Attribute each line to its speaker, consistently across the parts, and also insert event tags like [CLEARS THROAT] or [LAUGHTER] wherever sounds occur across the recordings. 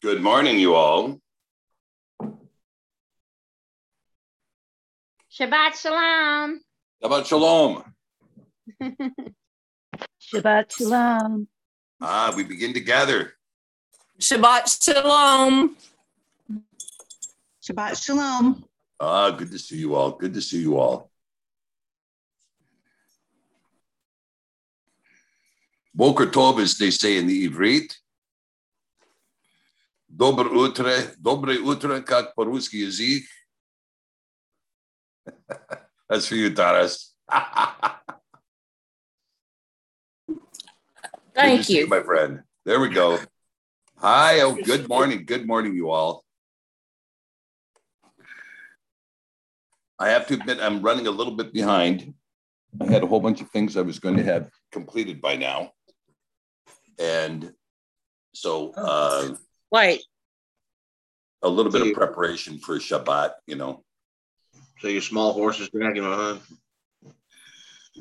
Speaker 1: Good morning, you all.
Speaker 2: Shabbat Shalom.
Speaker 1: Shabbat Shalom. [LAUGHS]
Speaker 3: Shabbat Shalom.
Speaker 1: Ah, we begin to gather.
Speaker 4: Shabbat Shalom.
Speaker 5: Shabbat Shalom.
Speaker 1: Ah, good to see you all. Good to see you all. Boker Tov, as they say in the Ivrit. Dobre utre, dobre utre, kak по-русски язык. That's for you, Taras. [LAUGHS] Good to
Speaker 4: Thank
Speaker 1: see
Speaker 4: you.
Speaker 1: my friend. There we go. Hi. Oh, good morning. Good morning, you all. I have to admit, I'm running a little bit behind. I had a whole bunch of things I was going to have completed by now. And so uh,
Speaker 4: Wait,
Speaker 1: a little bit of preparation for Shabbat, you know,
Speaker 6: So your small horse is dragging behind.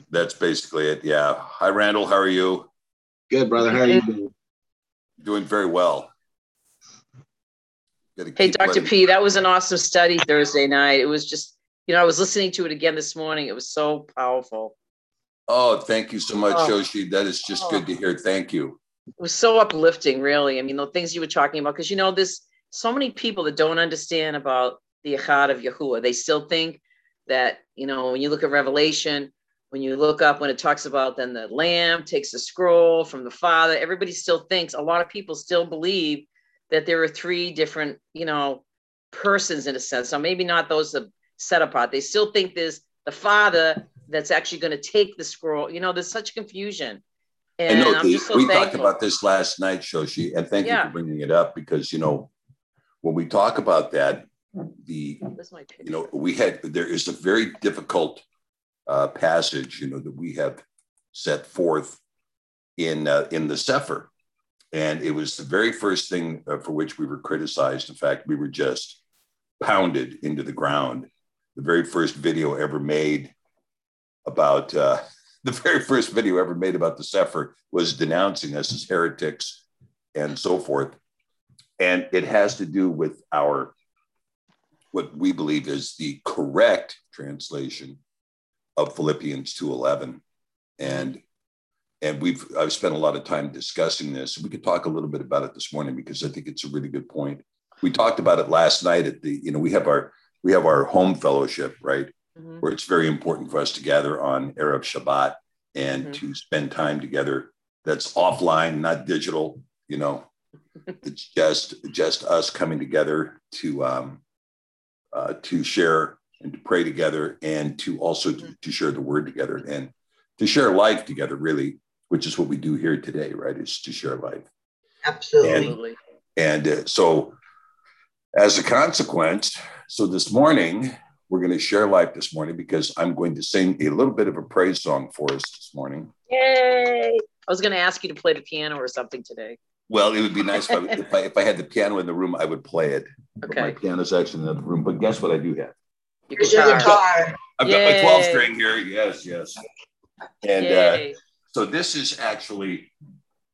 Speaker 1: that's basically it. Yeah. Hi, Randall. How are you?
Speaker 6: Good, brother. How are you doing?
Speaker 1: Doing very well.
Speaker 7: Hey, Dr.
Speaker 1: letting-
Speaker 7: P, that was an awesome study Thursday night. It was just, you know, I was listening to it again this morning. It was so powerful.
Speaker 1: Oh, thank you so much,
Speaker 7: Oh.
Speaker 1: Yoshi. That is just good oh. to hear. Thank you.
Speaker 7: It was so uplifting, really. I mean, the things you were talking about, because you know, there's so many people that don't understand about the Echad of Yahuwah. They still think that, you know, when you look at Revelation, when you look up when it talks about then the Lamb takes the scroll from the Father, everybody still thinks, a lot of people still believe that there are three different, you know, persons in a sense. So maybe not those that set apart. They still think there's the Father that's actually going to take the scroll. You know, there's such confusion.
Speaker 1: I
Speaker 7: And
Speaker 1: know
Speaker 7: I'm
Speaker 1: the-
Speaker 7: just so
Speaker 1: we talked about this last night, Shoshi, and thank you for bringing it up because you know when we talk about that, the
Speaker 7: This is my picture.
Speaker 1: you know we had there is a very difficult uh, passage you know that we have set forth in uh, in the Sefer, and it was the very first thing uh, for which we were criticized. In fact, we were just pounded into the ground. The very first video ever made about uh, the very first video ever made about the Sefer was denouncing us as heretics and so forth. And it has to do with our what we believe is the correct translation of Philippians 2:11. And and we've I've spent a lot of time discussing this. We could talk a little bit about it this morning because I think it's a really good point. We talked about it last night at the, you know, we have our we have our home fellowship, right?
Speaker 7: Mhm.
Speaker 1: where it's very important for us to gather on Erev Shabbat and
Speaker 7: Mhm.
Speaker 1: to spend time together that's offline, not digital, you know. [LAUGHS] it's just just us coming together to um, uh, to share and to pray together and to also to, to share the word together and to share life together, really, which is what we do here today, right? Is to share life.
Speaker 5: Absolutely.
Speaker 7: Absolutely.
Speaker 1: And uh, so, as a consequence, so this morning, we're going to share life this morning because I'm going to sing a little bit of a praise song for us this morning.
Speaker 7: Yay. I was going to ask you to play the piano or something today.
Speaker 1: Well, it would be nice if I, if I, if I had the piano in the room, I would play it. But my
Speaker 7: Okay.
Speaker 1: piano's actually in the other room. But guess what I do have?
Speaker 7: Your
Speaker 5: Here's your
Speaker 7: guitar.
Speaker 5: guitar.
Speaker 1: I've got my 12 string here. Yes, yes. And uh, so this is actually,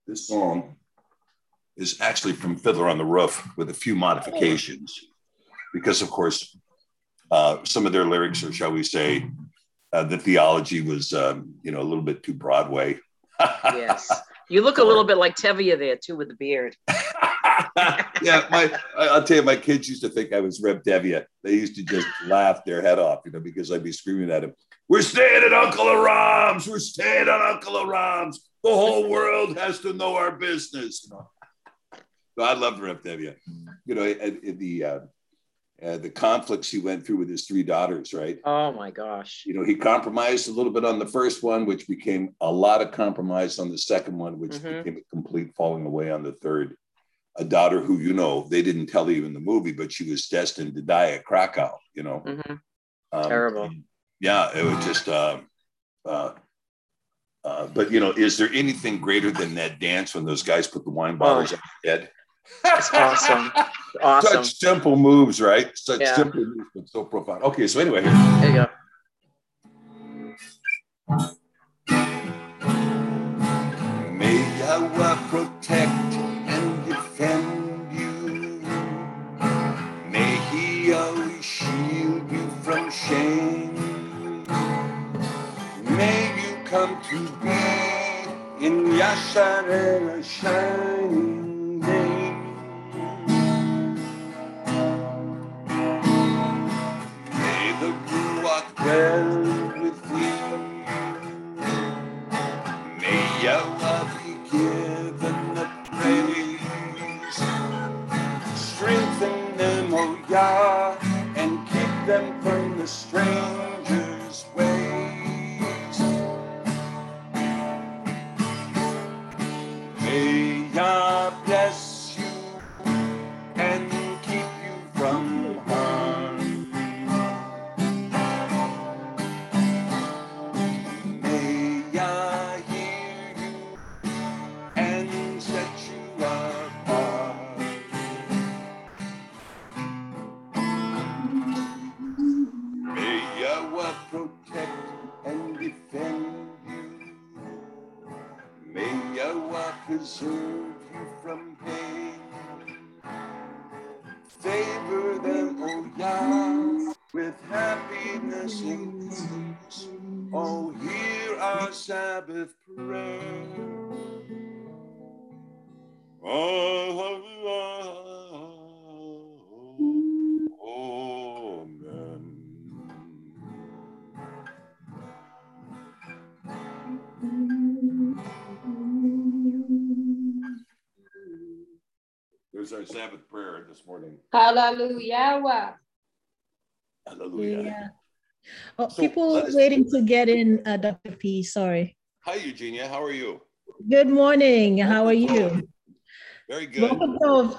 Speaker 1: this song is actually from Fiddler on the Roof with a few modifications. Because, of course, uh, some of their lyrics, or shall we say, uh, the theology was, um, you know, a little bit too Broadway. [LAUGHS]
Speaker 7: yes. You look a little bit like Tevye there too with the beard. [LAUGHS]
Speaker 1: yeah, my I'll tell you, my kids used to think I was Reb Tevye. They used to just laugh their head off, you know, because I'd be screaming at him, We're staying at Uncle Aram's, we're staying at Uncle Aram's. The whole world has to know our business. You know? So I loved Reb Tevye. You know, and the uh, uh, the conflicts he went through with his three daughters, right?
Speaker 7: Oh my gosh.
Speaker 1: You know, he compromised a little bit on the first one, which became a lot of compromise on the second one, which
Speaker 7: Mhm.
Speaker 1: became a complete falling away on the third. A daughter who, you know, they didn't tell you in the movie, but she was destined to die at Krakow, you know.
Speaker 7: Mhm.
Speaker 1: Um,
Speaker 7: Terrible.
Speaker 1: Yeah, it was just, uh, uh, uh, but you know, is there anything greater than that dance when those guys put the wine bottles on their head?
Speaker 7: That's awesome. [LAUGHS] awesome.
Speaker 1: Such simple moves, right? Such
Speaker 7: yeah.
Speaker 1: simple moves, but so profound. Okay, so anyway.
Speaker 7: There you go.
Speaker 1: May Yahweh protect and defend you. May He always shield you from shame. May you come to be in Yasharel shining. Ruach this morning.
Speaker 4: Hallelujah.
Speaker 1: Hallelujah.
Speaker 3: Yeah. Oh,
Speaker 1: So,
Speaker 3: people
Speaker 1: let us-
Speaker 3: waiting to get in, uh, Dr. P, sorry.
Speaker 1: Hi, Eugenia. How are you?
Speaker 3: Good morning, how are you?
Speaker 1: Very good.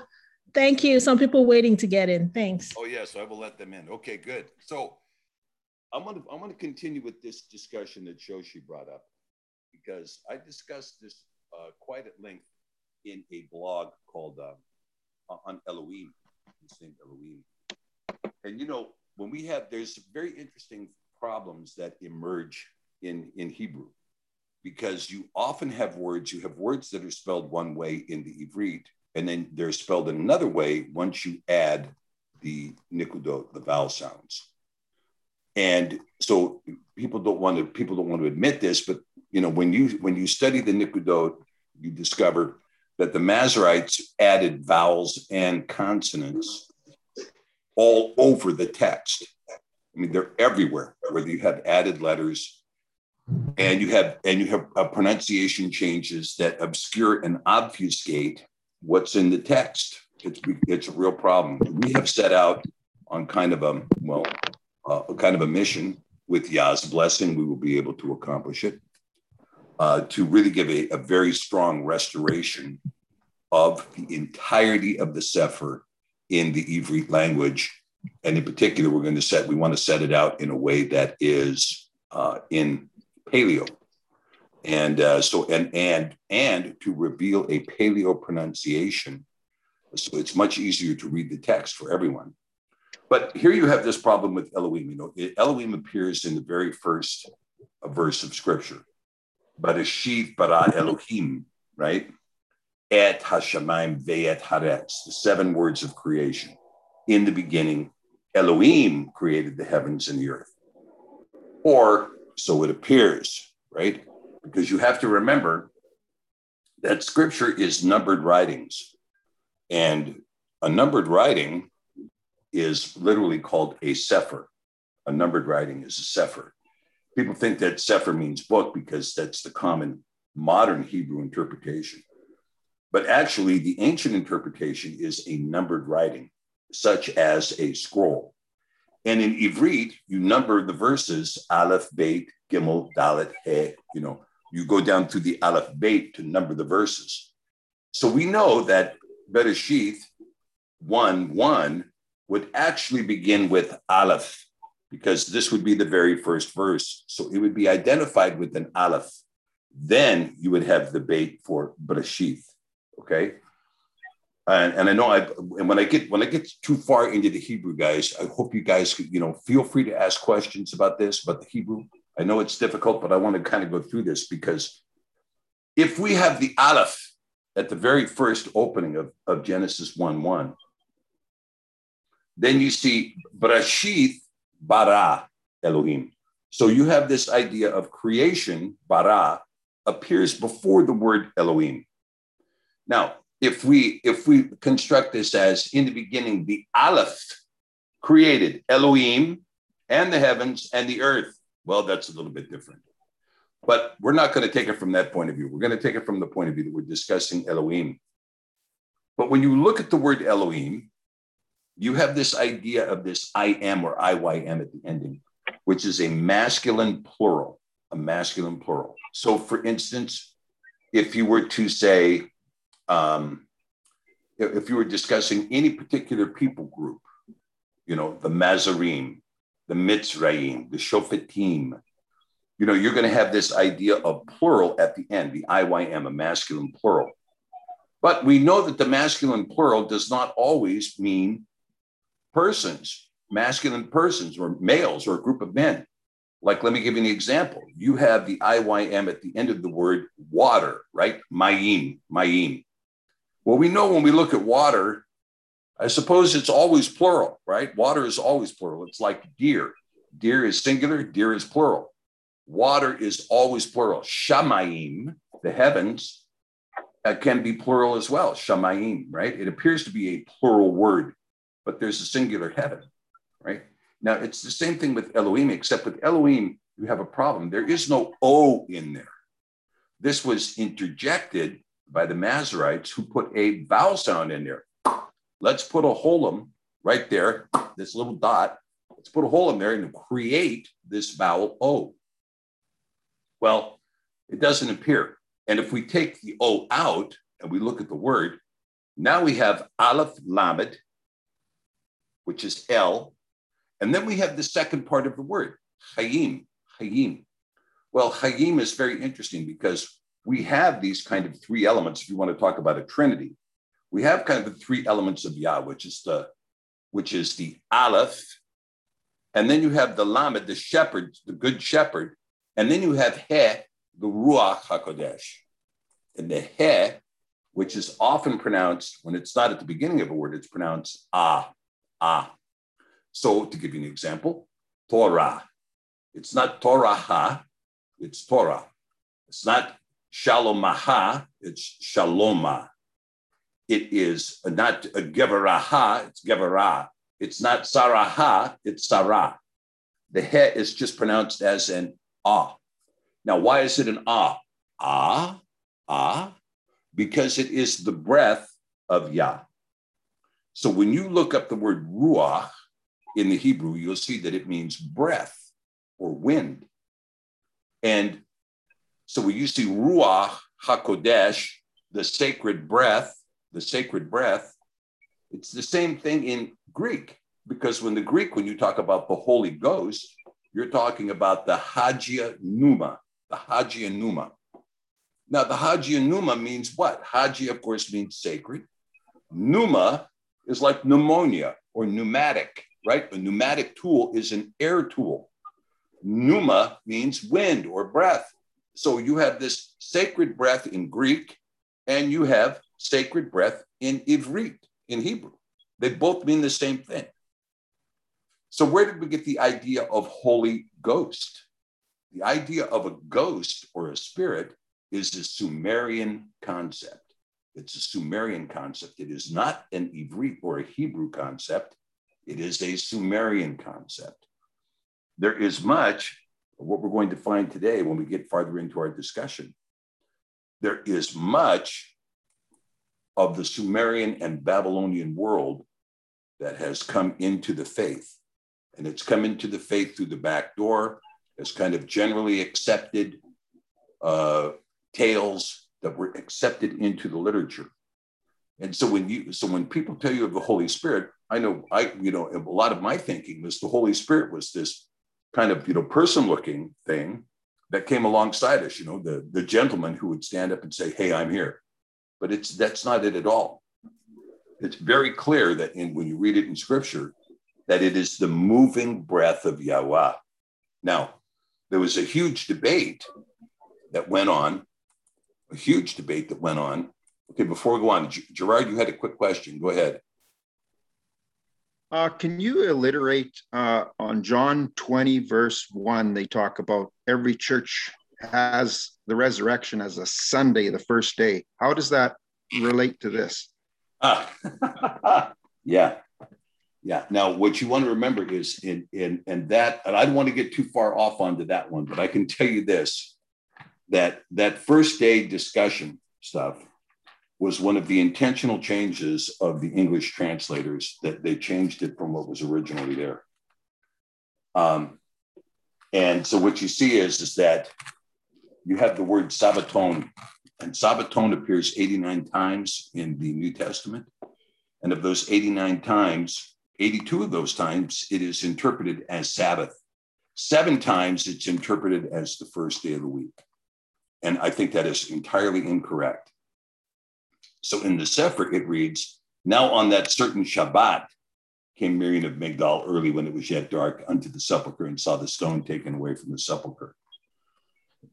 Speaker 3: Thank you, some people waiting to get in, thanks.
Speaker 1: Oh, yes, I will let them in. Okay, good. So I'm gonna I'm gonna continue with this discussion that Shoshi brought up because I discussed this uh, quite at length in a blog called uh, Uh, on Elohim. His name Elohim. And you know, when we have there's very interesting problems that emerge in in Hebrew because you often have words, you have words that are spelled one way in the Ivrit, and then they're spelled in another way once you add the nikudot, the vowel sounds. And so people don't want to people don't want to admit this, but you know when you when you study the nikudot, you discover that the Masoretes added vowels and consonants all over the text. I mean, they're everywhere. Whether you have added letters, and you have and you have uh, pronunciation changes that obscure and obfuscate what's in the text. It's it's a real problem. We have set out on kind of a well, uh, kind of a mission with Yah's blessing. We will be able to accomplish it uh, to really give a, a very strong restoration of the entirety of the Sefer in the Ivrit language, and in particular, we're going to set we want to set it out in a way that is uh, in Paleo. And uh, so and and and to reveal a paleo pronunciation. So it's much easier to read the text for everyone. But here you have this problem with elohim. You know elohim appears in the very first verse of scripture Barashit bara elohim right et hashamayim ve'et haaretz the seven words of creation in the beginning elohim created the heavens and the earth or so it appears right because you have to remember that scripture is numbered writings. And a numbered writing is literally called a sefer. A numbered writing is a sefer. People think that sefer means book because that's the common modern Hebrew interpretation. But actually, the ancient interpretation is a numbered writing, such as a scroll. And in Ivrit, you number the verses Aleph, Beit, Gimel, Dalet, He, you know, you go down to the Aleph Beit to number the verses. So we know that Bereshith 1 1 would actually begin with Aleph, because this would be the very first verse. So it would be identified with an Aleph. Then you would have the bait for brashith. Okay. And, and I know I and when I get when I get too far into the Hebrew, guys, I hope you guys could, you know, feel free to ask questions about this, about the Hebrew. I know it's difficult, but I want to kind of go through this because if we have the Aleph at the very first opening of, of Genesis 1 1, then you see Brashith bara Elohim. So you have this idea of creation, bara, appears before the word Elohim. Now, if we if we construct this as in the beginning, the Aleph created Elohim and the heavens and the earth, well, that's a little bit different. But we're not going to take it from that point of view. We're going to take it from the point of view that we're discussing Elohim. But when you look at the word Elohim, you have this idea of this I am or IYM at the ending, which is a masculine plural, a masculine plural. So, for instance, if you were to say, um, if you were discussing any particular people group, you know, the Mazarim, the Mitzrayim, the Shofetim, you know, you're going to have this idea of plural at the end, the IYM, a masculine plural. But we know that the masculine plural does not always mean persons, masculine persons or males or a group of men. Like, let me give you an example. You have the IYM at the end of the word water, right? Mayim, Mayim. Well, we know when we look at water, I suppose it's always plural, right? Water is always plural. It's like deer. Deer is singular, deer is plural. Water is always plural. Shamayim, the heavens, uh, can be plural as well. Shamayim, right? It appears to be a plural word, but there's a singular heaven, right? Now, it's the same thing with Elohim, except with Elohim, you have a problem. There is no O in there. This was interjected by the Masoretes who put a vowel sound in there. Let's put a holum right there, this little dot. Let's put a hole in there and create this vowel O. Well, it doesn't appear. And if we take the O out and we look at the word, now we have Aleph Lamed, which is L. And then we have the second part of the word, Hayim, Hayim. Well, Hayim is very interesting because we have these kind of three elements, if you want to talk about a trinity. We have kind of the three elements of Yah, which is the which is the Aleph, and then you have the Lamed, the shepherd, the good shepherd, and then you have He, the Ruach HaKodesh. And the He, which is often pronounced, when it's not at the beginning of a word, it's pronounced Ah, Ah. So to give you an example, Torah. It's not Torah Ha, it's Torah. It's not Shalomaha, it's Shaloma. It is not a Gevaraha, it's Gevara. It's not Saraha, it's Sarah. The He is just pronounced as an ah. Now, why is it an ah? Ah, ah, because it is the breath of Yah. So when you look up the word ruach in the Hebrew, you'll see that it means breath or wind. And so when you see ruach hakodesh, the sacred breath, the sacred breath, it's the same thing in Greek. Because when the Greek, when you talk about the Holy Ghost, you're talking about the Hagia Pneuma, the Hagia Pneuma. Now, the Hagia Pneuma means what? Hagia, of course, means sacred. Pneuma is like pneumonia or pneumatic, right? A pneumatic tool is an air tool. Pneuma means wind or breath. So you have this sacred breath in Greek, and you have sacred breath in Ivrit, in Hebrew. They both mean the same thing. So, where did we get the idea of Holy Ghost? The idea of a ghost or a spirit is a Sumerian concept. It's a Sumerian concept. It is not an Ivrit or a Hebrew concept. It is a Sumerian concept. There is much of what we're going to find today when we get farther into our discussion. There is much of the Sumerian and Babylonian world that has come into the faith and it's come into the faith through the back door as kind of generally accepted uh, tales that were accepted into the literature. And so when you so when people tell you of the Holy Spirit, I know I you know a lot of my thinking was the Holy Spirit was this kind of you know person looking thing that came alongside us, you know, the the gentleman who would stand up and say, "Hey, I'm here," but it's that's not it at all. It's very clear that in when you read it in Scripture, that it is the moving breath of Yahweh. Now, there was a huge debate that went on, a huge debate that went on. Okay, before we go on, Gerard, you had a quick question. Go ahead.
Speaker 2: Uh, can you alliterate uh, on John 20, verse 1? They talk about every church has the resurrection as a Sunday, the first day. How does that relate to this?
Speaker 1: Ah, [LAUGHS] yeah. Yeah. Now, what you want to remember is in in and that, and I don't want to get too far off onto that one, but I can tell you this: that that first day discussion stuff was one of the intentional changes of the English translators that they changed it from what was originally there. Um, and so what you see is is that you have the word Sabbaton, and Sabbaton appears 89 times in the New Testament. And of those 89 times, 82 of those times, it is interpreted as Sabbath. Seven times it's interpreted as the first day of the week. And I think that is entirely incorrect. So in the Sefer, it reads, Now on that certain Shabbat came Miriam of Migdal early when it was yet dark unto the sepulchre and saw the stone taken away from the sepulchre.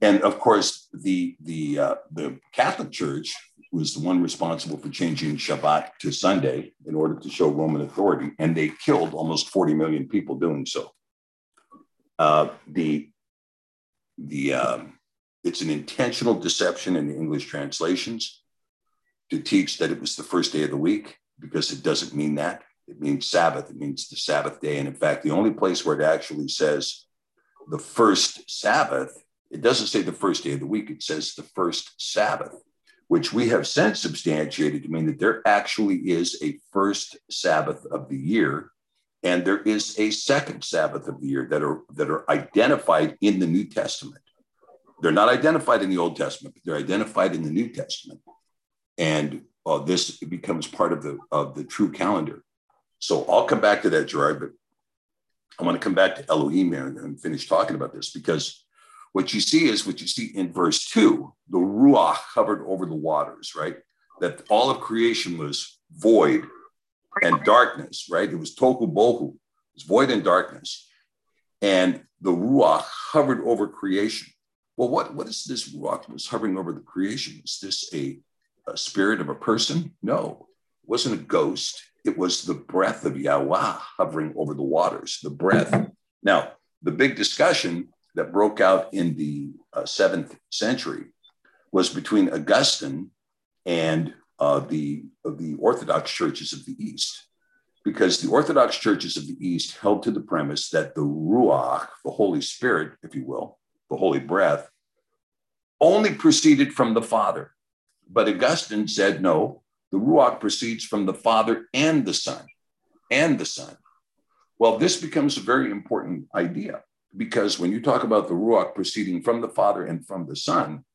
Speaker 1: And of course, the, the, uh, the Catholic Church was the one responsible for changing Shabbat to Sunday in order to show Roman authority, and they killed almost 40 million people doing so. Uh, the the um, it's an intentional deception in the English translations to teach that it was the first day of the week because it doesn't mean that. It means Sabbath. It means the Sabbath day. And in fact, the only place where it actually says the first Sabbath, it doesn't say the first day of the week. It says the first Sabbath which we have since substantiated to mean that there actually is a first Sabbath of the year, and there is a second Sabbath of the year that are that are identified in the New Testament. They're not identified in the Old Testament, but they're identified in the New Testament, and uh, this becomes part of the of the true calendar. So I'll come back to that, Gerard, but I want to come back to Elohim and, and finish talking about this because what you see is what you see in verse two the Ruach hovered over the waters, right? That all of creation was void and darkness, right? It was tohu bohu, it was void and darkness. And the Ruach hovered over creation. Well, what, what is this Ruach that was hovering over the creation? Is this a, a spirit of a person? No, it wasn't a ghost. It was the breath of Yahweh hovering over the waters, the breath. Now, the big discussion that broke out in the uh, seventh century was between Augustine and uh, the, the Orthodox churches of the East. Because the Orthodox churches of the East held to the premise that the Ruach, the Holy Spirit, if you will, the Holy Breath, only proceeded from the Father. But Augustine said, no, the Ruach proceeds from the Father and the Son, and the Son. Well, this becomes a very important idea because when you talk about the Ruach proceeding from the Father and from the Son,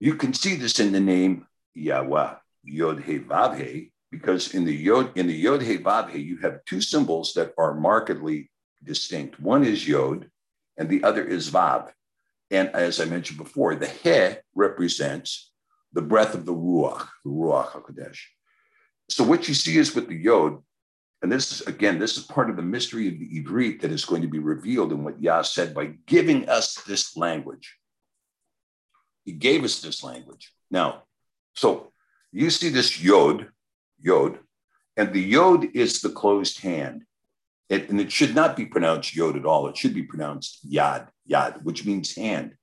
Speaker 1: you can see this in the name Yahweh, Yod He Vav He, because in the Yod in the Yod He Vav He, you have two symbols that are markedly distinct. One is Yod, and the other is Vav. And as I mentioned before, the He represents the breath of the Ruach, the Ruach Hakodesh. So what you see is with the Yod, and this is again, this is part of the mystery of the Ivrit that is going to be revealed in what Yah said by giving us this language. He gave us this language. Now, so you see this yod, yod, and the yod is the closed hand. It, and it should not be pronounced yod at all. It should be pronounced yad, yad, which means hand.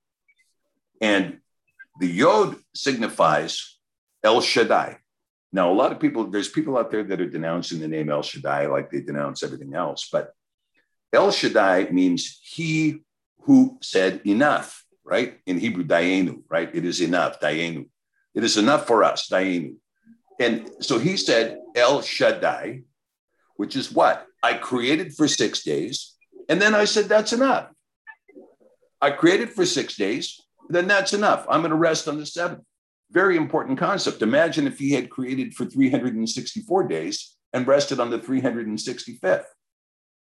Speaker 1: And the yod signifies El Shaddai. Now, a lot of people, there's people out there that are denouncing the name El Shaddai like they denounce everything else, but El Shaddai means he who said enough right? In Hebrew, dayenu, right? It is enough, dayenu. It is enough for us, dayenu. And so he said, El Shaddai, which is what? I created for six days. And then I said, that's enough. I created for six days. Then that's enough. I'm going to rest on the seventh. Very important concept. Imagine if he had created for 364 days and rested on the 365th.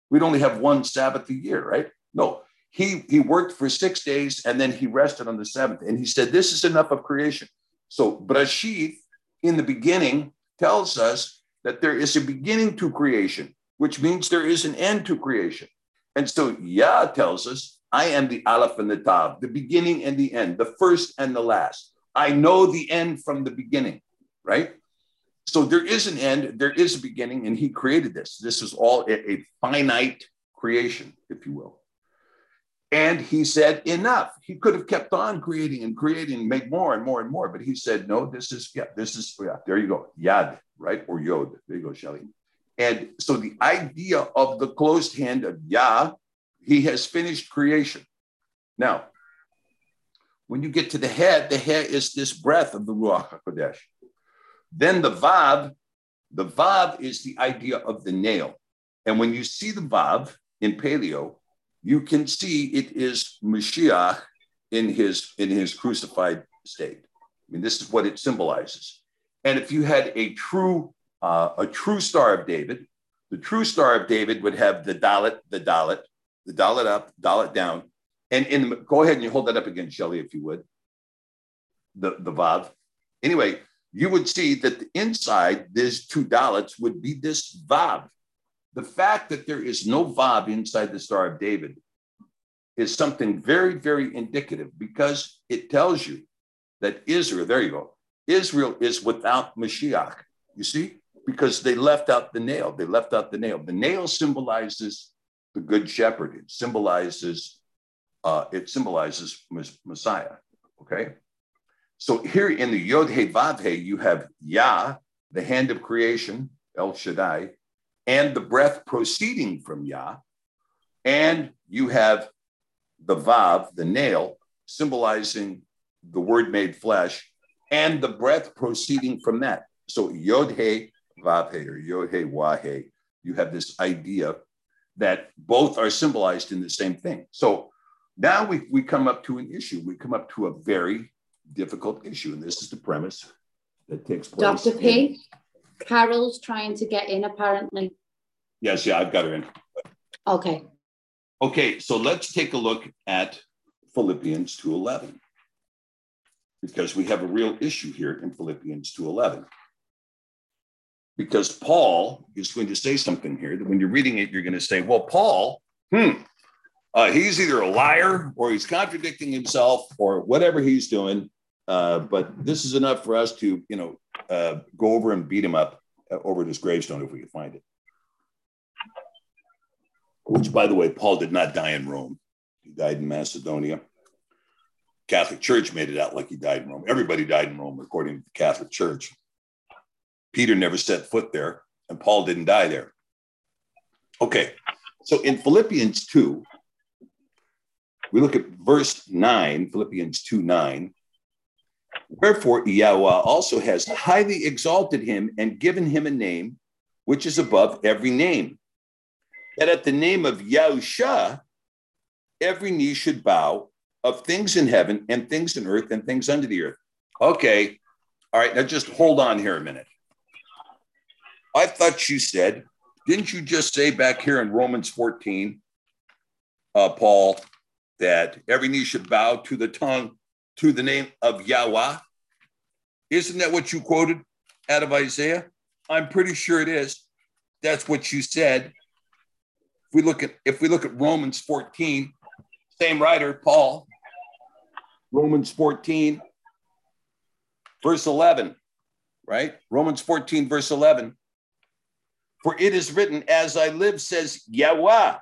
Speaker 1: We'd only have one Sabbath a year, right? No, he he worked for six days and then he rested on the seventh. And he said, This is enough of creation. So Brashith in the beginning tells us that there is a beginning to creation, which means there is an end to creation. And so Yah tells us, I am the Aleph and the Tav, the beginning and the end, the first and the last. I know the end from the beginning, right? So there is an end, there is a beginning, and he created this. This is all a, a finite creation, if you will. And he said, enough. He could have kept on creating and creating and make more and more and more. But he said, no, this is, yeah, this is, yeah, there you go. Yad, right? Or Yod. There you go, Shelly. And so the idea of the closed hand of Yah, he has finished creation. Now, when you get to the head, the head is this breath of the Ruach HaKodesh. Then the Vav, the Vav is the idea of the nail. And when you see the Vav in Paleo, you can see it is Mashiach in his in his crucified state. I mean, this is what it symbolizes. And if you had a true uh, a true Star of David, the true Star of David would have the Dalet, the Dalet, the Dalet up, Dalet down, and in the, go ahead and you hold that up again, Shelley, if you would. The the Vav. Anyway, you would see that the inside these two Dalets would be this Vav. The fact that there is no Vav inside the Star of David is something very, very indicative because it tells you that Israel, there you go, Israel is without Mashiach. You see? Because they left out the nail. They left out the nail. The nail symbolizes the good shepherd. It symbolizes, uh, it symbolizes Messiah. Okay. So here in the Yod He Vav He, you have Yah, the hand of creation, El Shaddai, and the breath proceeding from Yah, and you have the Vav, the nail, symbolizing the word made flesh, and the breath proceeding from that. So Yod He Vav He or Yod He Wah He, you have this idea that both are symbolized in the same thing. So now we, we come up to an issue. We come up to a very difficult issue. And this is the premise that takes place.
Speaker 8: Dr. P, Carol's trying to get in apparently.
Speaker 1: Yes, yeah, I've got her in.
Speaker 8: Okay.
Speaker 1: Okay, so let's take a look at Philippians 2.11 because we have a real issue here in Philippians 2.11. Because Paul is going to say something here that when you're reading it, you're going to say, well, Paul, hmm, uh, he's either a liar or he's contradicting himself or whatever he's doing. Uh, but this is enough for us to, you know, uh, go over and beat him up uh, over his gravestone if we can find it. Which, by the way, Paul did not die in Rome. He died in Macedonia. Catholic Church made it out like he died in Rome. Everybody died in Rome, according to the Catholic Church. Peter never set foot there, and Paul didn't die there. Okay, so in Philippians 2, we look at verse 9, Philippians 2 9. Wherefore, Yahweh also has highly exalted him and given him a name which is above every name, that at the name of Yahusha, every knee should bow of things in heaven and things in earth and things under the earth. Okay. All right. Now just hold on here a minute. I thought you said, didn't you just say back here in Romans 14, uh, Paul, that every knee should bow to the tongue, to the name of Yahweh? Isn't that what you quoted out of Isaiah? I'm pretty sure it is. That's what you said. If we look at if we look at Romans 14, same writer, Paul, Romans 14, verse 11, right? Romans 14, verse 11. For it is written, As I live, says Yahweh,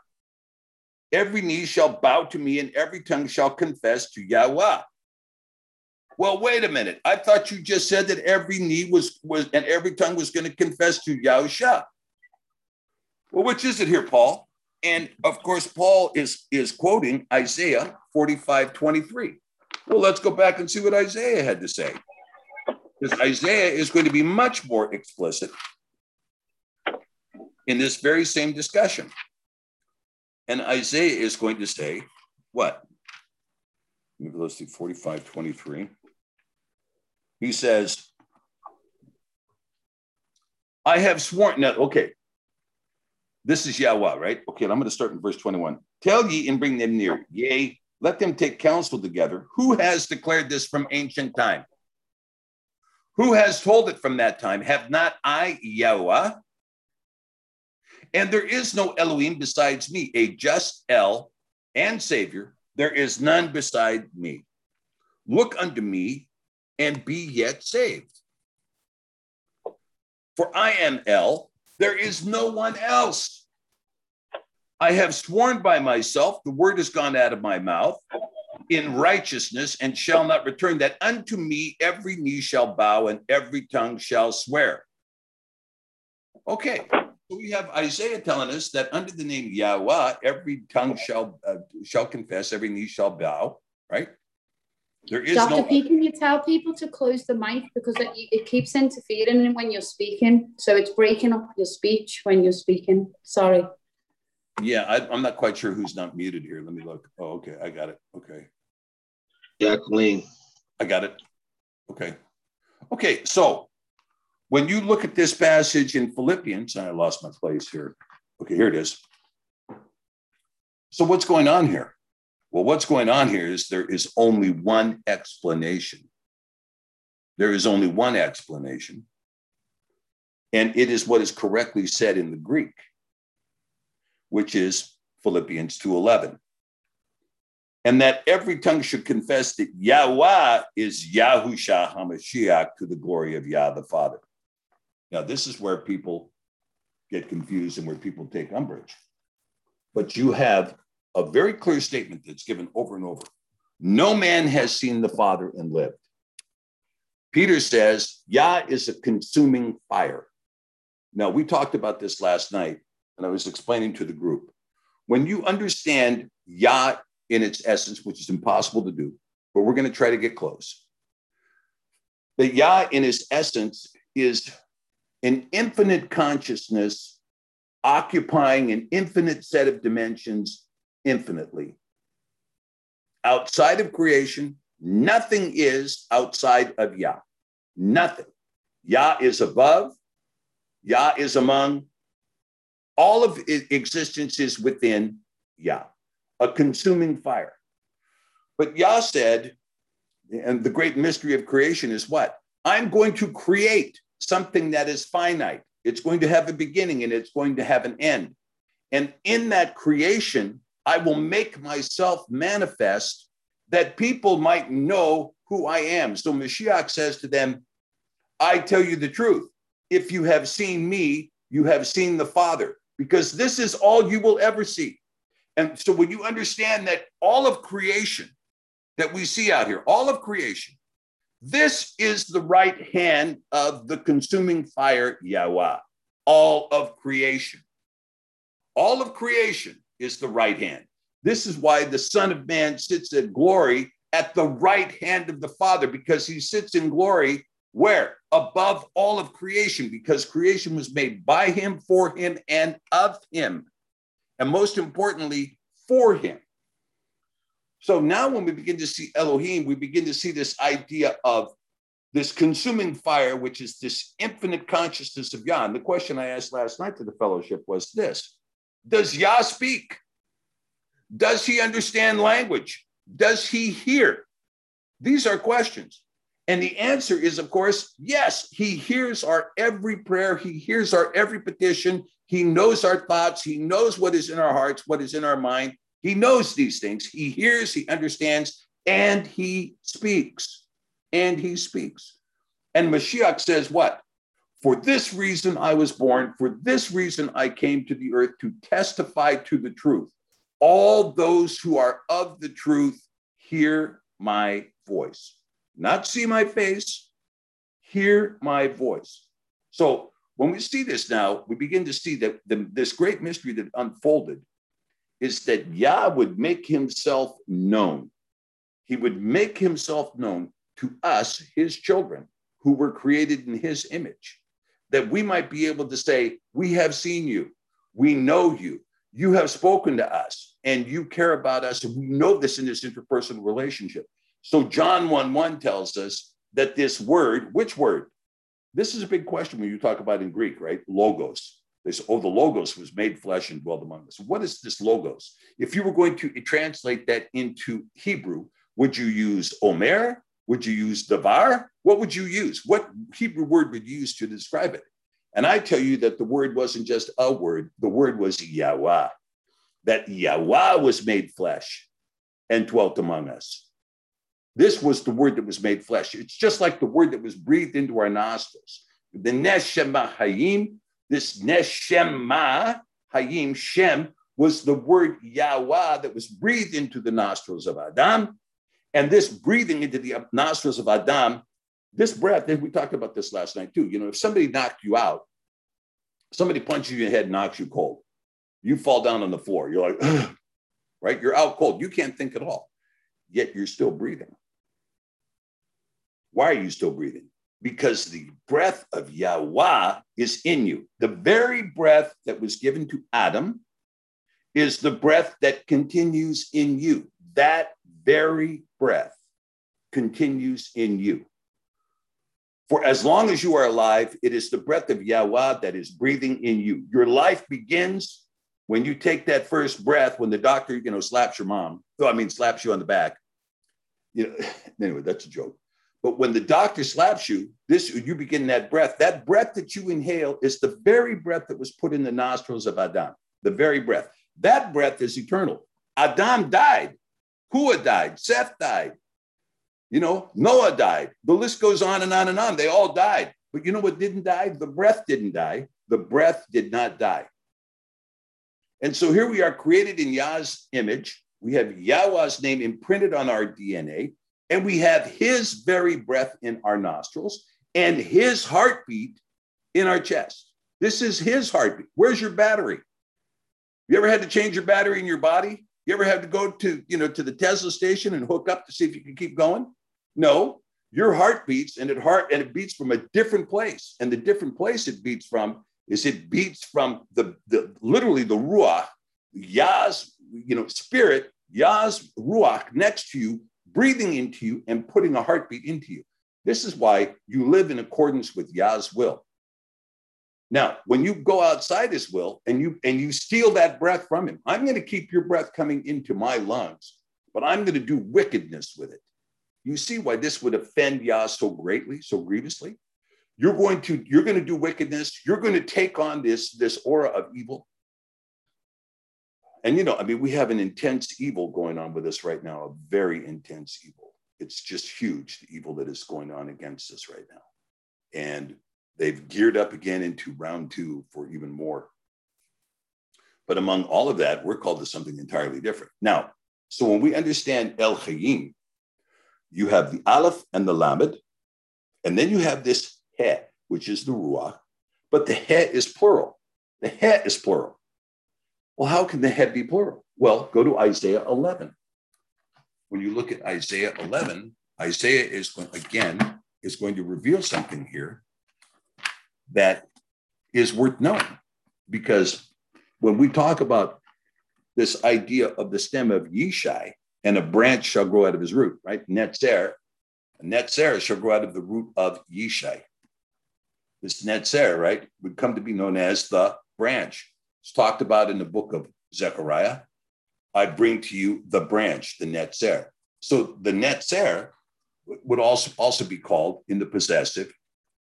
Speaker 1: every knee shall bow to me and every tongue shall confess to Yahweh. Well, wait a minute. I thought you just said that every knee was, was and every tongue was going to confess to Yahusha. Well, which is it here, Paul? And of course, Paul is, is quoting Isaiah 45 23. Well, let's go back and see what Isaiah had to say. Because Isaiah is going to be much more explicit in this very same discussion. And Isaiah is going to say, what? Let's see, 45 23. He says, I have sworn. Now, okay, this is Yahweh, right? Okay, I'm going to start in verse 21. Tell ye and bring them near. Yea, let them take counsel together. Who has declared this from ancient time? Who has told it from that time? Have not I, Yahweh? And there is no Elohim besides me, a just El and Savior. There is none beside me. Look unto me and be yet saved. For I am El, there is no one else. I have sworn by myself, the word has gone out of my mouth in righteousness and shall not return, that unto me every knee shall bow and every tongue shall swear. Okay, we have Isaiah telling us that under the name Yahweh, every tongue shall uh, shall confess, every knee shall bow. Right? There is
Speaker 8: Dr.
Speaker 1: no.
Speaker 8: P, can you tell people to close the mic because it, it keeps interfering when you're speaking, so it's breaking up your speech when you're speaking. Sorry.
Speaker 1: Yeah, I, I'm not quite sure who's not muted here. Let me look. Oh, okay, I got it. Okay,
Speaker 6: Jacqueline.
Speaker 1: I got it. Okay, okay. So when you look at this passage in Philippians, and I lost my place here. Okay, here it is. So what's going on here? Well, what's going on here is there is only one explanation. There is only one explanation. And it is what is correctly said in the Greek, which is Philippians 2:11. And that every tongue should confess that Yahweh is Yahusha HaMashiach to the glory of Yah the Father. Now, this is where people get confused and where people take umbrage. But you have a very clear statement that's given over and over. No man has seen the Father and lived. Peter says, Yah is a consuming fire. Now, we talked about this last night, and I was explaining to the group. When you understand Yah in its essence, which is impossible to do, but we're going to try to get close, that Yah in its essence is an infinite consciousness occupying an infinite set of dimensions infinitely. Outside of creation, nothing is outside of Yah. Nothing. Yah is above, Yah is among, all of existence is within Yah, a consuming fire. But Yah said, and the great mystery of creation is what? I'm going to create something that is finite. It's going to have a beginning and it's going to have an end. And in that creation, I will make myself manifest that people might know who I am. So Mashiach says to them, I tell you the truth. If you have seen me, you have seen the Father, because this is all you will ever see. And so when you understand that all of creation that we see out here, all of creation, this is the right hand of the consuming fire, Yahweh, all of creation. All of creation is the right hand. This is why the Son of Man sits at glory at the right hand of the Father, because he sits in glory where? Above all of creation, because creation was made by him, for him, and of him. And most importantly, for him. So now when we begin to see Elohim, we begin to see this idea of this consuming fire, which is this infinite consciousness of Yah. And the question I asked last night to the fellowship was this Does Yah speak? Does he understand language? Does he hear? These are questions. And the answer is, of course, yes, he hears our every prayer. He hears our every petition. He knows our thoughts. He knows what is in our hearts, what is in our mind. He knows these things. He hears, he understands, and he speaks. And he speaks. And Mashiach says, What? For this reason I was born. For this reason I came to the earth to testify to the truth. All those who are of the truth hear my voice. Not see my face, hear my voice. So when we see this now, we begin to see that the, this great mystery that unfolded is that Yah would make himself known. He would make himself known to us, his children, who were created in his image, that we might be able to say, We have seen you, we know you, you have spoken to us, and you care about us. And we know this in this interpersonal relationship. So, John 1 1 tells us that this word, which word? This is a big question when you talk about in Greek, right? Logos. They say, oh, the Logos was made flesh and dwelt among us. What is this Logos? If you were going to translate that into Hebrew, would you use Omer? Would you use Davar? What would you use? What Hebrew word would you use to describe it? And I tell you that the word wasn't just a word, the word was Yahweh, that Yahweh was made flesh and dwelt among us. This was the word that was made flesh. It's just like the word that was breathed into our nostrils. The Neshama Hayim, this Neshama Hayim, Shem, was the word Yahweh that was breathed into the nostrils of Adam. And this breathing into the nostrils of Adam, this breath, and we talked about this last night too. You know, if somebody knocked you out, somebody punches you in the head, knocks you cold, you fall down on the floor. You're like, "Ugh," right? You're out cold. You can't think at all, yet you're still breathing. Why are you still breathing? Because the breath of Yahweh is in you. The very breath that was given to Adam is the breath that continues in you. That very breath continues in you. For as long as you are alive, it is the breath of Yahweh that is breathing in you. Your life begins when you take that first breath, when the doctor, you know, slaps your mom. Oh, I mean, slaps you on the back. You know, [LAUGHS] anyway, that's a joke. But when the doctor slaps you, this you begin that breath. That breath that you inhale is the very breath that was put in the nostrils of Adam. The very breath. That breath is eternal. Adam died. Hua died. Seth died. You know, Noah died. The list goes on and on and on. They all died. But you know what didn't die? The breath didn't die. The breath did not die. And so here we are created in Yah's image. We have Yahweh's name imprinted on our DNA, and we have his very breath in our nostrils and his heartbeat in our chest. This is his heartbeat. Where's your battery? You ever had to change your battery in your body? You ever had to go to, you know, to the Tesla station and hook up to see if you can keep going? No, your heart beats and it heart and it beats from a different place. And the different place it beats from is it beats from the, the literally the ruach, Yah's, you know, spirit, Yah's ruach next to you, breathing into you and putting a heartbeat into you. This is why you live in accordance with Yah's will. Now, when you go outside his will and you and you steal that breath from him, I'm going to keep your breath coming into my lungs, but I'm going to do wickedness with it. You see why this would offend Yah so greatly, so grievously? You're going to you're going to do wickedness. You're going to take on this this aura of evil. And you know, I mean, we have an intense evil going on with us right now, a very intense evil. It's just huge, the evil that is going on against us right now. And they've geared up again into round two for even more. But among all of that, we're called to something entirely different. Now, so when we understand El Chayim, you have the Aleph and the Lamed, and then you have this He, which is the Ruach, but the He is plural. The He is plural. Well, how can the head be plural? Well, go to Isaiah 11. When you look at Isaiah 11, Isaiah is going, again is going to reveal something here that is worth knowing because when we talk about this idea of the stem of Yishai and a branch shall grow out of his root, right? Netzer, netzer shall grow out of the root of Yishai. This netzer, right, would come to be known as the branch. It's talked about in the book of Zechariah. I bring to you the branch, the netzer. So the netzer would also, also be called in the possessive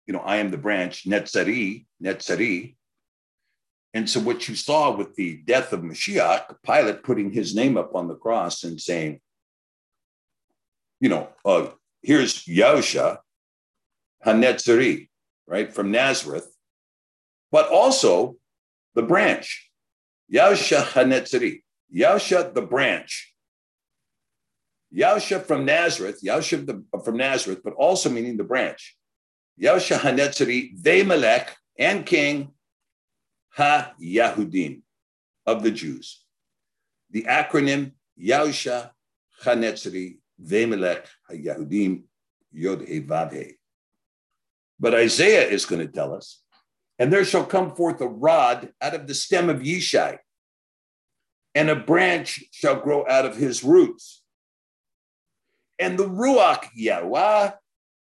Speaker 1: you know, I am the branch, Netzari, Netzari. And so what you saw with the death of Mashiach, Pilate putting his name up on the cross and saying, you know, uh, here's Yahusha Hanetzari, right, from Nazareth, but also the branch, Yahusha Hanetzari, Yahusha the branch. Yahusha from Nazareth, Yahusha from Nazareth, but also meaning the branch. Yahusha HaNetzari, Vemelech, and king Ha-Yahudim of the Jews. The acronym Yahusha HaNetzari, Vemelech, Ha-Yahudim, Yod Vav But Isaiah is going to tell us, and there shall come forth a rod out of the stem of Yishai, and a branch shall grow out of his roots. And the Ruach Yahweh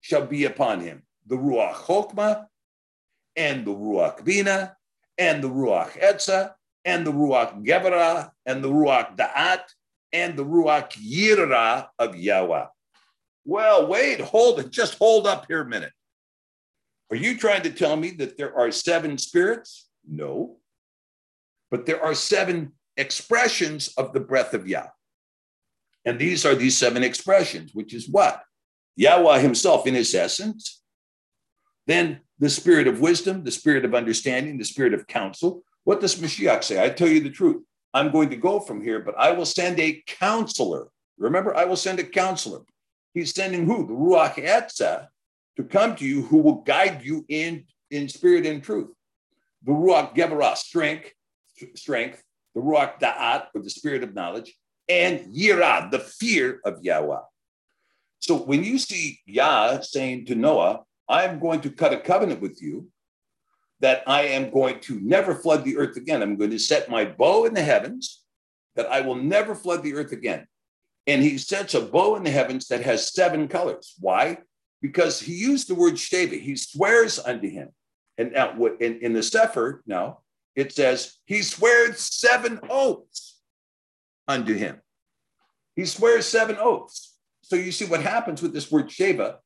Speaker 1: shall be upon him the Ruach Chokmah and the Ruach Bina and the Ruach Etza and the Ruach Gevra and the Ruach Da'at and the Ruach Yirah of Yahweh. Well, wait, hold it. Just hold up here a minute. Are you trying to tell me that there are seven spirits? No. But there are seven expressions of the breath of Yah. And these are these seven expressions, which is what? Yahweh himself in his essence, then the spirit of wisdom, the spirit of understanding, the spirit of counsel. What does Mashiach say? I tell you the truth. I'm going to go from here, but I will send a counselor. Remember, I will send a counselor. He's sending who? The Ruach Etzah to come to you who will guide you in, in spirit and truth. The Ruach Gebarah, strength, strength, the Ruach Da'at, or the spirit of knowledge, and Yirah, the fear of Yahweh. So when you see Yah saying to Noah, I'm going to cut a covenant with you that I am going to never flood the earth again. I'm going to set my bow in the heavens, that I will never flood the earth again. And he sets a bow in the heavens that has seven colors. Why? Because he used the word sheva. He swears unto him. And now, in, in the Sefer, now it says he swears seven oaths unto him. He swears seven oaths. So you see what happens with this word sheva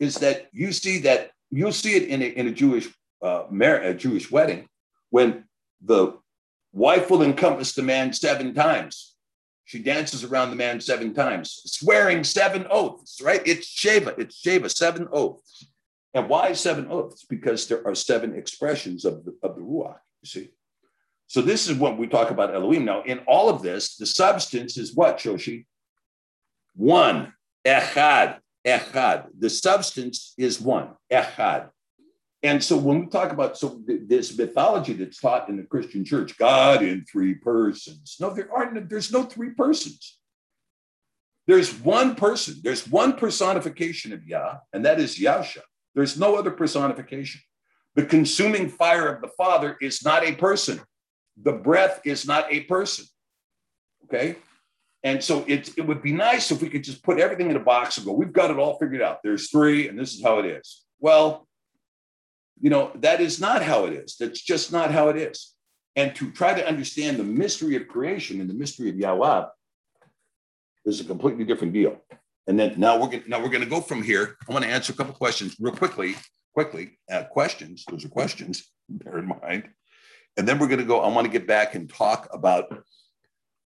Speaker 1: is that you see that you'll see it in a, in a Jewish uh, mar- a Jewish wedding when the wife will encompass the man seven times. She dances around the man seven times, swearing seven oaths, right? It's Sheva, it's Sheva, seven oaths. And why seven oaths? Because there are seven expressions of the, of the Ruach, you see. So this is what we talk about Elohim. Now, in all of this, the substance is what, Shoshi? One, echad, echad. The substance is one, echad. And so when we talk about so this mythology that's taught in the Christian church, God in three persons. No, there aren't, there's no three persons. There's one person, there's one personification of Yah, and that is Yahusha. There's no other personification. The consuming fire of the Father is not a person. The breath is not a person. Okay. And so it, it would be nice if we could just put everything in a box and go, we've got it all figured out. There's three, and this is how it is. Well, you know, that is not how it is. That's just not how it is. And to try to understand the mystery of creation and the mystery of Yahweh is a completely different deal. And then now we're going now we're going to go from here. I want to answer a couple questions real quickly. Quickly, uh, questions. Those are questions. [LAUGHS] Bear in mind. And then we're going to go. I want to get back and talk about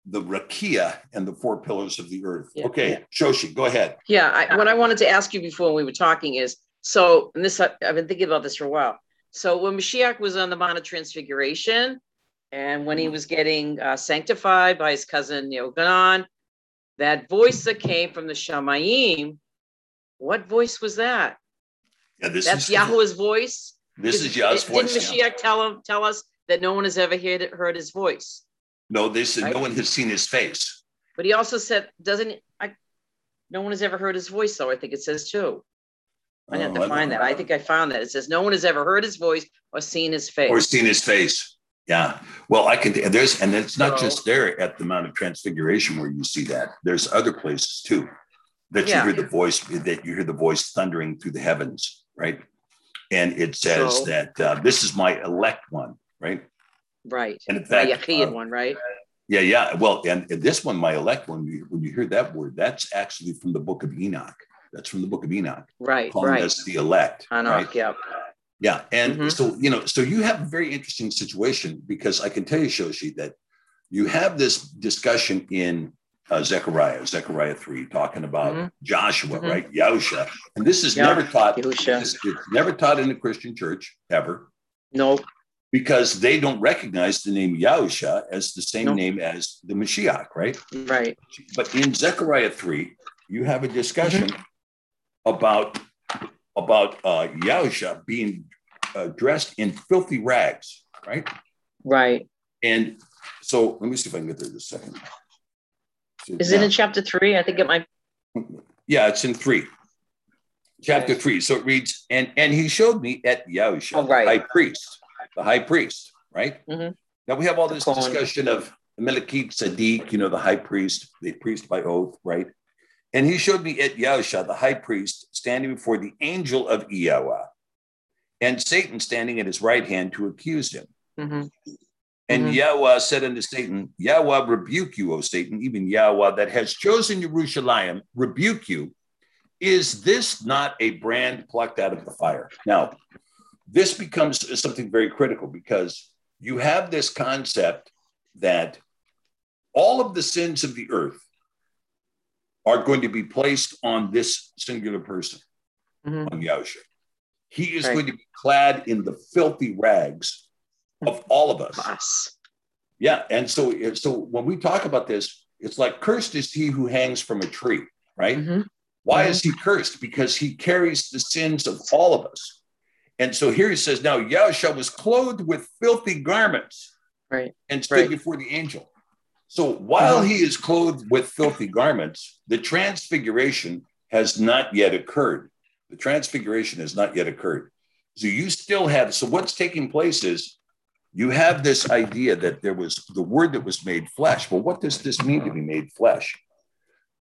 Speaker 1: the rakia and the four pillars of the earth.
Speaker 7: Yeah,
Speaker 1: okay,
Speaker 7: yeah.
Speaker 1: Shoshi, go ahead.
Speaker 7: Yeah, I, what I wanted to ask you before we were talking is so, and this I- I've been thinking about this for a while. So when Mashiach was on the Mount of Transfiguration, and when he was getting uh, sanctified by his cousin Yochanan, that voice that came from the Shamayim, what voice was that?
Speaker 1: Yeah, this
Speaker 7: That's
Speaker 1: is
Speaker 7: Yahweh's voice.
Speaker 1: This is Yah's voice. Didn't yeah.
Speaker 7: Mashiach tell him tell us that no one has ever heard heard his voice?
Speaker 1: No, this is no one has seen his face.
Speaker 7: But he also said, doesn't I? No one has ever heard his voice, though. I think it says too. I have
Speaker 1: Oh,
Speaker 7: to
Speaker 1: don't
Speaker 7: find that. I think I found that. It says no one has ever heard his voice or seen his face.
Speaker 1: or seen his face. Yeah. Well, I can. There's and it's not
Speaker 7: So-
Speaker 1: just there at the Mount of Transfiguration where you see that. There's other places too that
Speaker 7: Yeah.
Speaker 1: you hear the voice that you hear the voice thundering through the heavens, right? And it says
Speaker 7: So-
Speaker 1: that uh, this is my elect one, right?
Speaker 7: right.
Speaker 1: And in
Speaker 7: The
Speaker 1: fact,
Speaker 7: Yachid
Speaker 1: uh,
Speaker 7: one, right?
Speaker 1: yeah, yeah. Well, and, and this one, my elect one, you- when you hear that word, that's actually from the book of Enoch. That's from the book of Enoch,
Speaker 7: Right,
Speaker 1: calling
Speaker 7: right.
Speaker 1: us the elect.
Speaker 7: Anak,
Speaker 1: right?
Speaker 7: yeah.
Speaker 1: Yeah, and
Speaker 7: Mhm.
Speaker 1: so you know, so you have a very interesting situation because I can tell you, Shoshi, that you have this discussion in uh, Zechariah, Zechariah three, talking about
Speaker 7: Mhm.
Speaker 1: Joshua,
Speaker 7: Mhm.
Speaker 1: right? Yahusha, and this is
Speaker 7: Yeah,
Speaker 1: never taught.
Speaker 7: Yahusha.
Speaker 1: This, it's never taught in the Christian church ever
Speaker 7: No,
Speaker 1: because they don't recognize the name Yahusha as the same
Speaker 7: No.
Speaker 1: name as the Mashiach, right?
Speaker 7: right.
Speaker 1: But in Zechariah 3, you have a discussion
Speaker 7: Mm-hmm.
Speaker 1: About about uh, Yahusha being uh, dressed in filthy rags, right?
Speaker 7: Right.
Speaker 1: And so let me see if I can get there just a second.
Speaker 7: Is it in chapter three? I think it might. [LAUGHS]
Speaker 1: Yeah, it's in three. Chapter
Speaker 7: Okay.
Speaker 1: three. So it reads, and and he showed me at Yahusha,
Speaker 7: Oh, right.
Speaker 1: the high priest, the high priest, right?
Speaker 7: Mhm.
Speaker 1: Now we have all this discussion of Melchizedek Sadiq, you know, the high priest, the priest by oath, right? And he showed me at Yahusha, the high priest, standing before the angel of Yahweh, and Satan standing at his right hand to accuse him.
Speaker 7: Mhm.
Speaker 1: And
Speaker 7: Mhm.
Speaker 1: Yahweh said unto Satan, Yahweh rebuke you, O Satan, even Yahweh that has chosen Jerusalem, rebuke you. Is this not a brand plucked out of the fire? Now, this becomes something very critical because you have this concept that all of the sins of the earth are going to be placed on this singular person,
Speaker 7: Mhm.
Speaker 1: on Yahusha. He is
Speaker 7: Right.
Speaker 1: going to be clad in the filthy rags of all of us
Speaker 7: Us.
Speaker 1: Yeah, and so so when we talk about this, it's like cursed is he who hangs from a tree, right?
Speaker 7: Mhm.
Speaker 1: Why is he cursed? Because he carries the sins of all of us. And so here he says, now Yahusha was clothed with filthy garments
Speaker 7: Right.
Speaker 1: and stood
Speaker 7: Right.
Speaker 1: before the angel. So while
Speaker 7: Uh-huh.
Speaker 1: he is clothed with filthy garments, the transfiguration has not yet occurred. The transfiguration has not yet occurred. So you still have, so what's taking place is you have this idea that there was the word that was made flesh. Well, what does this mean to be made flesh?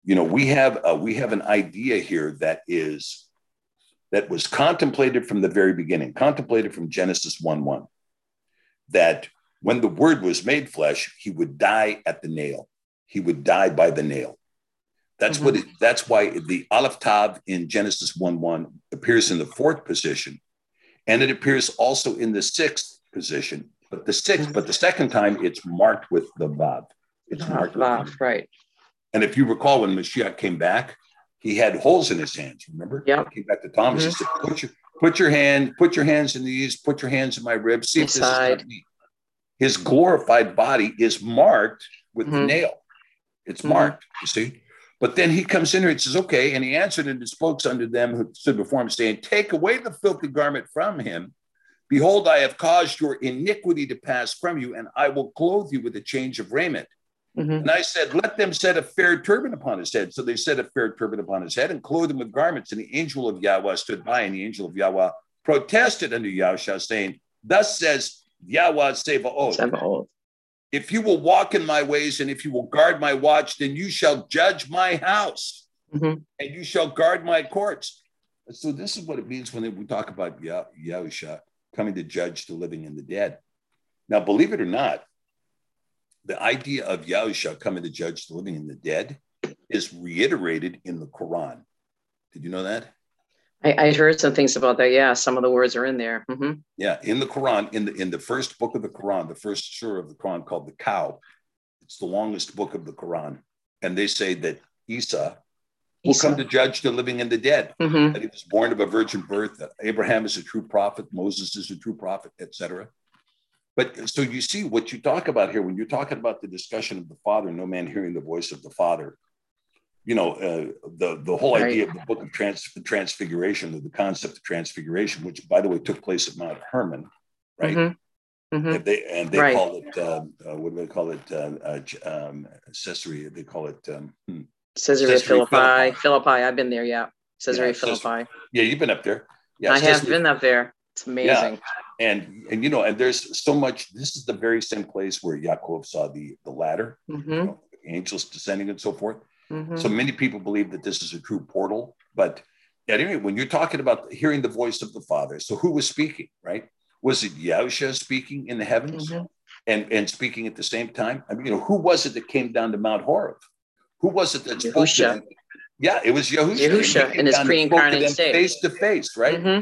Speaker 1: You know, we have uh, we have an idea here that is that was contemplated from the very beginning, contemplated from Genesis 1 1, that when the word was made flesh, he would die at the nail. He would die by the nail. That's what mm-hmm. it, that's why the Aleph Tav in Genesis 1 1 appears in the fourth position, and it appears also in the sixth position. But the sixth, but the second time it's marked with the Vav. It's ah, marked with
Speaker 7: Vav, right.
Speaker 1: and if you recall, when Mashiach came back, he had holes in his hands. Remember?
Speaker 7: Yeah.
Speaker 1: He came back to Thomas. He mm-hmm. said, "Put your put your hand, put your hands in these, put your hands in my ribs. See if this is not me." His glorified body is marked with the
Speaker 7: Mhm.
Speaker 1: nail. It's
Speaker 7: Mhm.
Speaker 1: marked. You see. But then he comes in here and says, "Okay," and he answered and spoke unto them who stood before him, saying, "Take away the filthy garment from him." Behold, I have caused your iniquity to pass from you, and I will clothe you with a change of raiment.
Speaker 7: Mhm.
Speaker 1: And I said, Let them set a fair turban upon his head. So they set a fair turban upon his head and clothed him with garments. And the angel of Yahweh stood by, and the angel of Yahweh protested unto Yahusha, saying, Thus says Yahweh Sevaot, if you will walk in my ways and if you will guard my watch, then you shall judge my house
Speaker 7: Mhm.
Speaker 1: and you shall guard my courts. So this is what it means when we talk about Yah- Yahusha coming to judge the living and the dead. Now, believe it or not, the idea of Yahusha coming to judge the living and the dead is reiterated in the Quran. Did you know that?
Speaker 7: I, I heard some things about that. Yeah, some of the words are in there. hmm
Speaker 1: Yeah, in the Quran, in the in the first book of the Quran, the first surah of the Quran called the Cow, it's the longest book of the Quran, and they say that Isa will come to judge the living and the dead.
Speaker 7: hmm
Speaker 1: That he was born of a virgin birth. That Abraham is a true prophet. Moses is a true prophet, etc. But so you see what you talk about here when you're talking about the discussion of the Father, no man hearing the voice of the Father. You know uh, the the whole
Speaker 7: Right.
Speaker 1: idea of the book of trans, transfiguration, of the concept of transfiguration, which by the way took place at Mount Hermon, right?
Speaker 7: Mhm. hmm
Speaker 1: And they and they
Speaker 7: Right.
Speaker 1: call it uh, uh, what do they call it? Uh, uh, um, Caesarea. They call it. Um, hmm.
Speaker 7: Caesarea
Speaker 1: Caesarea
Speaker 7: Philippi.
Speaker 1: Philippi.
Speaker 7: Philippi. I've been there. Yeah. Caesarea
Speaker 1: Yeah,
Speaker 7: Philippi.
Speaker 1: Yeah, you've been up there. Yeah,
Speaker 7: I have been up there. It's amazing.
Speaker 1: and and you know and there's so much this is the very same place where Yaakov saw the the ladder you
Speaker 7: hmm
Speaker 1: know, angels descending and so forth
Speaker 7: hmm
Speaker 1: so many people believe that this is a true portal but at any rate when you're talking about hearing the voice of the father so who was speaking right was it Yahusha speaking in the heavens
Speaker 7: Mhm.
Speaker 1: and and speaking at the same time i mean you know who was it that came down to mount horeb who was it that spoke to them? yeah it was Yahusha
Speaker 7: Yahusha
Speaker 1: And
Speaker 7: in his pre-incarnate state.
Speaker 1: face to face right
Speaker 7: Mhm.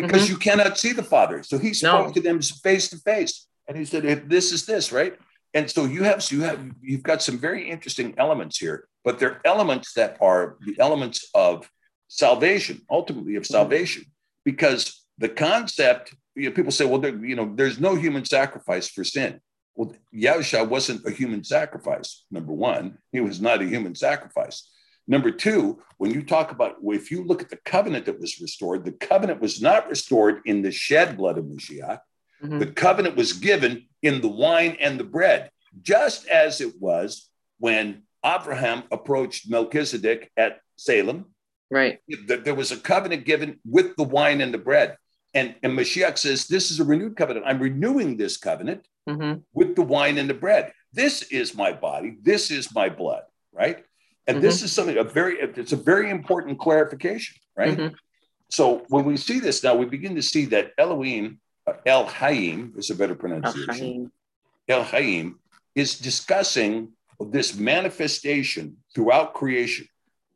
Speaker 1: because you cannot see the Father. So he spoke
Speaker 7: No.
Speaker 1: to them face to face, and he said, "If this is this, right?" And so you have so you have you've got some very interesting elements here, but they're elements that are the elements of salvation, ultimately of salvation, because the concept. You know, people say, "Well, there, you know, there's no human sacrifice for sin." Well, Yahusha wasn't a human sacrifice. Number one, he was not a human sacrifice. Number two, when you talk about, if you look at the covenant that was restored, the covenant was not restored in the shed blood of Mashiach.
Speaker 7: Mhm.
Speaker 1: The covenant was given in the wine and the bread, just as it was when Abraham approached Melchizedek at Salem.
Speaker 7: Right.
Speaker 1: There was a covenant given with the wine and the bread. And, and Mashiach says, This is a renewed covenant. I'm renewing this covenant
Speaker 7: hmm
Speaker 1: with the wine and the bread. This is my body. This is my blood, right? And this is something a very it's a very important clarification, right?
Speaker 7: Mhm.
Speaker 1: So when we see this now, we begin to see that Elohim, El Hayim is a better pronunciation. El Hayim is discussing this manifestation throughout creation.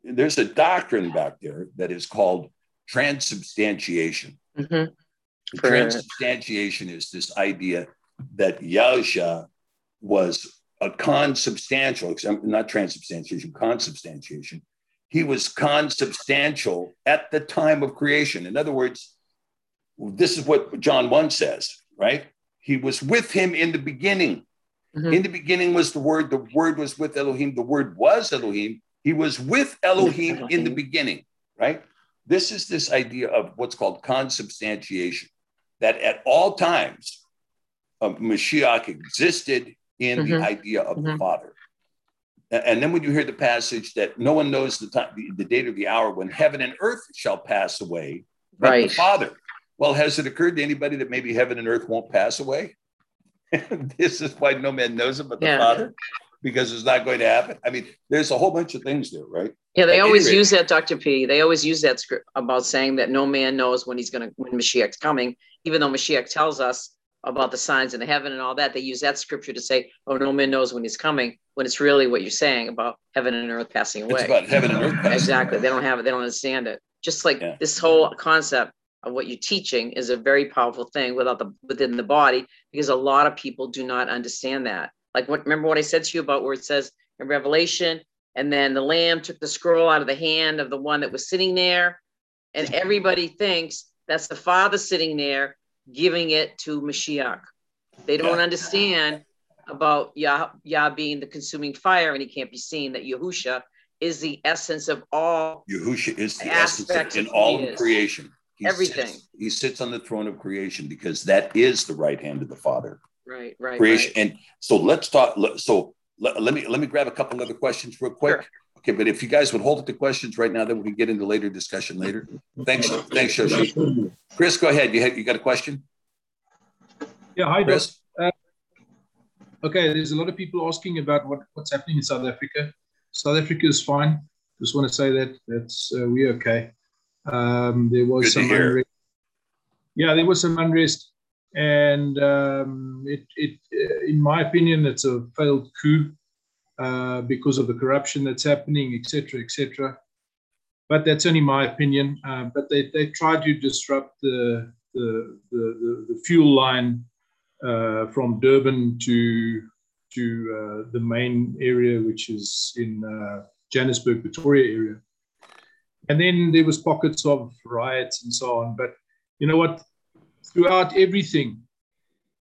Speaker 1: There's a doctrine back there that is called transubstantiation.
Speaker 7: Mhm.
Speaker 1: Transubstantiation is this idea that Yahusha was a consubstantial, not transubstantiation, consubstantiation. He was consubstantial at the time of creation. In other words, this is what John 1 says, right? He was with him in the beginning.
Speaker 7: Mhm.
Speaker 1: In the beginning was the word, the word was with Elohim, the word was Elohim. He was with Elohim in the beginning, right? This is this idea of what's called consubstantiation, that at all times, uh, Mashiach existed in the
Speaker 7: Mhm.
Speaker 1: idea of the
Speaker 7: Mhm.
Speaker 1: Father. And then when you hear the passage that no one knows the time, the, the date or the hour when heaven and earth shall pass away, but the
Speaker 7: Right.
Speaker 1: Father. Well, has it occurred to anybody that maybe heaven and earth won't pass away? [LAUGHS] this is why no man knows it but the
Speaker 7: Yeah.
Speaker 1: Father, because it's not going to happen. I mean, there's a whole bunch of things there, right?
Speaker 7: Yeah, they
Speaker 1: At
Speaker 7: always use that, Dr. P. They always use that script about saying that no man knows when he's going to, when Mashiach's coming, even though Mashiach tells us about the signs in the heaven and all that. They use that scripture to say, oh, no man knows when he's coming, when it's really what you're saying about heaven and earth passing away.
Speaker 1: It's about heaven and earth. passing
Speaker 7: exactly.
Speaker 1: away.
Speaker 7: They don't have it. They don't understand it. Just like
Speaker 1: Yeah.
Speaker 7: this whole concept of what you're teaching is a very powerful thing without the within the body, because a lot of people do not understand that. Like what remember what I said to you about where it says in Revelation, and then the lamb took the scroll out of the hand of the one that was sitting there, and [LAUGHS] everybody thinks that's the father sitting there giving it to Mashiach. They don't
Speaker 1: Yeah.
Speaker 7: understand about Yah, Yah being the consuming fire and he can't be seen, that Yahusha is the essence of all
Speaker 1: Yahusha is the essence in all of creation. He
Speaker 7: Everything.
Speaker 1: Sits, he sits on the throne of creation because that is the right hand of the Father.
Speaker 7: right, right,
Speaker 1: creation.
Speaker 7: right.
Speaker 1: And so let's talk. So let, let me let me grab a couple other questions real quick.
Speaker 7: Sure.
Speaker 1: Okay, but if you guys would hold it to questions right now, then we can get into later discussion later. Thanks, thanks, Shoshi. Chris, go ahead. You had you got a question,
Speaker 9: Yeah, hi, Doc.
Speaker 1: Chris?
Speaker 9: Okay, there's a lot of people asking about what, what's happening in South Africa. South Africa is fine. Just want to say that that's uh, we're okay. Um, there was
Speaker 1: Good
Speaker 9: some unrest. Yeah, there was some unrest, and um, it, it, uh, in my opinion, it's a failed coup uh, because of the corruption that's happening, etc., etc. But that's only my opinion. Uh, but they, they tried to disrupt the the, the, the, fuel line uh, from Durban to to uh, the main area, which is in uh, Johannesburg, Pretoria area. And then there was pockets of riots and so on. But you know what? Throughout everything,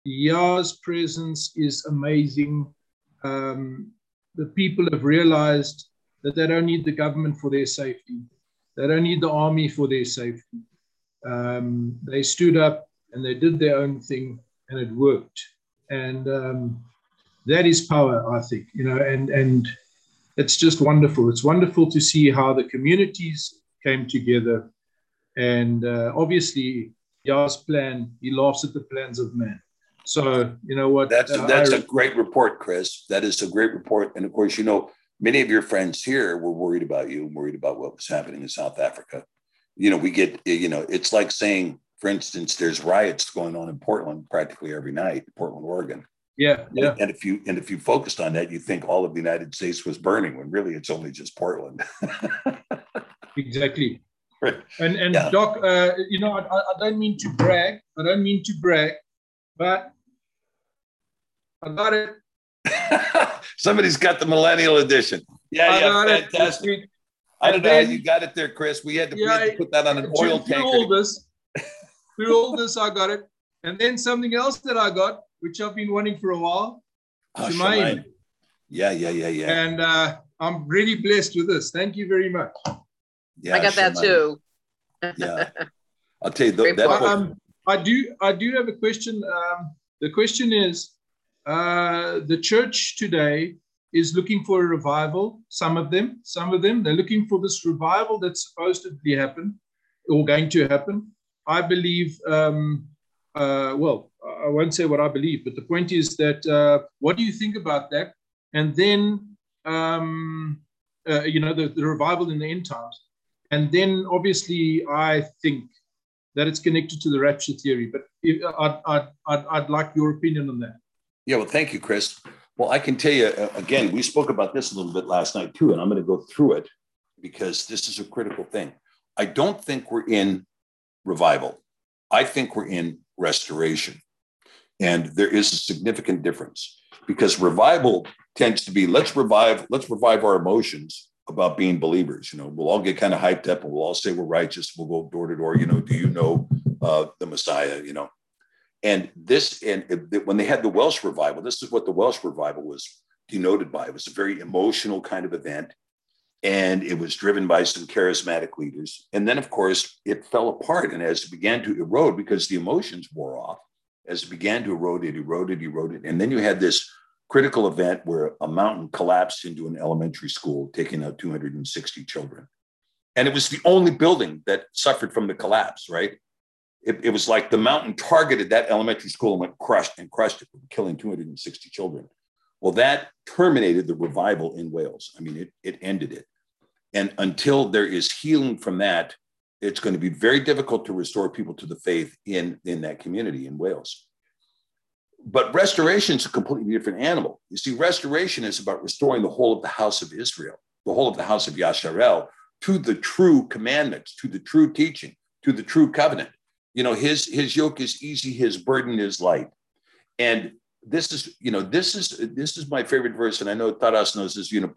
Speaker 9: Yah's presence is amazing. Um, the people have realized that they don't need the government for their safety. They don't need the army for their safety. Um, they stood up and they did their own thing and it worked. And um, that is power, I think, you know, and, and it's just wonderful. It's wonderful to see how the communities came together. And uh, obviously, Yah's plan, he laughs at the plans of man. So, you know what?
Speaker 1: That's
Speaker 9: uh,
Speaker 1: that's
Speaker 9: I-
Speaker 1: a great report, Chris. That is a great report. And of course, you know, many of your friends here were worried about you, worried about what was happening in South Africa. You know, we get, you know, it's like saying, for instance, there's riots going on in Portland practically every night, Portland, Oregon.
Speaker 9: Yeah, yeah.
Speaker 1: And if you and if you focused on that, you think all of the United States was burning when really it's only just Portland. [LAUGHS]
Speaker 9: Exactly.
Speaker 1: Right.
Speaker 9: And and
Speaker 1: Yeah.
Speaker 9: Doc, uh, you know, I, I don't mean to brag. I don't mean to brag, but I got it. [LAUGHS]
Speaker 1: Somebody's got the millennial edition. Yeah,
Speaker 9: I
Speaker 1: yeah,
Speaker 9: got it this
Speaker 1: fantastic. I don't
Speaker 9: And
Speaker 1: know you got it there, Chris. We had to, we had to put that on an
Speaker 9: Through-
Speaker 1: oil
Speaker 9: through all this, through all this, I got it. And then something else that I got, which I've been wanting for a while,
Speaker 1: Oh,
Speaker 9: Shemaim.
Speaker 1: Shemaim. Yeah, yeah, yeah, yeah.
Speaker 9: and uh, I'm really blessed with this. Thank you very much.
Speaker 1: yeah
Speaker 7: I got that too.
Speaker 1: Yeah. [LAUGHS] I'll tell you, th- that
Speaker 7: point.
Speaker 1: book,
Speaker 9: Um, I do. I do have a question. Um, the question is, uh, the church today is looking for a revival. Some of them, some of them, they're looking for this revival that's supposedly happen or going to happen. I believe. Um, uh, well, I won't say what I believe, but the point is that uh, what do you think about that? And then, um, uh, you know, the, the revival in the end times. And then, obviously, I think that it's connected to the rapture theory. But if, I'd, I'd, I'd, I'd like your opinion on that.
Speaker 1: yeah, well, thank you, Chris. Well, I can tell you uh, again, we spoke about this a little bit last night too, and I'm going to go through it because this is a critical thing. I don't think we're in revival. I think we're in restoration. And there is a significant difference because revival tends to be let's revive, let's revive our emotions about being believers. You know, we'll all get kind of hyped up and we'll all say we're righteous. We'll go door to door, you know, do you know uh, the Messiah, you know? And this, and when they had the Welsh revival, this is what the Welsh revival was denoted by. It was a very emotional kind of event. And it was driven by some charismatic leaders. And then, of course, it fell apart. And as it began to erode, because the emotions wore off, as it began to erode, it eroded, eroded. And then you had this critical event where a mountain collapsed into an elementary school, taking out 260 children. And it was the only building that suffered from the collapse, right? It, it was like the mountain targeted that elementary school and went crushed and crushed it, killing 260 children. Well, that terminated the revival in Wales. I mean, it, it ended it. And until there is healing from that, it's going to be very difficult to restore people to the faith in, in that community in Wales. But restoration is a completely different animal. You see, restoration is about restoring the whole of the house of Israel, the whole of the house of Yasharel to the true commandments, to the true teaching, to the true covenant. You know, his his yoke is easy, his burden is light. And this is, you know, this is this is my favorite verse, and I know Taras knows this. You know,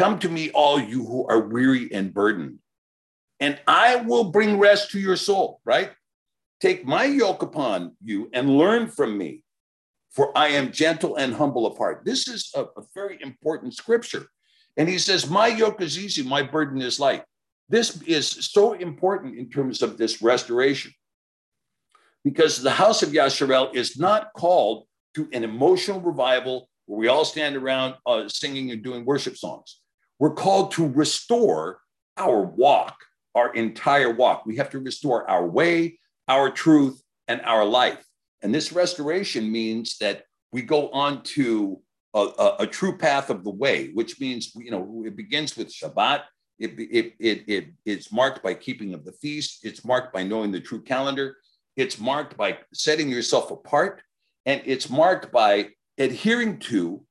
Speaker 1: Come to me, all you who are weary and burdened, and I will bring rest to your soul. Right? Take my yoke upon you and learn from me, for I am gentle and humble of heart. This is a, a very important scripture. And he says, My yoke is easy, my burden is light. This is so important in terms of this restoration because the house of Yasharel is not called to an emotional revival where we all stand around uh, singing and doing worship songs. We're called to restore our walk, our entire walk. We have to restore our way, our truth, and our life. And this restoration means that we go on to a, a, a true path of the way, which means, you know, it begins with Shabbat. It, it, it, it, it's marked by keeping of the feast. It's marked by knowing the true calendar. It's marked by setting yourself apart. And it's marked by adhering to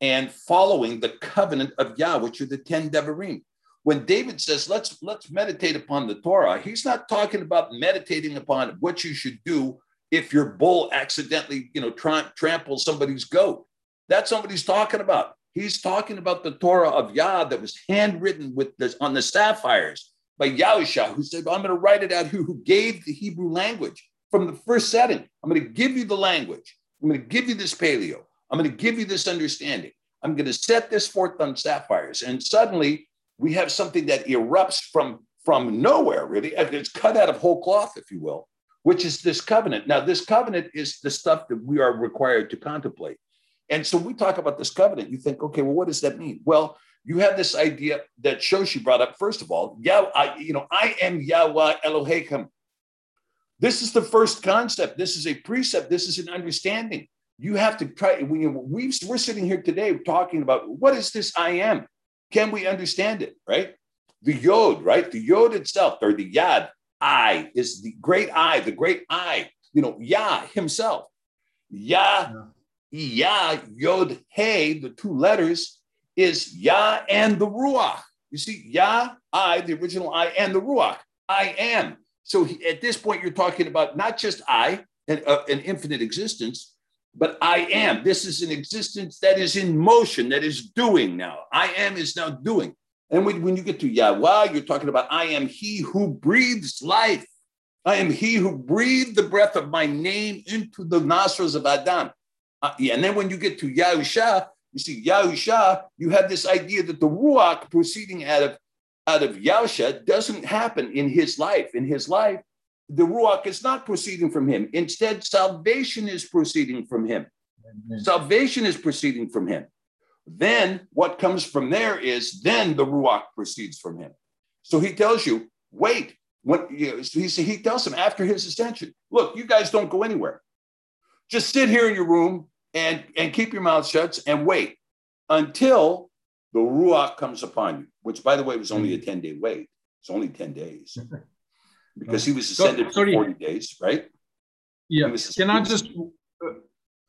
Speaker 1: and following the covenant of Yah, which are the 10 Devarim. When David says, let's, let's meditate upon the Torah, he's not talking about meditating upon what you should do if your bull accidentally, you know, tra- tramples somebody's goat. That's what he's talking about. He's talking about the Torah of Yah that was handwritten with this on the sapphires by Yahusha, who said, I'm going to write it out, who, who gave the Hebrew language from the first setting. I'm going to give you the language. I'm going to give you this paleo. I'm going to give you this understanding. I'm going to set this forth on sapphires. And suddenly we have something that erupts from, from nowhere, really. It's cut out of whole cloth, if you will, which is this covenant. Now, this covenant is the stuff that we are required to contemplate. And so we talk about this covenant. You think, okay, well, what does that mean? Well, you have this idea that Shoshi brought up. First of all, Yah, I, you know, I am Yahweh Elohim. This is the first concept. This is a precept. This is an understanding. You have to try. We, we we're sitting here today talking about what is this I am? Can we understand it? Right? The Yod, right? The Yod itself, or the Yad, I is the great I, the great I. You know, Yah himself. Yah, Yah, Yod, Hey, the two letters is Yah and the Ruach. You see, Yah, I, the original I, and the Ruach. I am. So he, at this point, you're talking about not just I, and, uh, an infinite existence, but I am. This is an existence that is in motion, that is doing now. I am is now doing. And when, you get to Yahweh, you're talking about I am he who breathes life. I am he who breathed the breath of my name into the nostrils of Adam. Uh, yeah, and then when you get to Yahusha, you see Yahusha, you have this idea that the Ruach proceeding out of out of Yahusha doesn't happen in his life. In his life, the Ruach is not proceeding from him. Instead, salvation is proceeding from him. Amen. Salvation is proceeding from him. Then what comes from there is then the Ruach proceeds from him. So he tells you, wait. When you know, he, he tells him after his ascension, look, you guys don't go anywhere. Just sit here in your room and, and keep your mouth shut and wait until the Ruach comes upon you, which, by the way, was only a mm-hmm. 10 day wait. It's only 10 days [LAUGHS] because he was ascended for 40 days, right?
Speaker 9: Yeah. Can I just, uh,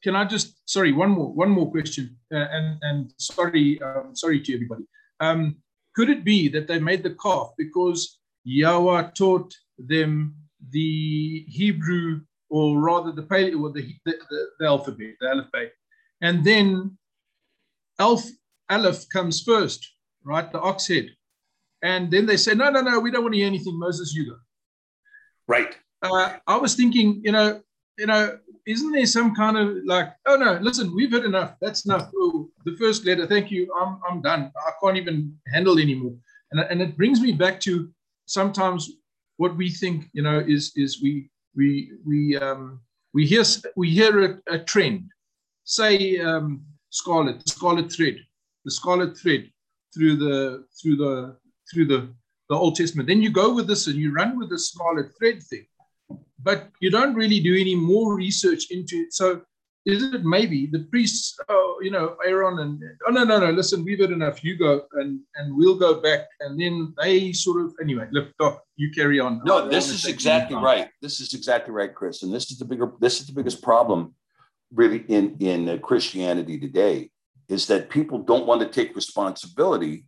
Speaker 9: can I just, sorry, one more, one more question. Uh, and, and sorry, um, sorry to everybody. Um, could it be that they made the calf because Yahweh taught them the Hebrew or rather the paleo or the, the, the, the alphabet, the alphabet, and then Alf Aleph comes first, right? The ox head. And then they say, no, no, no, we don't want to hear anything. Moses, you go.
Speaker 1: Right.
Speaker 9: Uh, I was thinking, you know, you know, isn't there some kind of like, oh no, listen, we've had enough. That's enough. The first letter, thank you. I'm, I'm done. I can't even handle anymore. And, and it brings me back to sometimes what we think, you know, is is we we we um, we hear we hear a, a trend, say um, scarlet, scarlet thread, the scarlet thread through the through the through the the Old Testament. Then you go with this and you run with the scarlet thread thing, but you don't really do any more research into it. So isn't it maybe the priests, oh, you know, Aaron and oh no, no, no, listen, we've had enough. You go and and we'll go back. And then they sort of anyway, look, Doc, you carry on.
Speaker 1: No, this is exactly right. This is exactly right, Chris. And this is the bigger this is the biggest problem really in in uh, Christianity today is that people don't want to take responsibility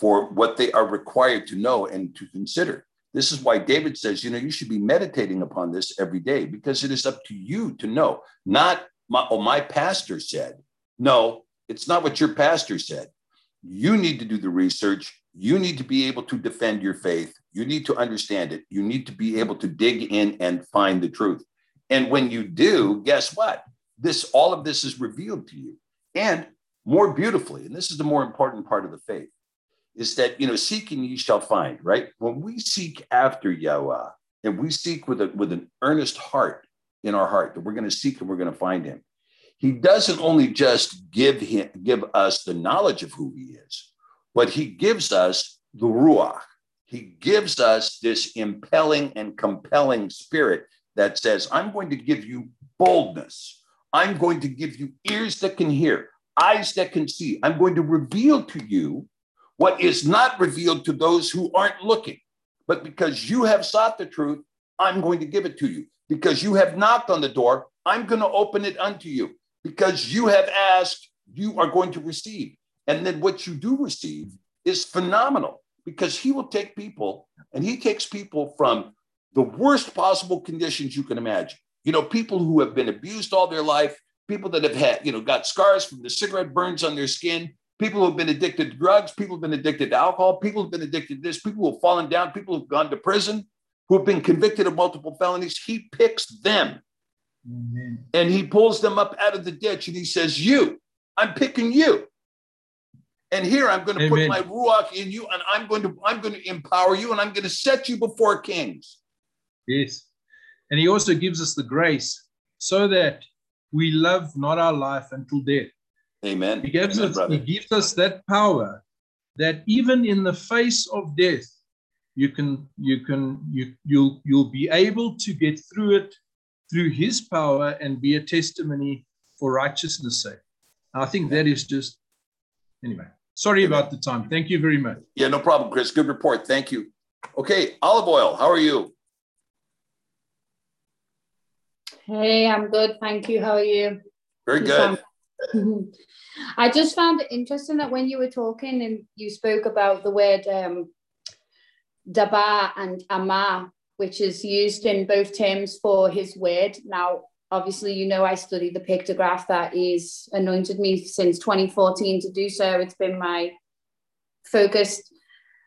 Speaker 1: for what they are required to know and to consider. This is why David says, you know, you should be meditating upon this every day because it is up to you to know, not my, oh, my pastor said. No, it's not what your pastor said. You need to do the research. You need to be able to defend your faith. You need to understand it. You need to be able to dig in and find the truth. And when you do, guess what? This all of this is revealed to you. And more beautifully, and this is the more important part of the faith, is that you know, seek and ye shall find, right? When we seek after Yahweh and we seek with a with an earnest heart in our heart that we're going to seek and we're going to find him, he doesn't only just give him give us the knowledge of who he is, but he gives us the ruach. He gives us this impelling and compelling spirit that says, I'm going to give you boldness. I'm going to give you ears that can hear, eyes that can see. I'm going to reveal to you what is not revealed to those who aren't looking. But because you have sought the truth, I'm going to give it to you. Because you have knocked on the door, I'm going to open it unto you. Because you have asked, you are going to receive. And then what you do receive is phenomenal because he will take people and he takes people from the worst possible conditions you can imagine. You know, people who have been abused all their life, people that have had, you know, got scars from the cigarette burns on their skin, people who've been addicted to drugs, people who've been addicted to alcohol, people who've been addicted to this, people who've fallen down, people who've gone to prison, who have been convicted of multiple felonies. He picks them Amen. and he pulls them up out of the ditch and he says, You, I'm picking you. And here I'm going to Amen. put my ruach in you, and I'm going to I'm going to empower you, and I'm going to set you before kings.
Speaker 9: Yes, and He also gives us the grace so that we love not our life until death.
Speaker 1: Amen.
Speaker 9: He gives
Speaker 1: Amen,
Speaker 9: us
Speaker 1: brother.
Speaker 9: He gives us that power that even in the face of death, you can you can you you'll you'll be able to get through it through His power and be a testimony for righteousness' sake. I think that is just anyway. Sorry about the time. Thank you very much.
Speaker 1: Yeah, no problem, Chris. Good report. Thank you. Okay, olive oil. How are you?
Speaker 8: Hey, I'm good. Thank you. How are you?
Speaker 1: Very good.
Speaker 8: I just found it interesting that when you were talking and you spoke about the word um, dabar and ama, which is used in both terms for his word. Now, obviously, you know, I studied the pictograph that he's anointed me since 2014 to do so. It's been my focus.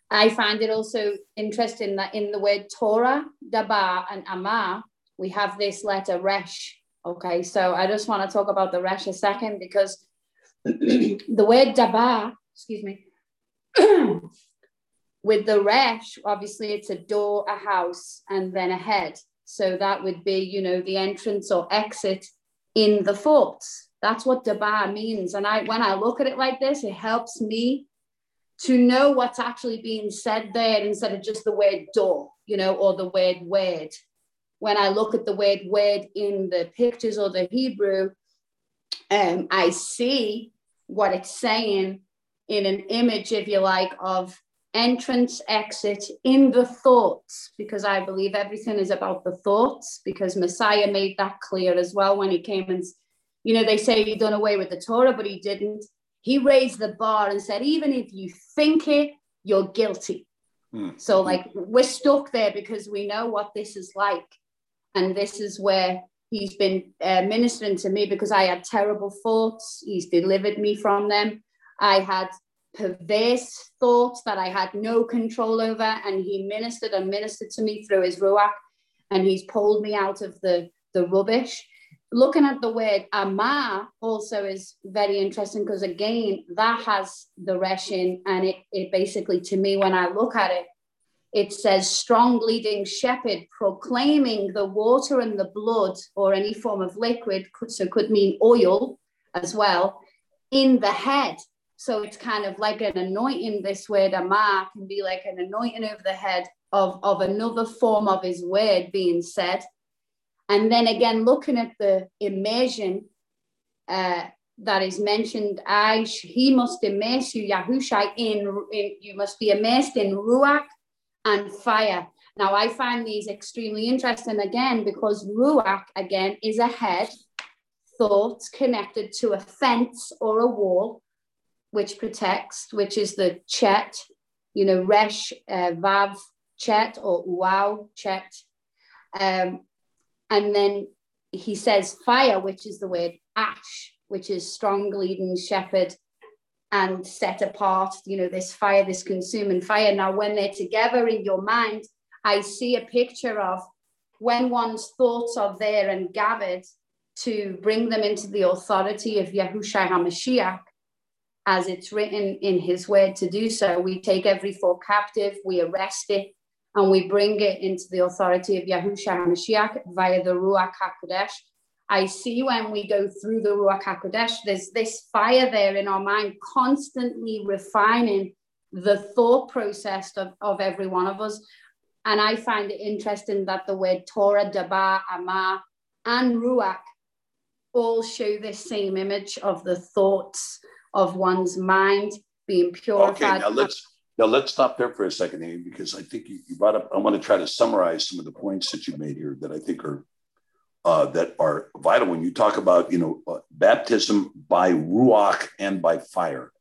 Speaker 8: I find it also interesting that in the word Torah, dabar, and ama, we have this letter resh. Okay, so I just want to talk about the resh a second because [CLEARS THROAT] the word dabar, excuse me, [CLEARS THROAT] with the resh, obviously it's a door, a house, and then a head. So that would be, you know, the entrance or exit in the thoughts. That's what dabar means. And I, when I look at it like this, it helps me to know what's actually being said there instead of just the word door, you know, or the word word. When I look at the word word in the pictures or the Hebrew, um, I see what it's saying in an image, if you like, of entrance, exit in the thoughts, because I believe everything is about the thoughts, because Messiah made that clear as well when he came and, you know, they say he done away with the Torah, but he didn't. He raised the bar and said, even if you think it, you're guilty. Mm. So, like, we're stuck there because we know what this is like. And this is where he's been uh, ministering to me because I had terrible thoughts. He's delivered me from them. I had perverse thoughts that I had no control over, and he ministered and ministered to me through his ruach. and he's pulled me out of the, the rubbish. Looking at the word amar also is very interesting because again, that has the resh in, and it, it basically, to me, when I look at it, it says strong leading shepherd proclaiming the water and the blood or any form of liquid, so could mean oil as well, in the head. So it's kind of like an anointing. This word amar can be like an anointing over the head of, of another form of his word being said. And then again, looking at the immersion uh, that is mentioned, I he must immerse you, Yahushai, in, in you must be immersed in ruach and fire. Now, I find these extremely interesting again because ruach again is a head, thoughts connected to a fence or a wall, which protects, which is the chet, you know, resh, uh, vav, chet, or wow, chet. Um, and then he says fire, which is the word ash, which is strong leading shepherd and set apart, you know, this fire, this consuming fire. Now, when they're together in your mind, I see a picture of when one's thoughts are there and gathered to bring them into the authority of Yahushua HaMashiach, as it's written in his word to do so. We take every thought captive, we arrest it, and we bring it into the authority of Yahushua HaMashiach via the Ruach HaKodesh. I see when we go through the Ruach HaKodesh, there's this fire there in our mind, constantly refining the thought process of, of every one of us. And I find it interesting that the word Torah, Dabar, Amar, and Ruach all show this same image of the thoughts of one's mind being purified.
Speaker 1: Okay, now let's now let's stop there for a second, Amy, because I think you, you brought up. I want to try to summarize some of the points that you made here that I think are uh, that are vital when you talk about you know uh, baptism by ruach and by fire.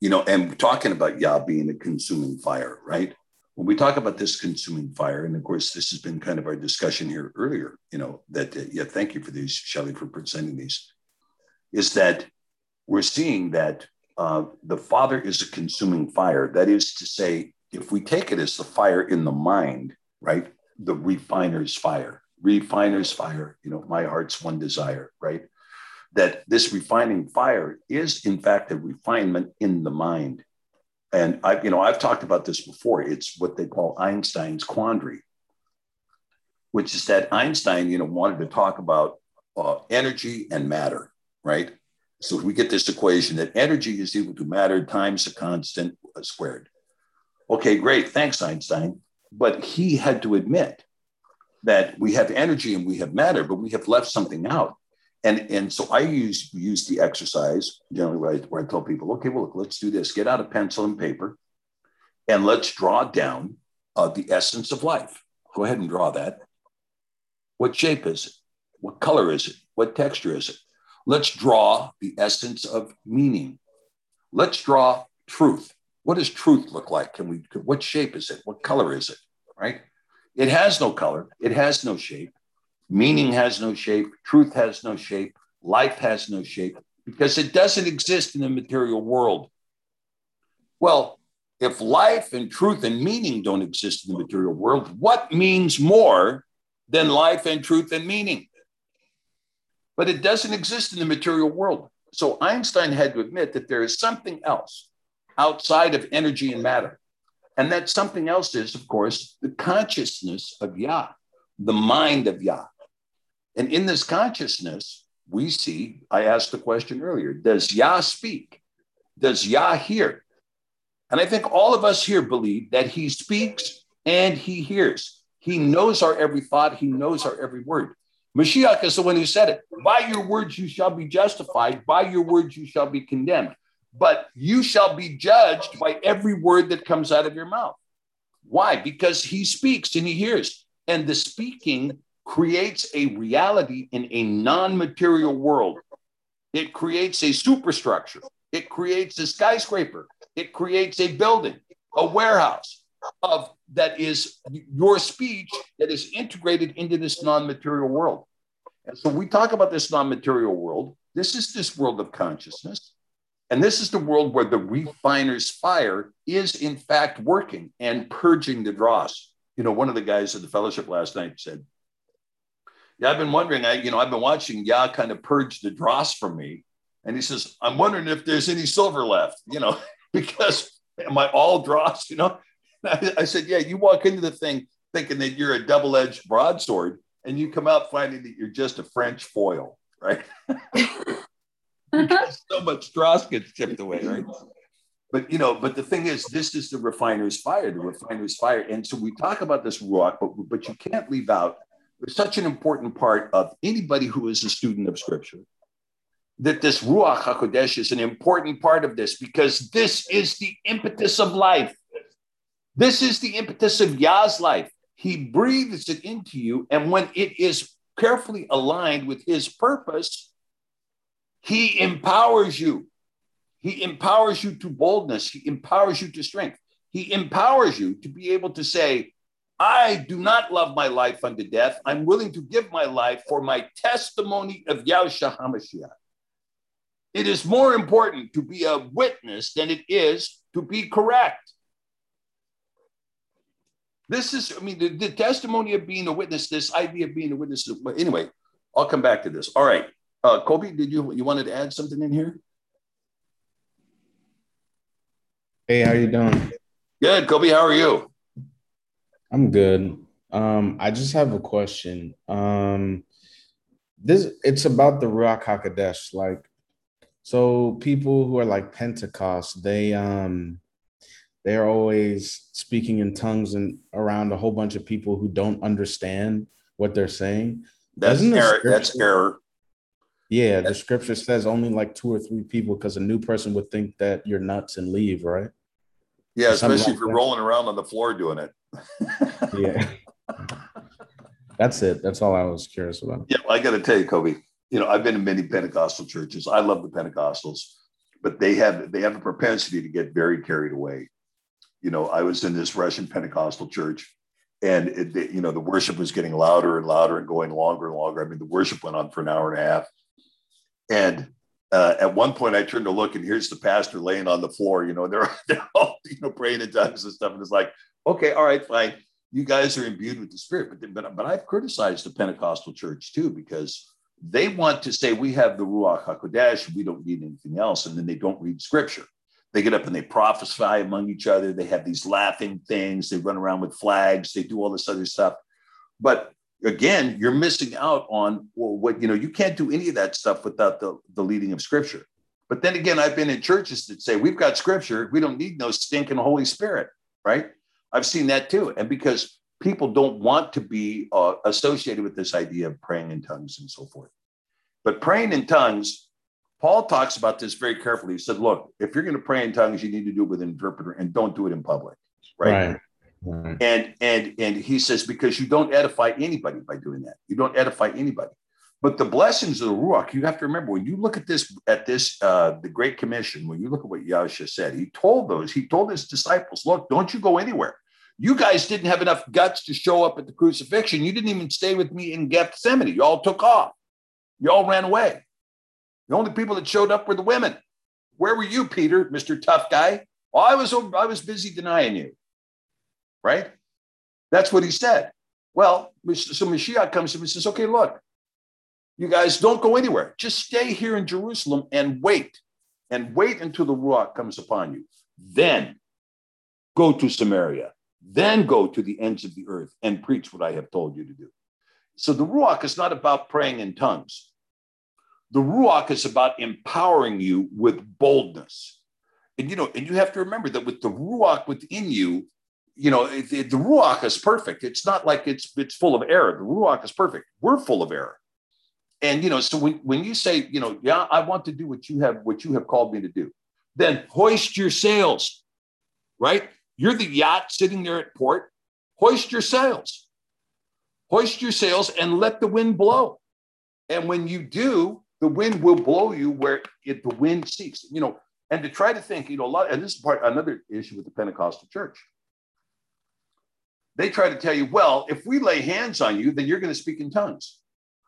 Speaker 1: You know, and talking about Yah being a consuming fire, right? When we talk about this consuming fire, and of course, this has been kind of our discussion here earlier. You know that uh, yeah, thank you for these, shelly for presenting these. Is that we're seeing that uh, the Father is a consuming fire. That is to say, if we take it as the fire in the mind, right, the refiner's fire, refiner's fire, you know, my heart's one desire, right? That this refining fire is, in fact, a refinement in the mind. And I've, you know, I've talked about this before. It's what they call Einstein's quandary, which is that Einstein, you know, wanted to talk about uh, energy and matter, right? So we get this equation that energy is equal to matter times a constant squared. Okay, great. Thanks, Einstein. But he had to admit that we have energy and we have matter, but we have left something out. And, and so I use, use the exercise generally where I, where I tell people, okay, well, look, let's do this. Get out a pencil and paper and let's draw down uh, the essence of life. Go ahead and draw that. What shape is it? What color is it? What texture is it? Let's draw the essence of meaning. Let's draw truth. What does truth look like? Can we, what shape is it? What color is it? Right? It has no color, it has no shape. Meaning has no shape, truth has no shape, life has no shape because it doesn't exist in the material world. Well, if life and truth and meaning don't exist in the material world, what means more than life and truth and meaning? But it doesn't exist in the material world. So Einstein had to admit that there is something else outside of energy and matter. And that something else is, of course, the consciousness of Yah, the mind of Yah. And in this consciousness, we see, I asked the question earlier Does Yah speak? Does Yah hear? And I think all of us here believe that he speaks and he hears. He knows our every thought, he knows our every word. Mashiach is the one who said it. By your words you shall be justified, by your words you shall be condemned but you shall be judged by every word that comes out of your mouth. Why? Because he speaks and he hears. And the speaking creates a reality in a non material world. It creates a superstructure, it creates a skyscraper, it creates a building, a warehouse of that is your speech that is integrated into this non-material world. And so we talk about this non-material world. This is this world of consciousness. And this is the world where the refiner's fire is in fact working and purging the dross. you know, one of the guys at the fellowship last night said, Yeah, I've been wondering, I, you know, I've been watching Yah kind of purge the dross from me. And he says, I'm wondering if there's any silver left, you know, [LAUGHS] because am I all dross, you know? I, I said, Yeah, you walk into the thing thinking that you're a double-edged broadsword, and you come out finding that you're just a French foil, right? [LAUGHS] [LAUGHS] so much dross gets chipped away, right? But you know, but the thing is, this is the refiner's fire, the refiner's fire. And so we talk about this ruach, but but you can't leave out such an important part of anybody who is a student of scripture. That this ruach hakodesh is an important part of this because this is the impetus of life. This is the impetus of Yah's life. He breathes it into you, and when it is carefully aligned with His purpose, He empowers you. He empowers you to boldness. He empowers you to strength. He empowers you to be able to say, I do not love my life unto death. I'm willing to give my life for my testimony of Yahushua HaMashiach. It is more important to be a witness than it is to be correct. This is, I mean, the, the testimony of being a witness, this idea of being a witness. Anyway, I'll come back to this. All right. Uh, Kobe, did you you wanted to add something in here?
Speaker 10: Hey, how you doing?
Speaker 1: Good, Kobe. How are you?
Speaker 10: I'm good. Um, I just have a question. Um, this it's about the Ruach Hakodesh. Like, so people who are like Pentecost, they um, they're always speaking in tongues and around a whole bunch of people who don't understand what they're saying.
Speaker 1: That's error. That's error.
Speaker 10: Yeah, the scripture says only like two or three people because a new person would think that you're nuts and leave, right?
Speaker 1: Yeah, especially
Speaker 10: like
Speaker 1: if you're
Speaker 10: that.
Speaker 1: rolling around on the floor doing it.
Speaker 10: Yeah. [LAUGHS] That's it. That's all I was curious about.
Speaker 1: Yeah, I got to tell you, Kobe. You know, I've been in many Pentecostal churches. I love the Pentecostals, but they have they have a propensity to get very carried away. You know, I was in this Russian Pentecostal church, and it, you know the worship was getting louder and louder and going longer and longer. I mean, the worship went on for an hour and a half, and uh, at one point I turned to look, and here's the pastor laying on the floor. You know, they're [LAUGHS] they're all you know praying in tongues and stuff, and it's like, okay, all right, fine. You guys are imbued with the Spirit, but but but I've criticized the Pentecostal church too because they want to say we have the Ruach Hakodesh, we don't need anything else, and then they don't read Scripture. They get up and they prophesy among each other. They have these laughing things. They run around with flags. They do all this other stuff. But again, you're missing out on well, what you know. You can't do any of that stuff without the, the leading of Scripture. But then again, I've been in churches that say we've got Scripture. We don't need no stinking Holy Spirit, right? I've seen that too. And because people don't want to be uh, associated with this idea of praying in tongues and so forth. But praying in tongues, Paul talks about this very carefully. He said, look, if you're going to pray in tongues, you need to do it with an interpreter and don't do it in public. Right.
Speaker 10: Right. Right.
Speaker 1: And and and he says, because you don't edify anybody by doing that. You don't edify anybody. But the blessings of the Ruach, you have to remember when you look at this, at this, uh, the Great Commission, when you look at what Yahshua said, he told those, he told his disciples, look, don't you go anywhere. You guys didn't have enough guts to show up at the crucifixion. You didn't even stay with me in Gethsemane. You all took off. You all ran away. The only people that showed up were the women. Where were you, Peter, Mr. Tough Guy? Well, I was I was busy denying you. Right? That's what he said. Well, so Mashiach comes to him and says, okay, look, you guys don't go anywhere. Just stay here in Jerusalem and wait. And wait until the Ruach comes upon you. Then go to Samaria. Then go to the ends of the earth and preach what I have told you to do. So the Ruach is not about praying in tongues. The Ruach is about empowering you with boldness. And you know, and you have to remember that with the Ruach within you, you know, it, it- the Ruach is perfect. It's not like it's it's full of error. The Ruach is perfect. We're full of error. And you know, so when, when you say, you know, yeah, I want to do what you have what you have called me to do, then hoist your sails, right? You're the yacht sitting there at port. Hoist your sails. Hoist your sails and let the wind blow. And when you do, the wind will blow you where it, the wind seeks. You know, and to try to think, you know, a lot, and this is part another issue with the Pentecostal church. They try to tell you, well, if we lay hands on you, then you're going to speak in tongues.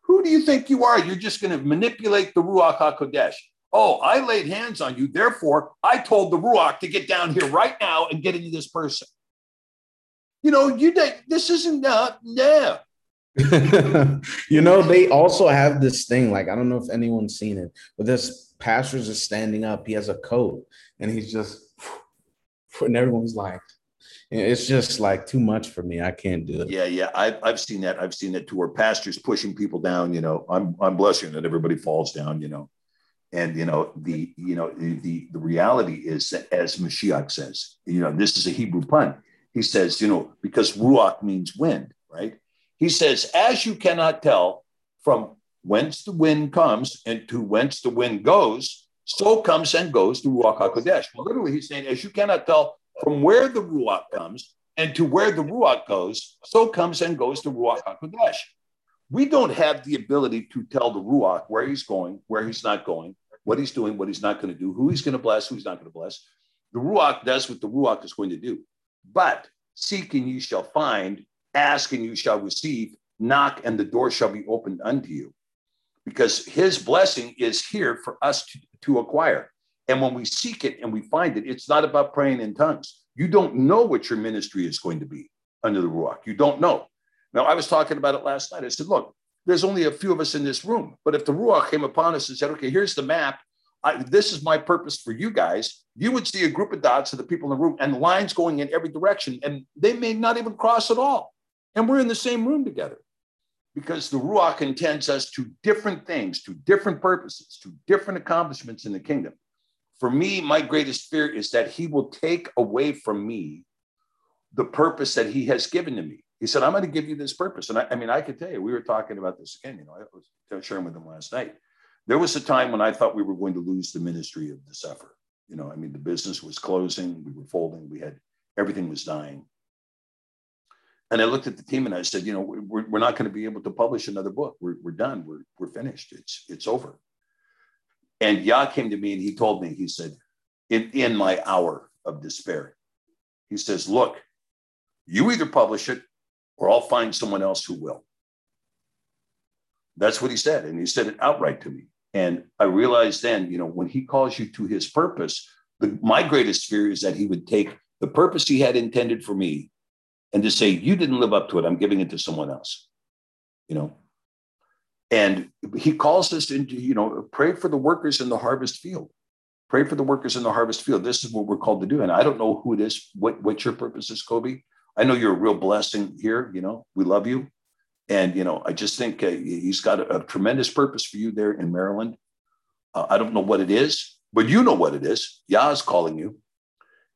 Speaker 1: Who do you think you are? You're just going to manipulate the Ruach HaKodesh. Oh, I laid hands on you. Therefore, I told the Ruach to get down here right now and get into this person. You know, you this isn't uh, [LAUGHS] yeah.
Speaker 10: you know, they also have this thing. Like I don't know if anyone's seen it, but this pastor's is standing up. He has a coat, and he's just, and everyone's like, it's just like too much for me. I can't do it.
Speaker 1: Yeah, yeah. I've I've seen that. I've seen that too, where pastors pushing people down. You know, I'm I'm blessing that everybody falls down. You know, and you know the you know the the reality is that as Mashiach says, you know, this is a Hebrew pun. He says, you know, because ruach means wind, right? He says, as you cannot tell from whence the wind comes and to whence the wind goes, so comes and goes the ruach hakodesh. Well, literally, he's saying, as you cannot tell from where the Ruach comes and to where the Ruach goes, so comes and goes the Ruach HaKodesh. We don't have the ability to tell the Ruach where he's going, where he's not going, what he's doing, what he's not going to do, who he's going to bless, who he's not going to bless. The Ruach does what the Ruach is going to do. But seek and you shall find, ask and you shall receive, knock and the door shall be opened unto you. Because his blessing is here for us to, to acquire. And when we seek it and we find it, it's not about praying in tongues. You don't know what your ministry is going to be under the Ruach. You don't know. Now, I was talking about it last night. I said, look, there's only a few of us in this room. But if the Ruach came upon us and said, okay, here's the map, I, this is my purpose for you guys, you would see a group of dots of the people in the room and lines going in every direction. And they may not even cross at all. And we're in the same room together because the Ruach intends us to different things, to different purposes, to different accomplishments in the kingdom for me, my greatest fear is that he will take away from me the purpose that he has given to me. He said, I'm going to give you this purpose. And I, I mean, I could tell you, we were talking about this again. You know, I was sharing with him last night. There was a time when I thought we were going to lose the ministry of the Cepher. You know, I mean, the business was closing, we were folding, we had everything was dying. And I looked at the team and I said, you know, we're, we're not going to be able to publish another book. We're, we're done. We're, we're finished. It's, it's over. And Yah came to me and he told me, he said, in, in my hour of despair, he says, Look, you either publish it or I'll find someone else who will. That's what he said. And he said it outright to me. And I realized then, you know, when he calls you to his purpose, the, my greatest fear is that he would take the purpose he had intended for me and to say, You didn't live up to it. I'm giving it to someone else. You know, and he calls us into, you know, pray for the workers in the harvest field. Pray for the workers in the harvest field. This is what we're called to do. And I don't know who it is, what, what your purpose is, Kobe. I know you're a real blessing here. You know, we love you. And, you know, I just think uh, he's got a, a, tremendous purpose for you there in Maryland. Uh, I don't know what it is, but you know what it is. Yah is calling you.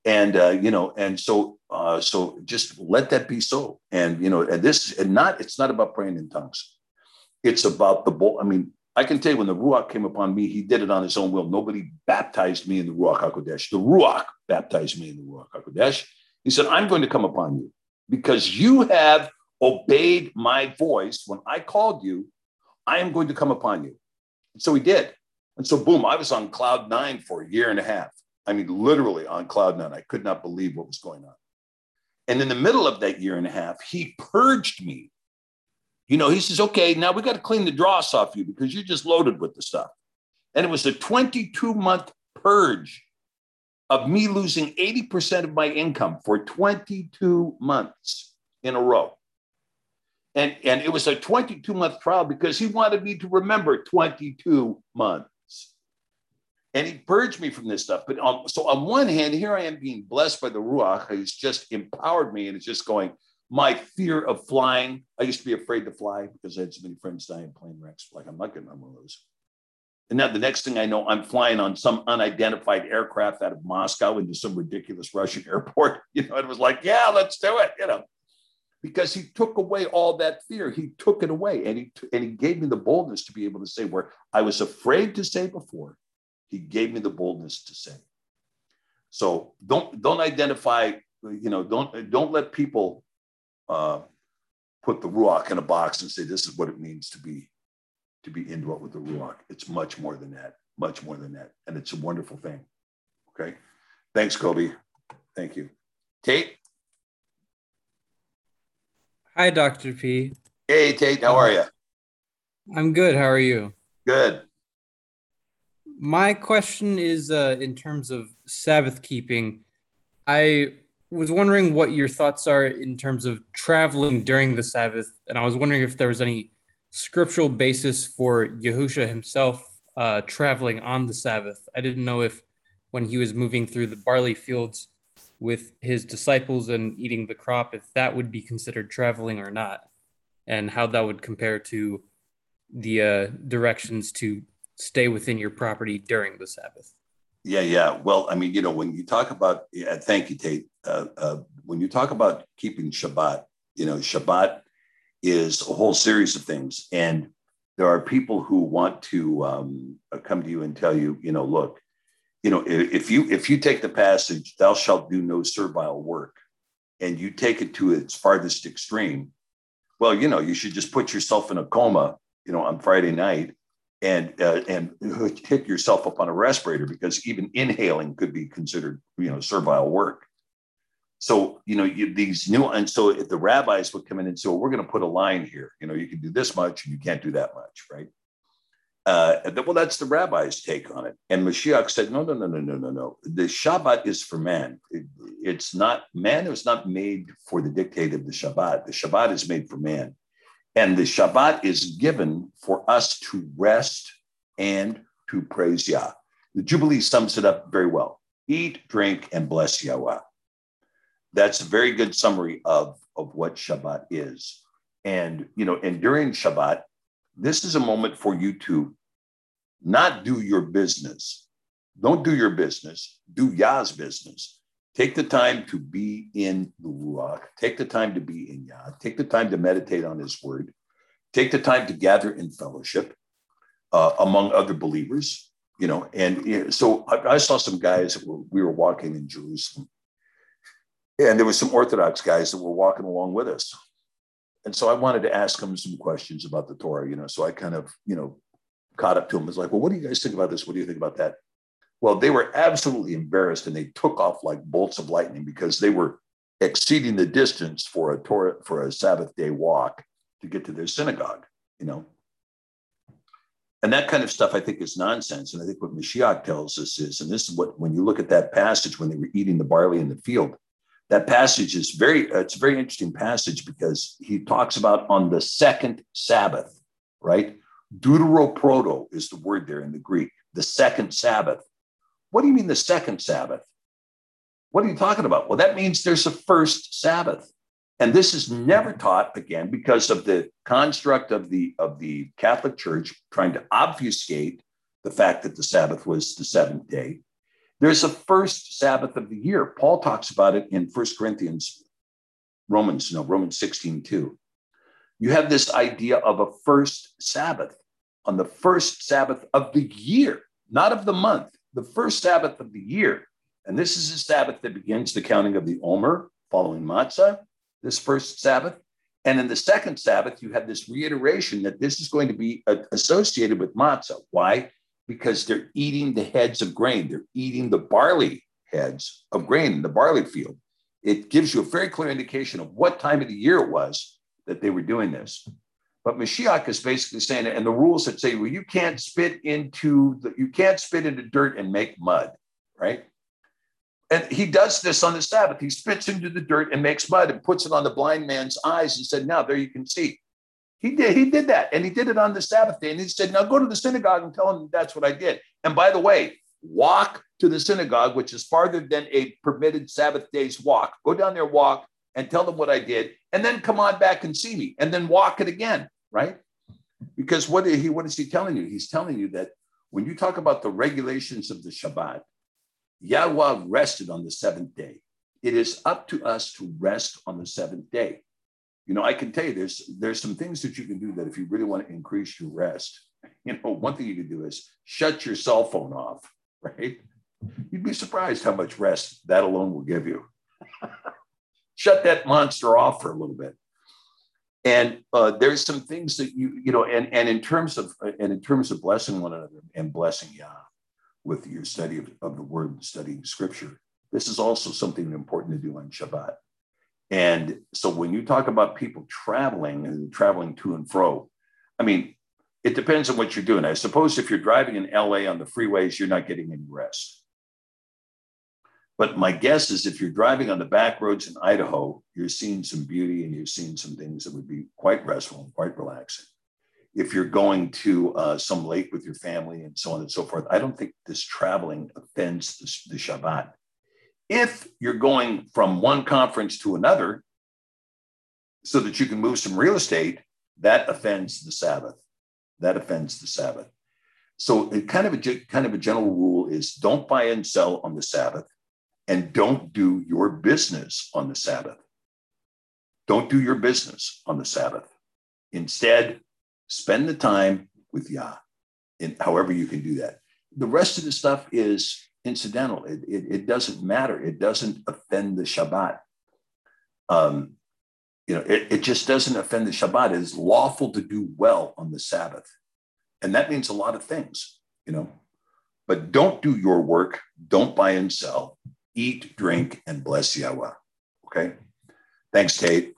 Speaker 1: And, uh, you know, and so, uh, so just let that be so. And, you know, and this, and not, it's not about praying in tongues it's about the bowl. I mean, I can tell you when the Ruach came upon me, he did it on his own will. Nobody baptized me in the Ruach HaKodesh. The Ruach baptized me in the Ruach HaKodesh. He said, I'm going to come upon you because you have obeyed my voice. When I called you, I am going to come upon you. And so he did. And so, boom, I was on cloud nine for a year and a half. I mean, literally on cloud nine. I could not believe what was going on. And in the middle of that year and a half, he purged me you know, he says, okay, now we got to clean the dross off you because you're just loaded with the stuff. And it was a 22 month purge of me losing 80% of my income for 22 months in a row. And, and it was a 22 month trial because he wanted me to remember 22 months. And he purged me from this stuff. But um, so on one hand, here I am being blessed by the Ruach. He's just empowered me and it's just going, my fear of flying. I used to be afraid to fly because I had so many friends die in plane wrecks. Like, I'm not getting on one of those. And now the next thing I know, I'm flying on some unidentified aircraft out of Moscow into some ridiculous Russian [LAUGHS] airport. You know, it was like, yeah, let's do it, you know, because he took away all that fear. He took it away and he, and he gave me the boldness to be able to say where I was afraid to say before, he gave me the boldness to say. So don't, don't identify, you know, don't, don't let people uh, put the ruach in a box and say this is what it means to be to be indwelt with the ruach. It's much more than that, much more than that, and it's a wonderful thing. Okay, thanks, Kobe. Thank you, Tate.
Speaker 11: Hi, Dr. P.
Speaker 1: Hey, Tate. How are you?
Speaker 11: I'm good. How are you?
Speaker 1: Good.
Speaker 11: My question is uh, in terms of Sabbath keeping. I was wondering what your thoughts are in terms of traveling during the Sabbath, and I was wondering if there was any scriptural basis for Yahusha himself uh, traveling on the Sabbath. I didn't know if when he was moving through the barley fields with his disciples and eating the crop, if that would be considered traveling or not, and how that would compare to the uh, directions to stay within your property during the Sabbath.
Speaker 1: Yeah, yeah. Well, I mean, you know, when you talk about, yeah, thank you, Tate. Uh, uh, when you talk about keeping Shabbat, you know, Shabbat is a whole series of things. And there are people who want to um, come to you and tell you, you know, look, you know, if you if you take the passage, "Thou shalt do no servile work," and you take it to its farthest extreme, well, you know, you should just put yourself in a coma, you know, on Friday night, and uh, and hit yourself up on a respirator because even inhaling could be considered, you know, servile work. So you know you, these new, and so if the rabbis would come in and say, well, "We're going to put a line here. You know, you can do this much, and you can't do that much, right?" Uh, well, that's the rabbi's take on it. And Mashiach said, no, no, no, no, no, no, no. The Shabbat is for man. It, it's not, man is not made for the dictate of the Shabbat. The Shabbat is made for man. And the Shabbat is given for us to rest and to praise Yah. The Jubilee sums it up very well. Eat, drink, and bless Yahweh. That's a very good summary of, of what Shabbat is. And, you know, and during Shabbat, this is a moment for you to not do your business. Don't do your business, do Yah's business. Take the time to be in the Ruach. Take the time to be in Yah. Take the time to meditate on His Word. Take the time to gather in fellowship uh, among other believers. You know, and so I, I, saw some guys. We were walking in Jerusalem, and there was some Orthodox guys that were walking along with us. And so I wanted to ask them some questions about the Torah. You know, so I kind of you know caught up to them. Was like, well, what do you guys think about this? What do you think about that? Well, they were absolutely embarrassed and they took off like bolts of lightning because they were exceeding the distance for a Torah for a Sabbath day walk to get to their synagogue, you know. And that kind of stuff I think is nonsense. And I think what Mashiach tells us is, and this is what when you look at that passage when they were eating the barley in the field, that passage is very, it's a very interesting passage because he talks about on the second Sabbath, right? Deuteroproto is the word there in the Greek, the second Sabbath. What do you mean the second Sabbath? What are you talking about? Well, that means there's a first Sabbath. And this is never taught again because of the construct of the of the Catholic Church trying to obfuscate the fact that the Sabbath was the seventh day. There's a first Sabbath of the year. Paul talks about it in First Corinthians, Romans, no, Romans 16, 2. You have this idea of a first Sabbath on the first Sabbath of the year, not of the month, the first Sabbath of the year. And this is a Sabbath that begins the counting of the Omer following Matzah, this first Sabbath. And in the second Sabbath, you have this reiteration that this is going to be uh, associated with Matzah. Why? Because they're eating the heads of grain, they're eating the barley heads of grain in the barley field. It gives you a very clear indication of what time of the year it was that they were doing this. But Mashiach is basically saying, and the rules that say, well, you can't spit into the, you can't spit into dirt and make mud, right? And he does this on the Sabbath. He spits into the dirt and makes mud and puts it on the blind man's eyes and said, now there you can see. He did, he did that. And he did it on the Sabbath day. And he said, now go to the synagogue and tell them that's what I did. And by the way, walk to the synagogue, which is farther than a permitted Sabbath day's walk. Go down there, walk, and tell them what I did, and then come on back and see me, and then walk it again, right? Because what he what is he telling you? He's telling you that when you talk about the regulations of the Shabbat, Yahweh rested on the seventh day. It is up to us to rest on the seventh day. You know, I can tell you there's there's some things that you can do that if you really want to increase your rest. You know, one thing you can do is shut your cell phone off, [LAUGHS] right? You'd be surprised how much rest that alone will give you. [LAUGHS] shut that monster off for a little bit. And uh, there's some things that you, you know, and, and in terms of and in terms of blessing one another and blessing Yah with your study of, of the word, studying scripture, this is also something important to do on Shabbat. And so when you talk about people traveling and traveling to and fro, I mean, it depends on what you're doing. I suppose if you're driving in LA on the freeways, you're not getting any rest. But my guess is if you're driving on the back roads in Idaho, you're seeing some beauty and you're seeing some things that would be quite restful and quite relaxing. If you're going to uh, some lake with your family and so on and so forth, I don't think this traveling offends the, the Shabbat. If you're going from one conference to another so that you can move some real estate, that offends the Sabbath. That offends the Sabbath. So, it kind of a kind of a general rule is don't buy and sell on the Sabbath, and don't do your business on the Sabbath. Don't do your business on the Sabbath. Instead, spend the time with Yah, in however you can do that. The rest of the stuff is incidental. It, it, it doesn't matter. It doesn't offend the Shabbat. Um, you know, it, it just doesn't offend the Shabbat. It is lawful to do well on the Sabbath. And that means a lot of things, you know. But don't do your work, don't buy and sell, eat, drink, and bless Yahweh. Okay. Thanks, Tate.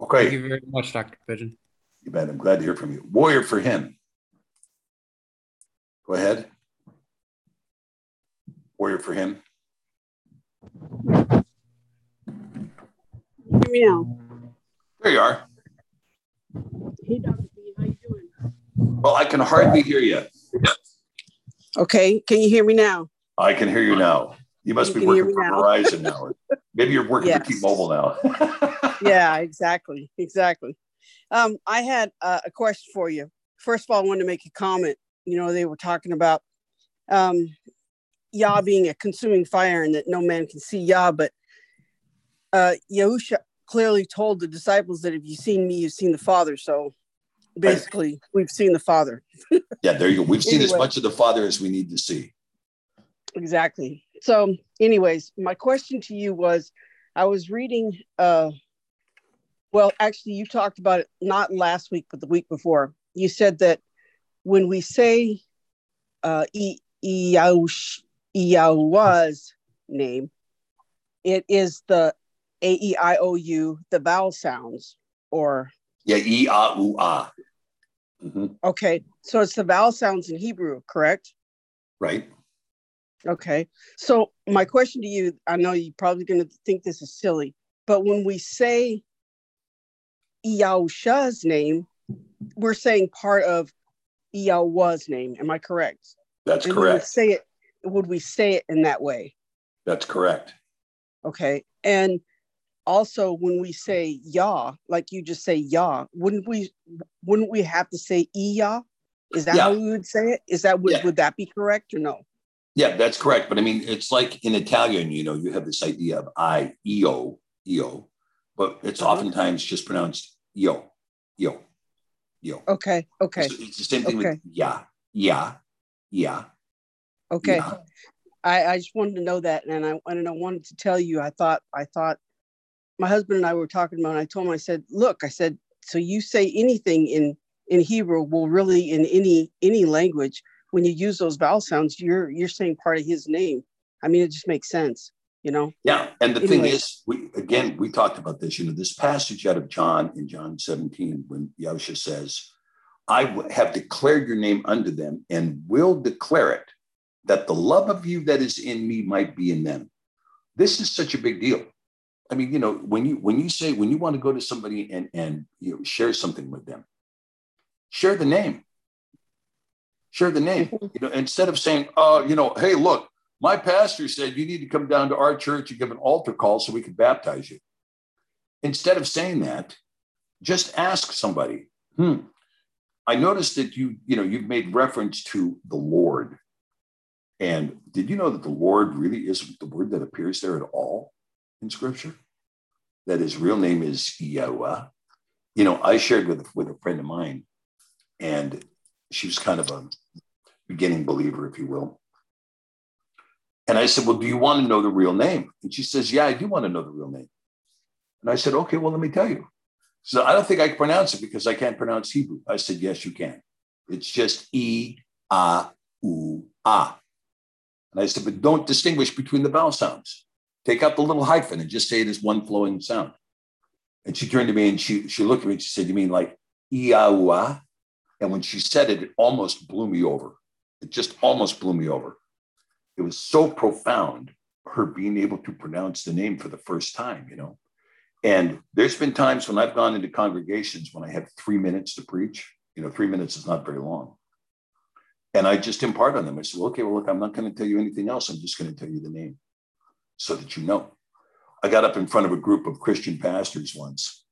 Speaker 1: Okay.
Speaker 11: Thank you very much, Dr. Pidgeon.
Speaker 1: You bet. I'm glad to hear from you. Warrior for him. Go ahead. Warrior for him.
Speaker 12: Hear me now.
Speaker 1: There you are.
Speaker 12: Hey, Dr. B, how you doing?
Speaker 1: Well, I can hardly hear you.
Speaker 12: Okay, can you hear me now?
Speaker 1: I can hear you now. You must
Speaker 12: You
Speaker 1: be working for
Speaker 12: now.
Speaker 1: Verizon now. [LAUGHS] Maybe you're working for T-Mobile now. [LAUGHS]
Speaker 12: yeah, exactly, exactly. Um, I had uh, a question for you. First of all, I wanted to make a comment. You know, they were talking about um, Yah being a consuming fire and that no man can see Yah, but uh, Yahusha clearly told the disciples that if you've seen me, you've seen the Father. So basically, we've seen the Father. [LAUGHS]
Speaker 1: yeah, there you go. We've seen as much of the Father as we need to see.
Speaker 12: exactly so anyways my question to you was i was reading uh well actually you talked about it not last week but the week before you said that when we say uh E- Eauwa's name it is the a-e-i-o-u the vowel sounds or
Speaker 1: Yeah, E A U A. Mhm,
Speaker 12: okay so it's the vowel sounds in hebrew correct
Speaker 1: Right.
Speaker 12: Okay. So my question to you, I know you're probably going to think this is silly, but when we say Yahusha's name, we're saying part of Yahweh's name. Am I correct?
Speaker 1: That's
Speaker 12: And
Speaker 1: correct.
Speaker 12: say it. Would we say it in that way?
Speaker 1: That's correct.
Speaker 12: Okay. And also, when we say Yah, like you just say Yah, wouldn't we? Wouldn't we have to say Yah? Is that
Speaker 1: Yeah.
Speaker 12: how we would say it? Is that would,
Speaker 1: Yeah.
Speaker 12: would that be correct or no?
Speaker 1: Yeah, that's correct. But I mean, it's like in Italian, you know, you have this idea of I, io, io, but it's
Speaker 12: Uh-huh.
Speaker 1: oftentimes just pronounced yo, yo, yo.
Speaker 12: Okay. Okay.
Speaker 1: It's, it's the same thing
Speaker 12: Okay.
Speaker 1: with yeah, yeah, yeah.
Speaker 12: Okay.
Speaker 1: yeah.
Speaker 12: I, I just wanted to know that, and I and I wanted to tell you. I thought I thought my husband and I were talking about. And I told him I said, "Look, I said, so you say anything in in Hebrew, well, really in any any language, when you use those vowel sounds, you're you're saying part of His name. I mean, it just makes sense, you know."
Speaker 1: Yeah, and the thing is, we again we talked about this. You know, this passage out of John in John 17, when Yahusha says, "I have declared your name unto them, and will declare it, that the love of you that is in me might be in them." This is such a big deal. I mean, you know, when you when you say when you want to go to somebody and and you know share something with them, share the name. Share the name. You know, instead of saying, "Oh, you know, hey, look, my pastor said you need to come down to our church and give an altar call so we can baptize you. Instead of saying that, just ask somebody, hmm, I noticed that you, you know, you've made reference to the Lord. And did you know that the Lord really isn't the word that appears there at all in scripture? That his real name is Yahweh. You know, I shared with, with a friend of mine, and she was kind of a beginning believer, if you will. And I said, Well, do you want to know the real name? And she says, Yeah, I do want to know the real name. And I said, Okay, well, let me tell you. So I don't think I can pronounce it because I can't pronounce Hebrew. I said, Yes, you can. It's just E A U A. And I said, But don't distinguish between the vowel sounds. Take out the little hyphen and just say it as one flowing sound. And she turned to me and she, she looked at me and she said, You mean like E A U A? And when she said it, it almost blew me over. It just almost blew me over. It was so profound her being able to pronounce the name for the first time, you know. And there's been times when I've gone into congregations when I have three minutes to preach. You know, three minutes is not very long. And I just impart on them. I said, well, okay, well, look, I'm not going to tell you anything else. I'm just going to tell you the name so that you know. I got up in front of a group of Christian pastors once,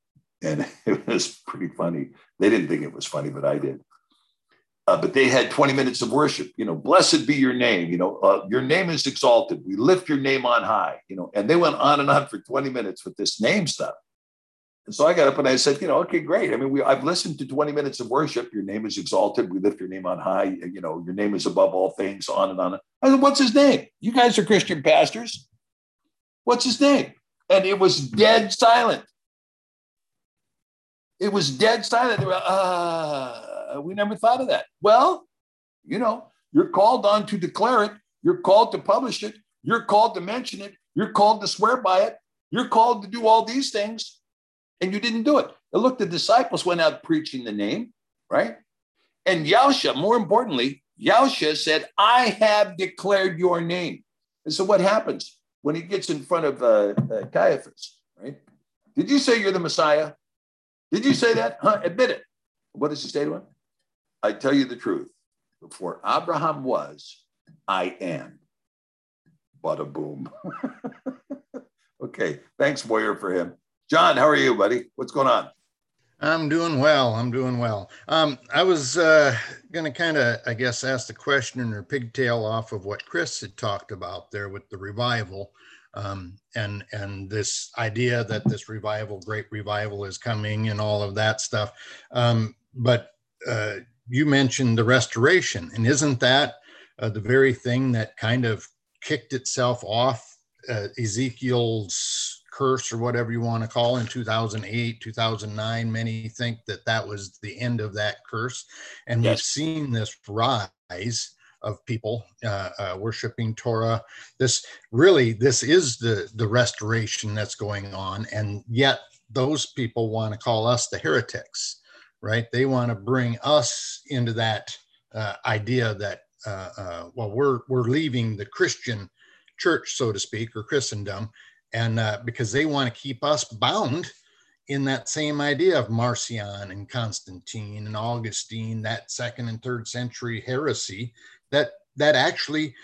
Speaker 1: and [LAUGHS] it was pretty funny. They didn't think it was funny, but I did. Uh, but they had 20 minutes of worship. You know, blessed be your name. You know, uh, your name is exalted. We lift your name on high. You know, and they went on and on for 20 minutes with this name stuff. And so I got up and I said, you know, okay, great. I mean, we, I've listened to 20 minutes of worship. Your name is exalted. We lift your name on high. You know, your name is above all things, on and on. I said, what's his name? You guys are Christian pastors. What's his name? And it was dead silent. It was dead silent. They were. Uh, we never thought of that. Well, you know, you're called on to declare it. You're called to publish it. You're called to mention it. You're called to swear by it. You're called to do all these things, and you didn't do it. And look, the disciples went out preaching the name, right? And Yahusha, more importantly, Yahusha said, I have declared your name. And so what happens when he gets in front of uh, uh, Caiaphas, right? Did you say you're the Messiah? Did you say that? Huh? Admit it. What does he say to him? I tell you the truth. Before Abraham was, I am. Bada boom. [LAUGHS] okay. Thanks, Warrior, for him. John, how are you, buddy? What's going on?
Speaker 13: I'm doing well. I'm doing well. Um, I was uh, going to kind of, I guess, ask the question or pigtail off of what Chris had talked about there with the revival, um, and and this idea that this revival, great revival, is coming, and all of that stuff. Um, but uh, you mentioned the restoration, and isn't that uh, the very thing that kind of kicked itself off uh, Ezekiel's curse or whatever you want to call it, in 2008, 2009? Many think that that was the end of that curse, and yes. we've seen this rise of people uh, uh, worshiping Torah. This really, this is the the restoration that's going on, and yet those people want to call us the heretics right? They want to bring us into that uh, idea that uh, uh, well, we're we're leaving the Christian church, so to speak, or Christendom, and uh, because they want to keep us bound in that same idea of Marcion and Constantine and Augustine, that second and third century heresy that that actually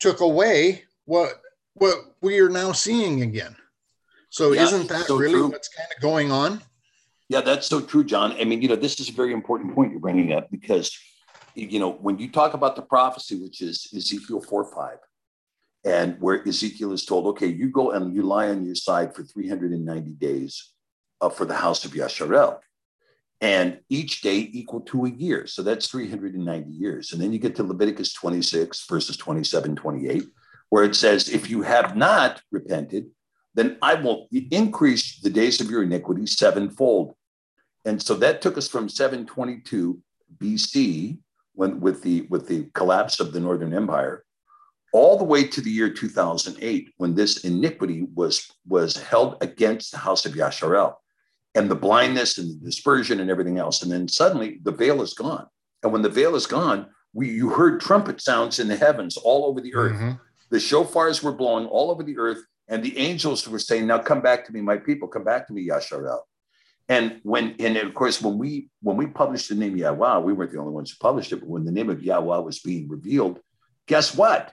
Speaker 13: took away what what we are now seeing again. So yeah, isn't that so really true. what's kind of going on?
Speaker 1: Yeah, that's so true, John. I mean, you know, this is a very important point you're bringing up because, you know, when you talk about the prophecy, which is Ezekiel 4 5, and where Ezekiel is told, okay, you go and you lie on your side for 390 days uh, for the house of Yasharel. And each day equal to a year. So that's 390 years. And then you get to Leviticus 26, verses 27, 28, where it says, if you have not repented, then I will increase the days of your iniquity sevenfold. And so that took us from 722 BC, when with the with the collapse of the Northern Empire, all the way to the year 2008, when this iniquity was was held against the house of Yasharel, and the blindness and the dispersion and everything else. And then suddenly the veil is gone. And when the veil is gone, we you heard trumpet sounds in the heavens all over the earth. Mm-hmm. The shofars were blowing all over the earth and the angels were saying, Now come back to me, my people, come back to me, Yasharel. And when, and of course, when we when we published the name Yahweh, we weren't the only ones who published it, but when the name of Yahweh was being revealed, guess what?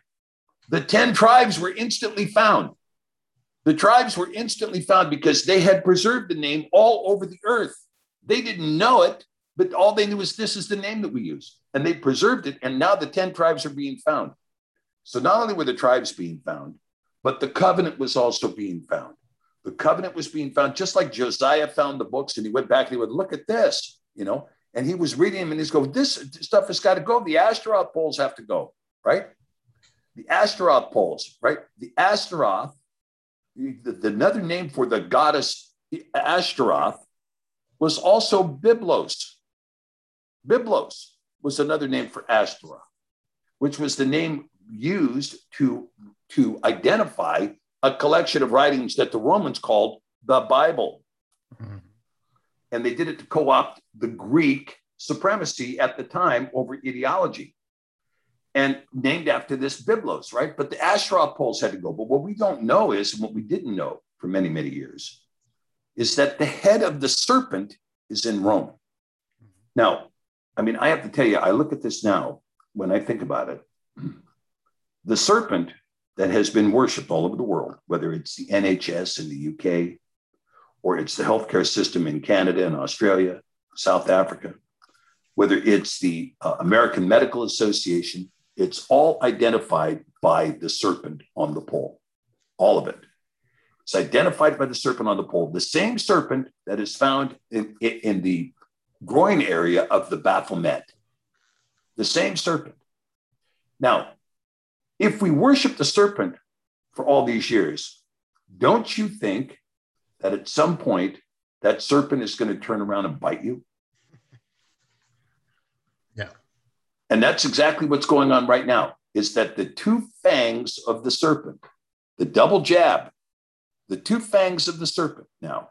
Speaker 1: The 10 tribes were instantly found. The tribes were instantly found because they had preserved the name all over the earth. They didn't know it, but all they knew was this is the name that we use. And they preserved it. And now the 10 tribes are being found. So not only were the tribes being found, but the covenant was also being found. The covenant was being found, just like Josiah found the books and he went back and he would look at this, you know, and he was reading them and he's going, this stuff has got to go. The Ashtaroth poles have to go, right? The Ashtaroth poles, right? The Ashtaroth, the, the, another name for the goddess Ashtaroth was also Byblos. Byblos was another name for Ashtaroth, which was the name used to to identify a collection of writings that the Romans called the Bible. Mm-hmm. And they did it to co opt the Greek supremacy at the time over ideology. And named after this Byblos, right? But the Asherah poles had to go. But what we don't know is, and what we didn't know for many, many years, is that the head of the serpent is in Rome. Now, I mean, I have to tell you, I look at this now when I think about it. [CLEARS THROAT] The serpent that has been worshiped all over the world, whether it's the NHS in the UK or it's the healthcare system in Canada and Australia, South Africa, whether it's the uh, American Medical Association, it's all identified by the serpent on the pole, all of it. It's identified by the serpent on the pole, the same serpent that is found in, in the groin area of the Baphomet, the same serpent. Now, if we worship the serpent for all these years, don't you think that at some point that serpent is going to turn around and bite you?
Speaker 13: Yeah.
Speaker 1: And that's exactly what's going on right now is that the two fangs of the serpent, the double jab, the two fangs of the serpent now,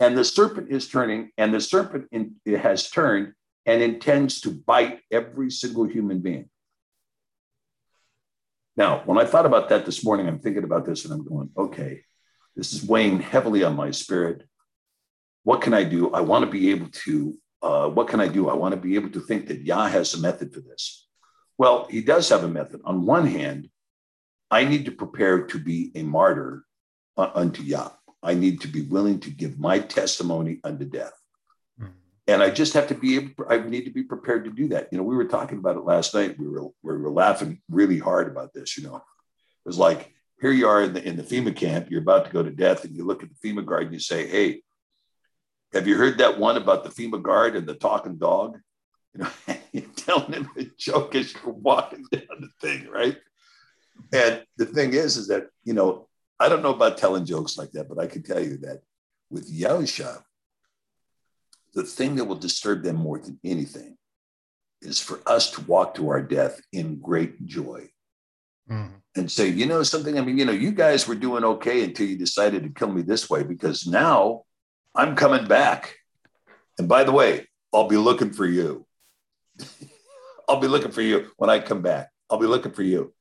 Speaker 1: and the serpent is turning, and the serpent in, has turned and intends to bite every single human being. Now, when I thought about that this morning, I'm thinking about this and I'm going, okay, this is weighing heavily on my spirit. What can I do? I want to be able to, uh, what can I do? I want to be able to think that Yah has a method for this. Well, he does have a method. On one hand, I need to prepare to be a martyr uh, unto Yah. I need to be willing to give my testimony unto death. Mm-hmm. And I just have to be able, I need to be prepared to do that. You know, we were talking about it last night. We were, we were laughing really hard about this, you know. It was like, here you are in the, in the FEMA camp, you're about to go to death, and you look at the FEMA guard and you say, Hey, have you heard that one about the FEMA guard and the talking dog? You know, [LAUGHS] you're telling him a joke as you're walking down the thing, right? And the thing is, is that, you know, I don't know about telling jokes like that, but I can tell you that with Yahusha, the thing that will disturb them more than anything is for us to walk to our death in great joy mm-hmm. and say, you know, something. I mean, you know, you guys were doing okay until you decided to kill me this way because now I'm coming back. And by the way, I'll be looking for you. [LAUGHS] I'll be looking for you when I come back. I'll be looking for you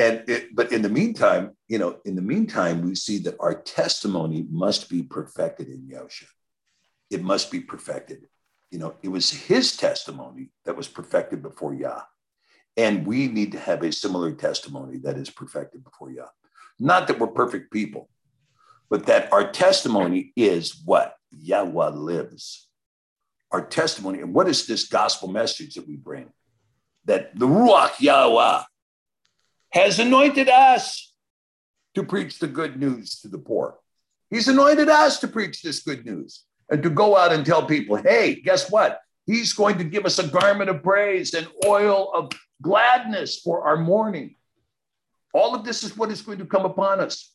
Speaker 1: and it, but in the meantime, you know, in the meantime, we see that our testimony must be perfected in Yosha. It must be perfected. You know, it was his testimony that was perfected before Yah. And we need to have a similar testimony that is perfected before Yah. Not that we're perfect people, but that our testimony is what Yahweh lives. Our testimony, and what is this gospel message that we bring? That the Ruach Yahweh has anointed us to preach the good news to the poor. He's anointed us to preach this good news and to go out and tell people, hey, guess what? He's going to give us a garment of praise and oil of gladness for our mourning. All of this is what is going to come upon us.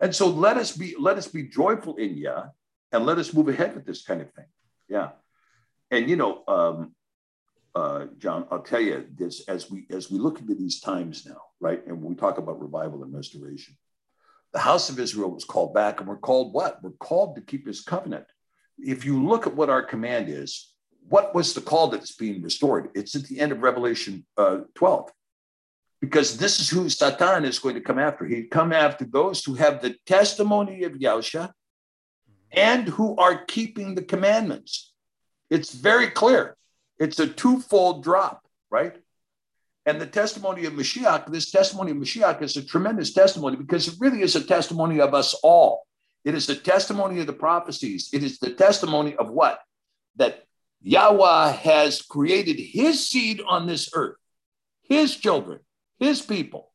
Speaker 1: And so let us be let us be joyful in Yah and let us move ahead with this kind of thing. Yeah. And you know, um, uh, John, I'll tell you this as we as we look into these times now, right? And we talk about revival and restoration, the house of Israel was called back, and we're called what? We're called to keep His covenant. If you look at what our command is, what was the call that's being restored? It's at the end of Revelation uh, 12, because this is who Satan is going to come after. He'd come after those who have the testimony of Yahusha and who are keeping the commandments. It's very clear. It's a twofold drop, right? And the testimony of Mashiach, this testimony of Mashiach is a tremendous testimony because it really is a testimony of us all. It is the testimony of the prophecies. It is the testimony of what? That Yahweh has created his seed on this earth, his children, his people.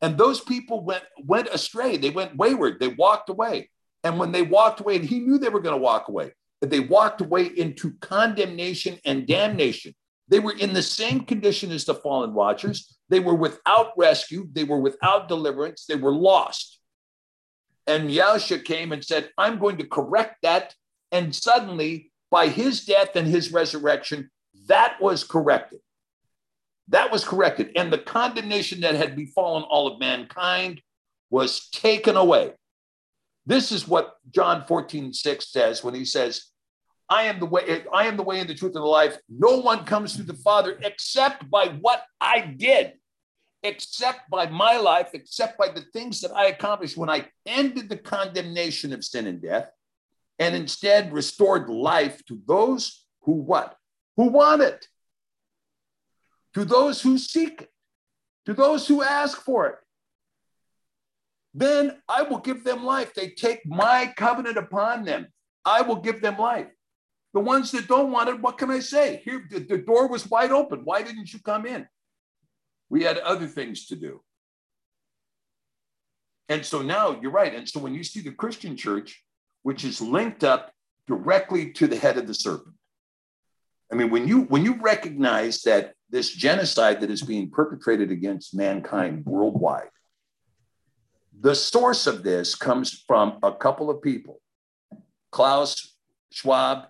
Speaker 1: And those people went, went astray. They went wayward. They walked away. And when they walked away, and he knew they were going to walk away, that they walked away into condemnation and damnation. They were in the same condition as the fallen watchers. They were without rescue. They were without deliverance. They were lost. And Yahusha came and said, I'm going to correct that. And suddenly, by his death and his resurrection, that was corrected. That was corrected. And the condemnation that had befallen all of mankind was taken away. This is what John 14, 6 says when he says, I am the way, I am the way and the truth and the life. No one comes to the Father except by what I did, except by my life, except by the things that I accomplished when I ended the condemnation of sin and death and instead restored life to those who what? Who want it. To those who seek it. To those who ask for it. Then I will give them life. They take my covenant upon them. I will give them life. The ones that don't want it, what can I say? Here, the, the door was wide open. Why didn't you come in? We had other things to do. And so now you're right. And so when you see the Christian church, which is linked up directly to the head of the serpent. I mean, when you when you recognize that this genocide that is being perpetrated against mankind worldwide, the source of this comes from a couple of people, Klaus Schwab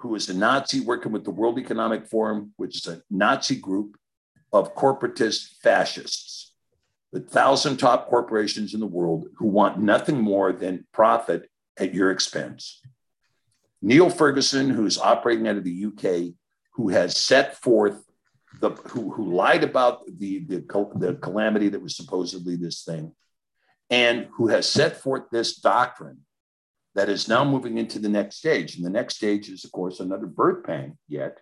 Speaker 1: who is a Nazi working with the World Economic Forum, which is a Nazi group of corporatist fascists, the thousand top corporations in the world who want nothing more than profit at your expense. Neil Ferguson, who's operating out of the UK, who has set forth the who, who lied about the, the, the calamity that was supposedly this thing, and who has set forth this doctrine that is now moving into the next stage. And the next stage is, of course, another birth pang yet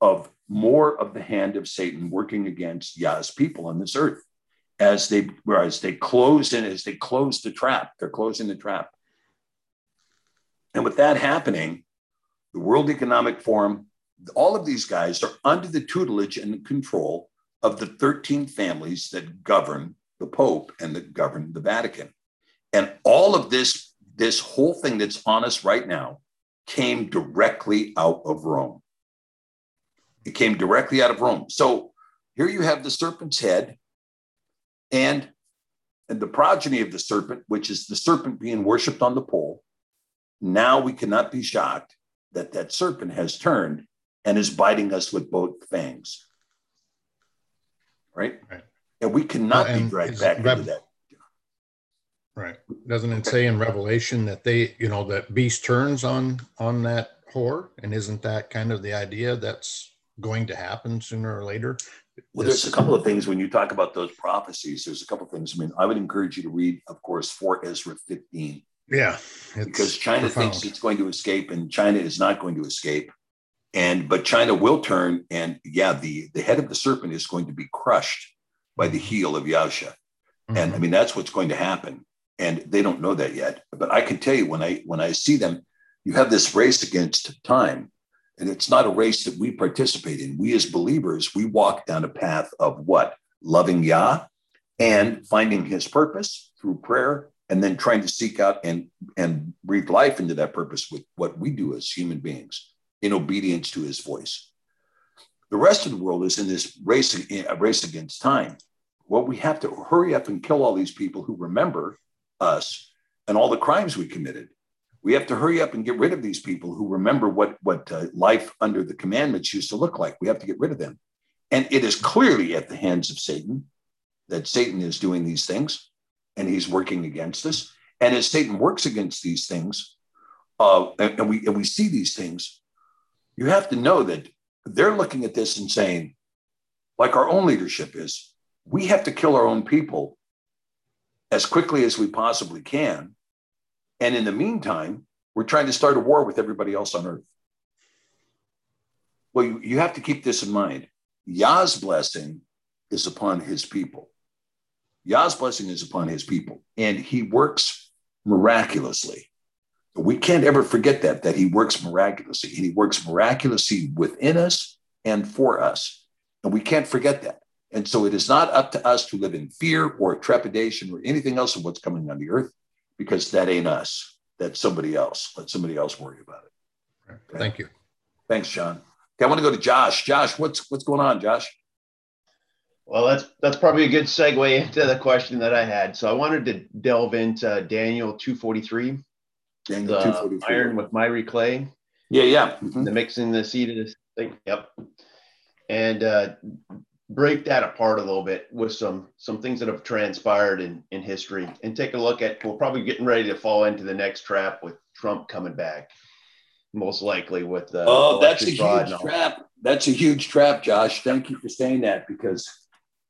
Speaker 1: of more of the hand of Satan working against Yah's people on this earth as they as they close in as they close the trap. They're closing the trap. And with that happening, the World Economic Forum, all of these guys are under the tutelage and control of the 13 families that govern the Pope and that govern the Vatican. And all of this this whole thing that's on us right now came directly out of Rome. It came directly out of Rome. So here you have the serpent's head and, and the progeny of the serpent, which is the serpent being worshiped on the pole. Now we cannot be shocked that that serpent has turned and is biting us with both fangs. Right? right. And we cannot well, be dragged back into that
Speaker 13: Right. Doesn't it say in Revelation that they, you know, that beast turns on on that whore? And isn't that kind of the idea that's going to happen sooner or later?
Speaker 1: Well, there's a couple of things when you talk about those prophecies. There's a couple of things. I mean, I would encourage you to read, of course, for Ezra 15.
Speaker 13: Yeah,
Speaker 1: because China profound. thinks it's going to escape, and China is not going to escape. And but China will turn, and yeah, the the head of the serpent is going to be crushed by the heel of Yasha. Mm-hmm. And I mean, that's what's going to happen and they don't know that yet. But I can tell you when I when I see them, you have this race against time, and it's not a race that we participate in. We as believers, we walk down a path of what loving Yah and finding His purpose through prayer, and then trying to seek out and and breathe life into that purpose with what we do as human beings in obedience to His voice. The rest of the world is in this race, race against time. Well, we have to hurry up and kill all these people who remember us and all the crimes we committed. We have to hurry up and get rid of these people who remember what, what uh, life under the commandments used to look like. We have to get rid of them. And it is clearly at the hands of Satan that Satan is doing these things and he's working against us. And as Satan works against these things, uh, and, and, we, and we see these things, you have to know that they're looking at this and saying, like our own leadership is, we have to kill our own people as quickly as we possibly can. And in the meantime, we're trying to start a war with everybody else on earth. Well, you, you have to keep this in mind. Yah's blessing is upon his people. Yah's blessing is upon his people, and he works miraculously. We can't ever forget that, that he works miraculously. And he works miraculously within us and for us. And we can't forget that. And so it is not up to us to live in fear or trepidation or anything else of what's coming on the earth, because that ain't us. That's somebody else. Let somebody else worry about it.
Speaker 13: Okay? Thank you.
Speaker 1: Thanks, John. Okay, I want to go to Josh. Josh, what's what's going on, Josh?
Speaker 6: Well, that's that's probably a good segue into the question that I had. So I wanted to delve into Daniel 243. Daniel 243. Iron with miry clay.
Speaker 1: Yeah, yeah. Mm-hmm.
Speaker 6: The mixing the seed of this thing. Yep. And uh, break that apart a little bit with some some things that have transpired in in history and take a look at we're probably getting ready to fall into the next trap with Trump coming back. most likely with the.
Speaker 1: Oh, that's a huge trap. That's a huge trap, Josh. Thank you for saying that because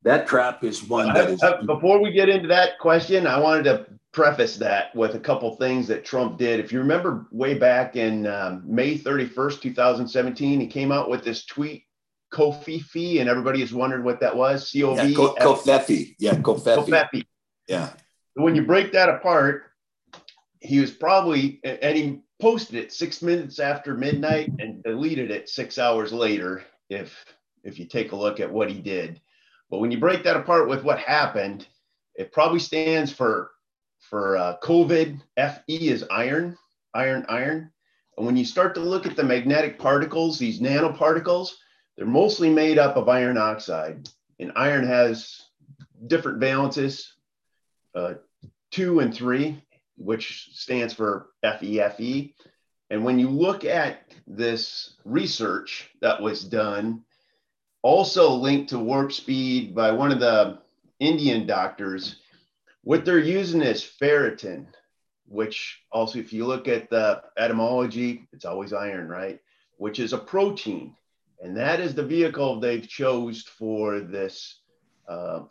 Speaker 1: that trap is one that is.
Speaker 6: Uh, Before we get into that question, I wanted to preface that with a couple things that Trump did. If you remember way back in um, May 31st, 2017, he came out with this tweet, Covfefe, and everybody has wondered what that was. C O
Speaker 1: Yeah,
Speaker 6: V.
Speaker 1: Ko- Covfefe. Yeah, Covfefe.
Speaker 6: Covfefe.
Speaker 1: Yeah.
Speaker 6: When you break that apart, he was probably, and he posted it six minutes after midnight and deleted it six hours later. If if you take a look at what he did, but when you break that apart with what happened, it probably stands for for uh, COVID. Fe is iron, iron, iron. And when you start to look at the magnetic particles, these nanoparticles, they're mostly made up of iron oxide, and iron has different valences, uh, two and three, which stands for FEFE. And when you look at this research that was done, also linked to warp speed by one of the Indian doctors, what they're using is ferritin, which also, if you look at the etymology, it's always iron, right? Which is a protein. And that is the vehicle they've chose for this, uh,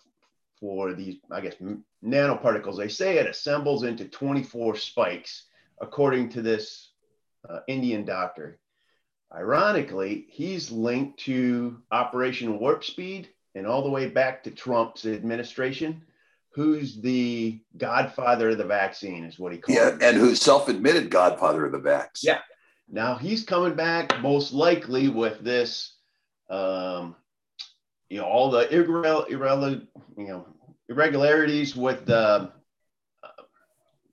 Speaker 6: for these, I guess, nanoparticles. They say it assembles into 24 spikes, according to this uh, Indian doctor. Ironically, he's linked to Operation Warp Speed and all the way back to Trump's administration, who's the godfather of the vaccine, is what he calls
Speaker 1: Yeah,
Speaker 6: it.
Speaker 1: and who's self-admitted godfather of the vax.
Speaker 6: Yeah. Now he's coming back most likely with this, um, you know, all the irrel, irrel, you know, irregularities with the, uh,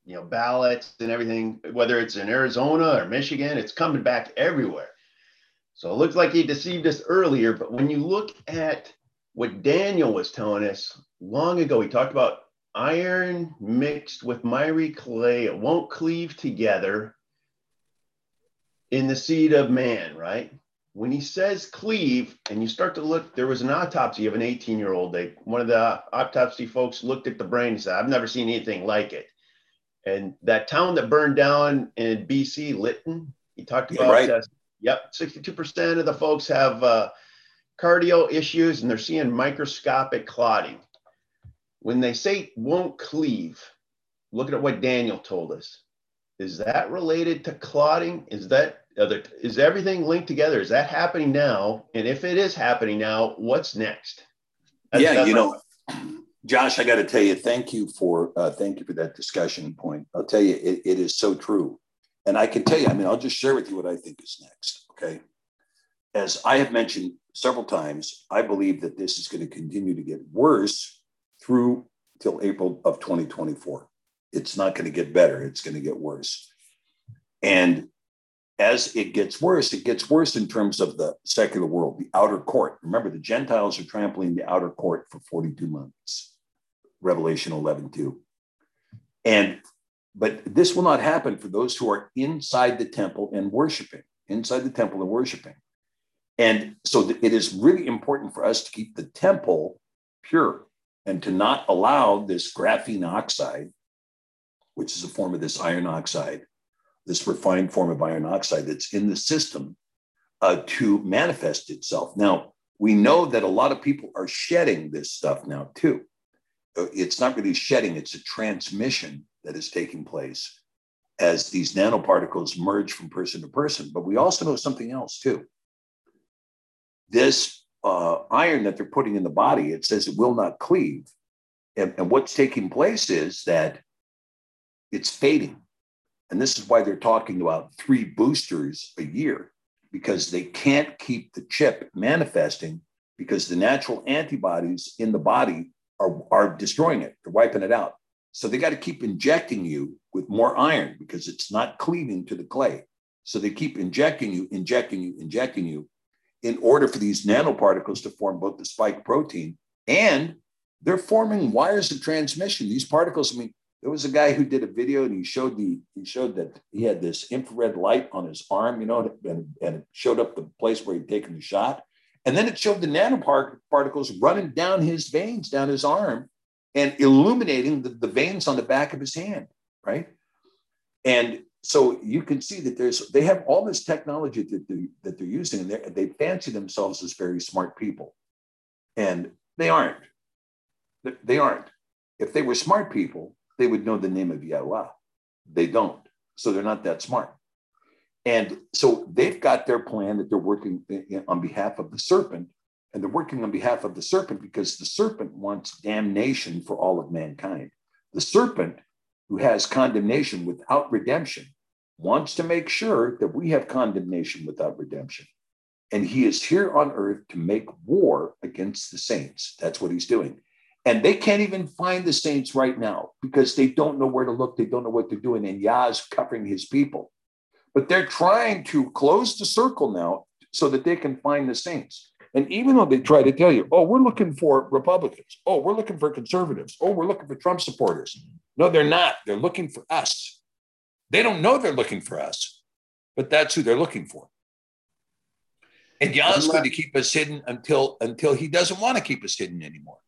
Speaker 6: you know, ballots and everything, whether it's in Arizona or Michigan, it's coming back everywhere. So it looks like he deceived us earlier, but when you look at what Daniel was telling us long ago, he talked about iron mixed with miry clay. It won't cleave together in the seed of man, right? When he says cleave, and you start to look, there was an autopsy of an 18 year old. They one of the autopsy folks looked at the brain and said, I've never seen anything like it. And that town that burned down in BC, Lytton, he talked
Speaker 1: Yeah,
Speaker 6: about
Speaker 1: right.
Speaker 6: Yep, 62% of the folks have uh, cardio issues and they're seeing microscopic clotting. When they say won't cleave, look at what Daniel told us. Is that related to clotting? Is that other, is everything linked together? Is that happening now? And if it is happening now, what's next? That's-
Speaker 1: yeah,
Speaker 6: that's
Speaker 1: you know, Josh, I got to tell you, thank you for uh, thank you for that discussion point. I'll tell you, it, it is so true, and I can tell you. I mean, I'll just share with you what I think is next. Okay, as I have mentioned several times, I believe that this is going to continue to get worse through till April of 2024. It's not going to get better; it's going to get worse, and as it gets worse, it gets worse in terms of the secular world, the outer court. Remember, the Gentiles are trampling the outer court for 42 months. Revelation 11, 2. And but this will not happen for those who are inside the temple and worshiping, inside the temple and worshiping. And so it is really important for us to keep the temple pure and to not allow this graphene oxide, which is a form of this iron oxide, this refined form of iron oxide that's in the system, uh, to manifest itself. Now, we know that a lot of people are shedding this stuff now, too. Uh, It's not really shedding, it's a transmission that is taking place as these nanoparticles merge from person to person. But we also know something else, too. This uh, iron that they're putting in the body, it says it will not cleave. And, and what's taking place is that it's fading. And this is why they're talking about three boosters a year, because they can't keep the chip manifesting because the natural antibodies in the body are, are destroying it, they're wiping it out. So they got to keep injecting you with more iron because it's not cleaving to the clay. So they keep injecting you, injecting you, injecting you in order for these nanoparticles to form both the spike protein and they're forming wires of transmission. These particles, I mean, there was a guy who did a video and he showed the he showed that he had this infrared light on his arm, you know, and, and showed up the place where he'd taken the shot. And then it showed the nanoparticles running down his veins, down his arm, and illuminating the, the veins on the back of his hand, right? And so you can see that there's they have all this technology that, they, that they're using and they they fancy themselves as very smart people. And they aren't. They aren't. If they were smart people they would know the name of yahweh. They don't. So they're not that smart. And so they've got their plan that they're working eh, eh, on behalf of the serpent and they're working on behalf of the serpent because the serpent wants damnation for all of mankind the serpent who has condemnation without redemption wants to make sure that we have condemnation without redemption. And he is here on earth to make war against the saints. That's what he's doing. And they can't even find the saints right now because they don't know where to look. They don't know what they're doing. And Yah is covering his people. But they're trying to close the circle now so that they can find the saints. And even though they try to tell you, oh, we're looking for Republicans. Oh, we're looking for conservatives. Oh, we're looking for Trump supporters. No, they're not. They're looking for us. They don't know they're looking for us, but that's who they're looking for. And Yah's going to keep us hidden until until he doesn't want to keep us hidden anymore.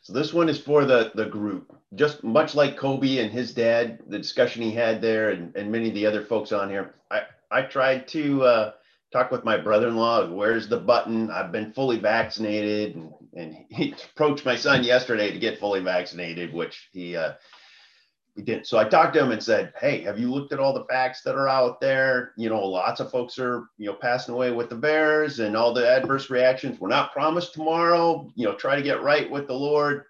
Speaker 6: So this one is for the the group, just much like Kobe and his dad, the discussion he had there, and, and many of the other folks on here. I I tried to uh, talk with my brother-in-law. Where's the button? I've been fully vaccinated, and, and he approached my son yesterday to get fully vaccinated, which he uh, we didn't. So I talked to him and said, Hey, have you looked at all the facts that are out there? You know, lots of folks are, you know, passing away with the VAERS and all the adverse reactions. We're not promised tomorrow, you know, try to get right with the Lord.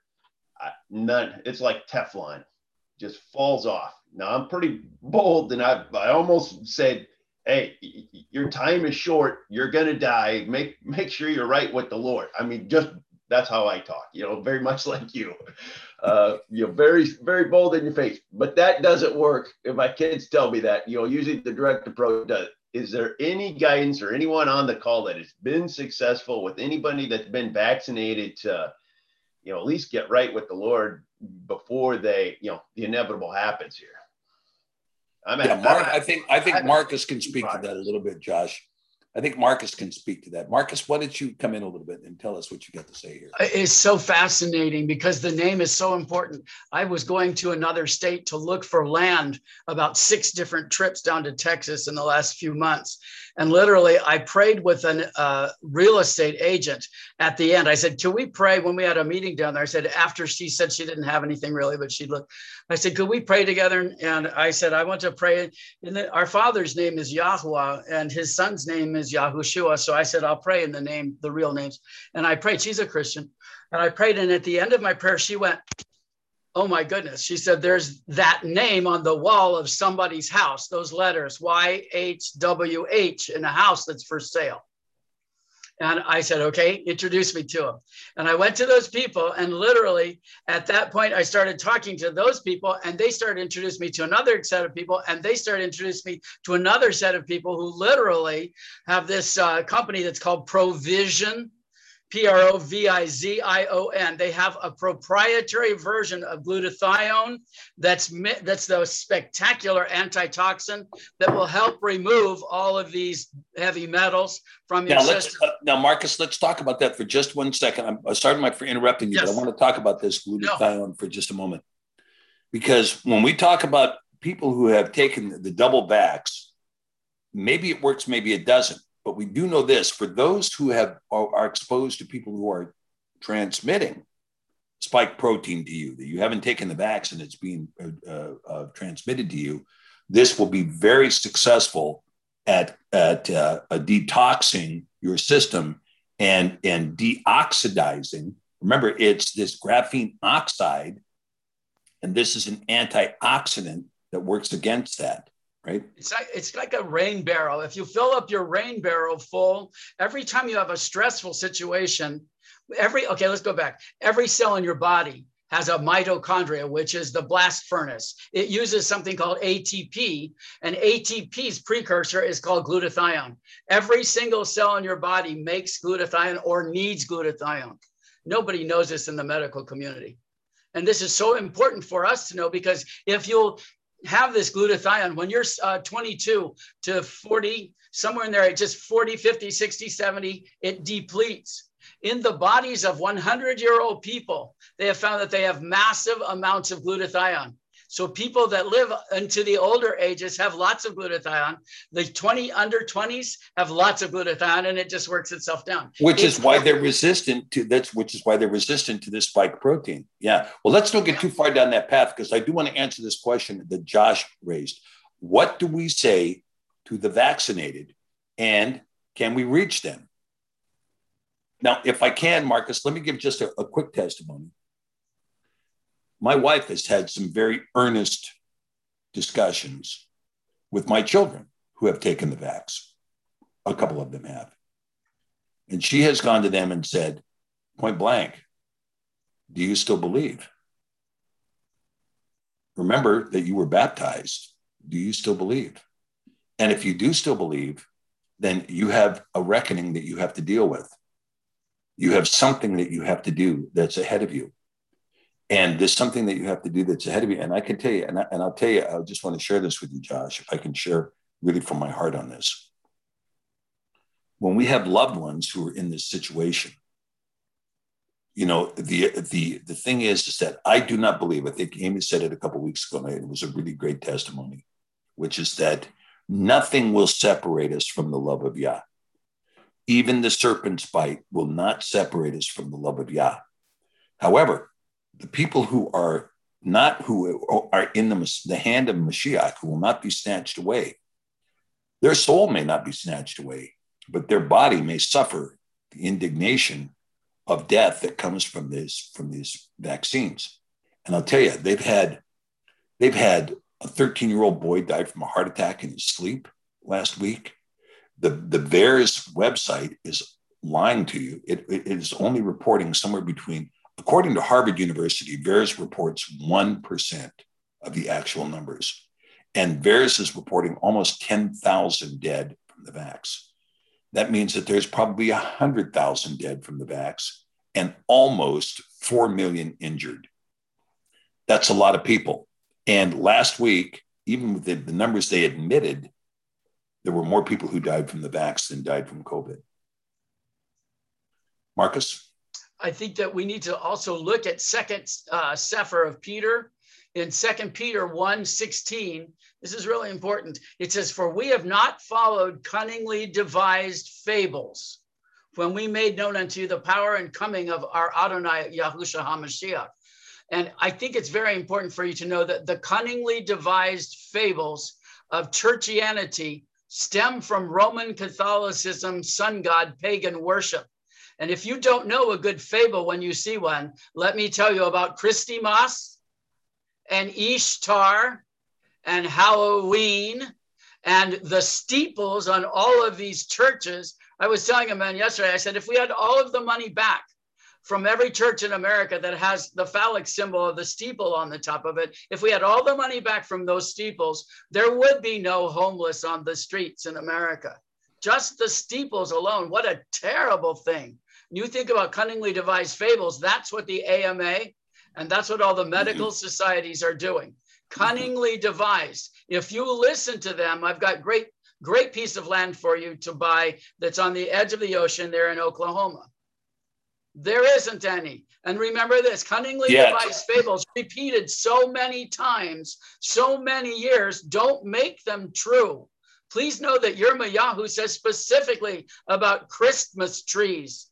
Speaker 6: I, none. It's like Teflon, just falls off. Now I'm pretty bold and I, I almost said, Hey, your time is short. You're going to die. Make, make sure you're right with the Lord. I mean, just that's how I talk, you know, very much [LAUGHS] like you uh, you're very, very bold in your face. But that doesn't work. If my kids tell me that, you know, usually the direct approach does. Is there any guidance or anyone on the call that has been successful with anybody that's been vaccinated to, you know, at least get right with the Lord before they, you know, the inevitable happens here?
Speaker 1: I'm at, yeah, Mark, I think I think Marcus can speak to that a little bit, Josh. I think Marcus can speak to that. Marcus, why don't you come in a little bit and tell us what you got to say here?
Speaker 14: It's so fascinating because the name is so important. I was going to another state to look for land about six different trips down to Texas in the last few months. And literally, I prayed with a uh, real estate agent at the end. I said, Can we pray when we had a meeting down there? I said, After she said she didn't have anything really, but she looked, I said, Could we pray together? And I said, I want to pray. And our father's name is Yahweh, and his son's name is Yahushua. So I said, I'll pray in the name, the real names. And I prayed. She's a Christian. And I prayed. And at the end of my prayer, she went, Oh my goodness. She said, There's that name on the wall of somebody's house, those letters, YHWH, in a house that's for sale. And I said, Okay, introduce me to him. And I went to those people. And literally at that point, I started talking to those people, and they started introducing me to another set of people. And they started introducing me to another set of people who literally have this uh, company that's called Provizion P R O V I Z I O N. They have a proprietary version of glutathione that's that's the spectacular antitoxin that will help remove all of these heavy metals from your
Speaker 1: now,
Speaker 14: system.
Speaker 1: Uh, now, Marcus, let's talk about that for just one second. I'm sorry for interrupting you, yes. but I want to talk about this glutathione no. for just a moment. Because when we talk about people who have taken the double vax, maybe it works, maybe it doesn't but we do know this for those who have are, exposed to people who are transmitting spike protein to you that you haven't taken the vaccine it's being uh, uh, transmitted to you this will be very successful at at uh, detoxing your system and and deoxidizing. Remember it's this graphene oxide and this is an antioxidant that works against that right?
Speaker 14: It's like it's like a rain barrel. If you fill up your rain barrel full, every time you have a stressful situation, every okay, let's go back. Every cell in your body has a mitochondria, which is the blast furnace. It uses something called ATP, and ATP's precursor is called glutathione. Every single cell in your body makes glutathione or needs glutathione. Nobody knows this in the medical community. And this is so important for us to know because if you'll have this glutathione when you're uh, 22 to 40 somewhere in there just 40 50 60 70 it depletes. In the bodies of 100 year old people they have found that they have massive amounts of glutathione So people that live into the older ages have lots of glutathione. The 20 under 20s have lots of glutathione and it just works itself down.
Speaker 1: Which
Speaker 14: It's
Speaker 1: is why they're resistant to that's which is why they're resistant to this spike protein. Yeah. Well, let's don't get too far down that path because I do want to answer this question that Josh raised. What do we say to the vaccinated and can we reach them? Now, if I can, Marcus, let me give just a, a quick testimony. My wife has had some very earnest discussions with my children who have taken the vax. A couple of them have. And she has gone to them and said, point blank, do you still believe? Remember that you were baptized. Do you still believe? And if you do still believe, then you have a reckoning that you have to deal with. You have something that you have to do that's ahead of you. And there's something that you have to do that's ahead of you. And I can tell you, and, I, and I'll tell you, I just want to share this with you, Josh, if I can share really from my heart on this. When we have loved ones who are in this situation, you know, the the the thing is, is that I do not believe. I think Amy said it a couple weeks ago, and it was a really great testimony, which is that nothing will separate us from the love of Yah. Even the serpent's bite will not separate us from the love of Yah. However, the people who are not who are in the, the hand of Mashiach, who will not be snatched away, their soul may not be snatched away, but their body may suffer the indignation of death that comes from this from these vaccines. And I'll tell you, they've had they've had a 13 year old boy died from a heart attack in his sleep last week. The the VAERS website is lying to you. It, it is only reporting somewhere between, according to Harvard University, VAERS reports 1% of the actual numbers. And VAERS is reporting almost 10,000 dead from the vax. That means that there's probably 100,000 dead from the vax and almost 4 million injured. That's a lot of people. And last week, even with the, the numbers they admitted, there were more people who died from the vax than died from COVID. Marcus?
Speaker 14: I think that we need to also look at second uh, Sefer of Peter in Second Peter 1 16. This is really important. It says, For we have not followed cunningly devised fables when we made known unto you the power and coming of our Adonai Yahusha HaMashiach. And I think it's very important for you to know that the cunningly devised fables of churchianity stem from Roman Catholicism, sun god, pagan worship. And if you don't know a good fable when you see one, let me tell you about Christy Moss and Ishtar and Halloween and the steeples on all of these churches. I was telling a man yesterday, I said, if we had all of the money back from every church in America that has the phallic symbol of the steeple on the top of it, if we had all the money back from those steeples, there would be no homeless on the streets in America. Just the steeples alone. What a terrible thing. You think about cunningly devised fables, that's what the AMA and that's what all the mm-hmm. medical societies are doing. Mm-hmm. Cunningly devised. If you listen to them, I've got great, great piece of land for you to buy that's on the edge of the ocean there in Oklahoma. There isn't any. And remember this cunningly devised fables repeated so many times, so many years, don't make them true. Please know that Yirmeyahu says specifically about Christmas trees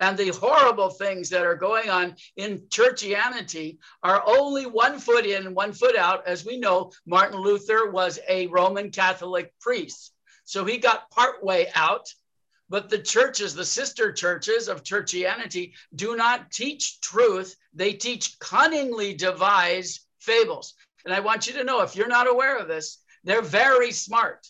Speaker 14: and the horrible things that are going on in churchianity are only one foot in one foot out. As we know, Martin Luther was a Roman Catholic priest. So he got part way out. But the churches, the sister churches of churchianity, do not teach truth. They teach cunningly devised fables. And I want you to know if you're not aware of this, they're very smart.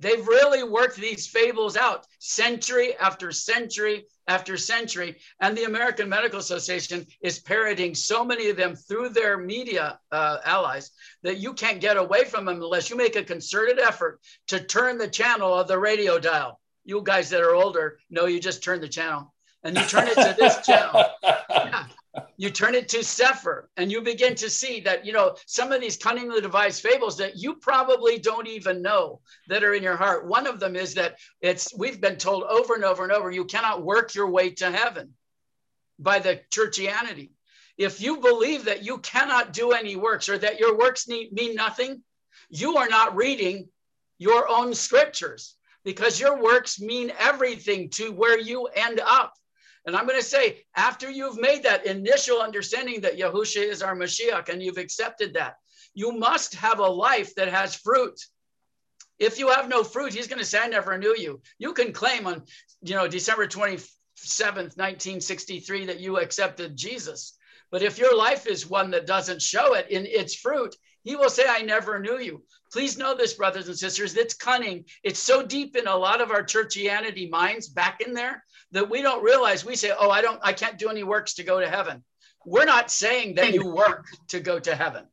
Speaker 14: They've really worked these fables out century after century after century. And the American Medical Association is parroting so many of them through their media uh, allies that you can't get away from them unless you make a concerted effort to turn the channel of the radio dial. You guys that are older know you just turn the channel and you turn it to this channel. Yeah. [LAUGHS] You turn it to Sefer and you begin to see that, you know, some of these cunningly devised fables that you probably don't even know that are in your heart. One of them is that it's, we've been told over and over and over, you cannot work your way to heaven by the churchianity. If you believe that you cannot do any works or that your works need, mean nothing, you are not reading your own scriptures because your works mean everything to where you end up. And I'm going to say, after you've made that initial understanding that Yahusha is our Mashiach and you've accepted that, you must have a life that has fruit. If you have no fruit, he's going to say, I never knew you. You can claim on, you know, December 27th, 1963, that you accepted Jesus. But if your life is one that doesn't show it in its fruit, he will say, I never knew you. Please know this, brothers and sisters. It's cunning. It's so deep in a lot of our churchianity minds back in there that we don't realize. We say, Oh, I don't, I can't do any works to go to heaven. We're not saying that you work to go to heaven.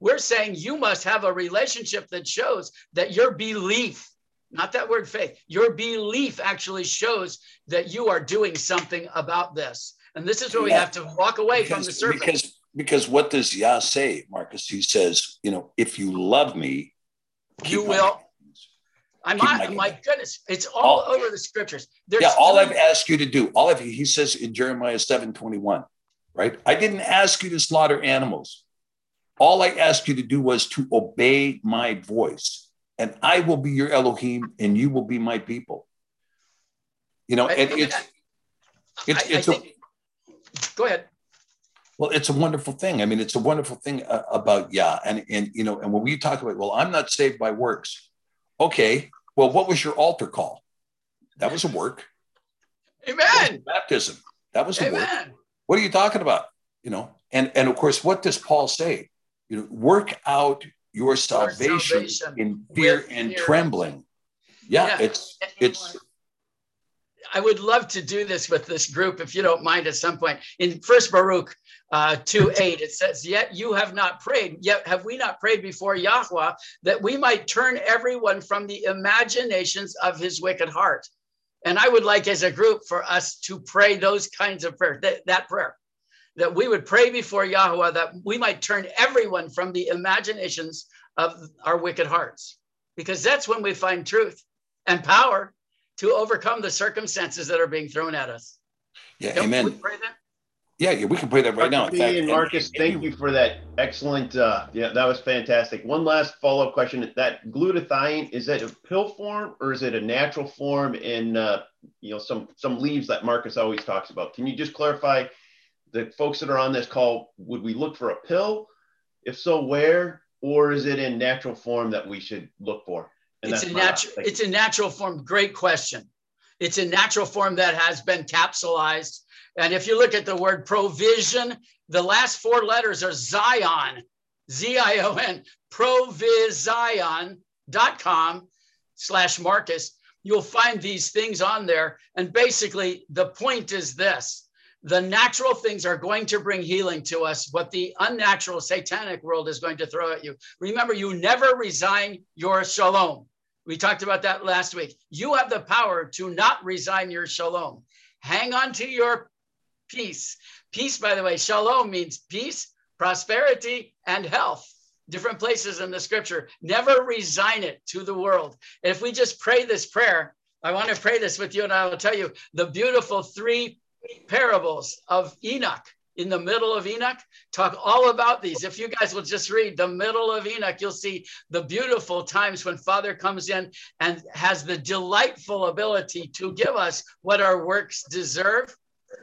Speaker 14: We're saying you must have a relationship that shows that your belief, not that word faith, your belief actually shows that you are doing something about this. And this is where we have to walk away from the surface.
Speaker 1: because because what does Yah say, Marcus? He says, you know, if you love me,
Speaker 14: you
Speaker 1: keep my
Speaker 14: will. I'm not,
Speaker 1: my
Speaker 14: my goodness, it's all
Speaker 1: All-
Speaker 14: over the scriptures. There's
Speaker 1: yeah, all I've asked you to do, all of you, he says in Jeremiah 7 21, right? I didn't ask you to slaughter animals. All I asked you to do was to obey my voice, and I will be your Elohim, and you will be my people. You know, and it's it's
Speaker 14: I- I
Speaker 1: it's a,
Speaker 14: think- go ahead.
Speaker 1: well, it's a wonderful thing. I mean, it's a wonderful thing uh, about Yah, and and you know, and when we talk about, well, I'm not saved by works. Okay, well, what was your altar call? That was a work.
Speaker 14: Amen.
Speaker 1: Baptism. That was a work. What are you talking about? You know, and and of course, what does Paul say? You know, work out your salvation,
Speaker 14: salvation
Speaker 1: in fear and
Speaker 14: fear.
Speaker 1: trembling. Yeah,
Speaker 14: Yeah.
Speaker 1: it's it's
Speaker 14: I would love to do this with this group, if you don't mind, at some point. In First Baruch uh, 2 8, it says, Yet you have not prayed, yet have we not prayed before Yahweh, that we might turn everyone from the imaginations of his wicked heart. And I would like, as a group, for us to pray those kinds of prayers, that, that prayer, that we would pray before Yahweh, that we might turn everyone from the imaginations of our wicked hearts, because that's when we find truth and power to overcome the circumstances that are being thrown at us.
Speaker 1: yeah,
Speaker 14: Don't we
Speaker 1: amen.
Speaker 14: Pray that?
Speaker 1: Yeah, yeah, we can play that right now. In
Speaker 6: Dr.
Speaker 1: fact,
Speaker 6: B and
Speaker 1: and-
Speaker 6: Marcus, thank you for that excellent. Uh, yeah, that was fantastic. One last follow up question: That glutathione is that a pill form or is it a natural form in uh, you know some some leaves that Marcus always talks about? Can you just clarify? The folks that are on this call, would we look for a pill? If so, where? Or is it in natural form that we should look for? And
Speaker 14: It's a natural. It's a natural form. Great question. It's a natural form that has been capsulized. And if you look at the word provizion, the last four letters are Zion, Z I O N, provizion.com slash Marcus. You'll find these things on there. And basically, the point is this the natural things are going to bring healing to us, what the unnatural satanic world is going to throw at you. Remember, you never resign your shalom. We talked about that last week. You have the power to not resign your shalom. Hang on to your peace. Peace, by the way, shalom means peace, prosperity, and health. Different places in the scripture. Never resign it to the world. If we just pray this prayer, I want to pray this with you, and I will tell you the beautiful three parables of Enoch in the middle of Enoch talk all about these. If you guys will just read the middle of Enoch, you'll see the beautiful times when Father comes in and has the delightful ability to give us what our works deserve.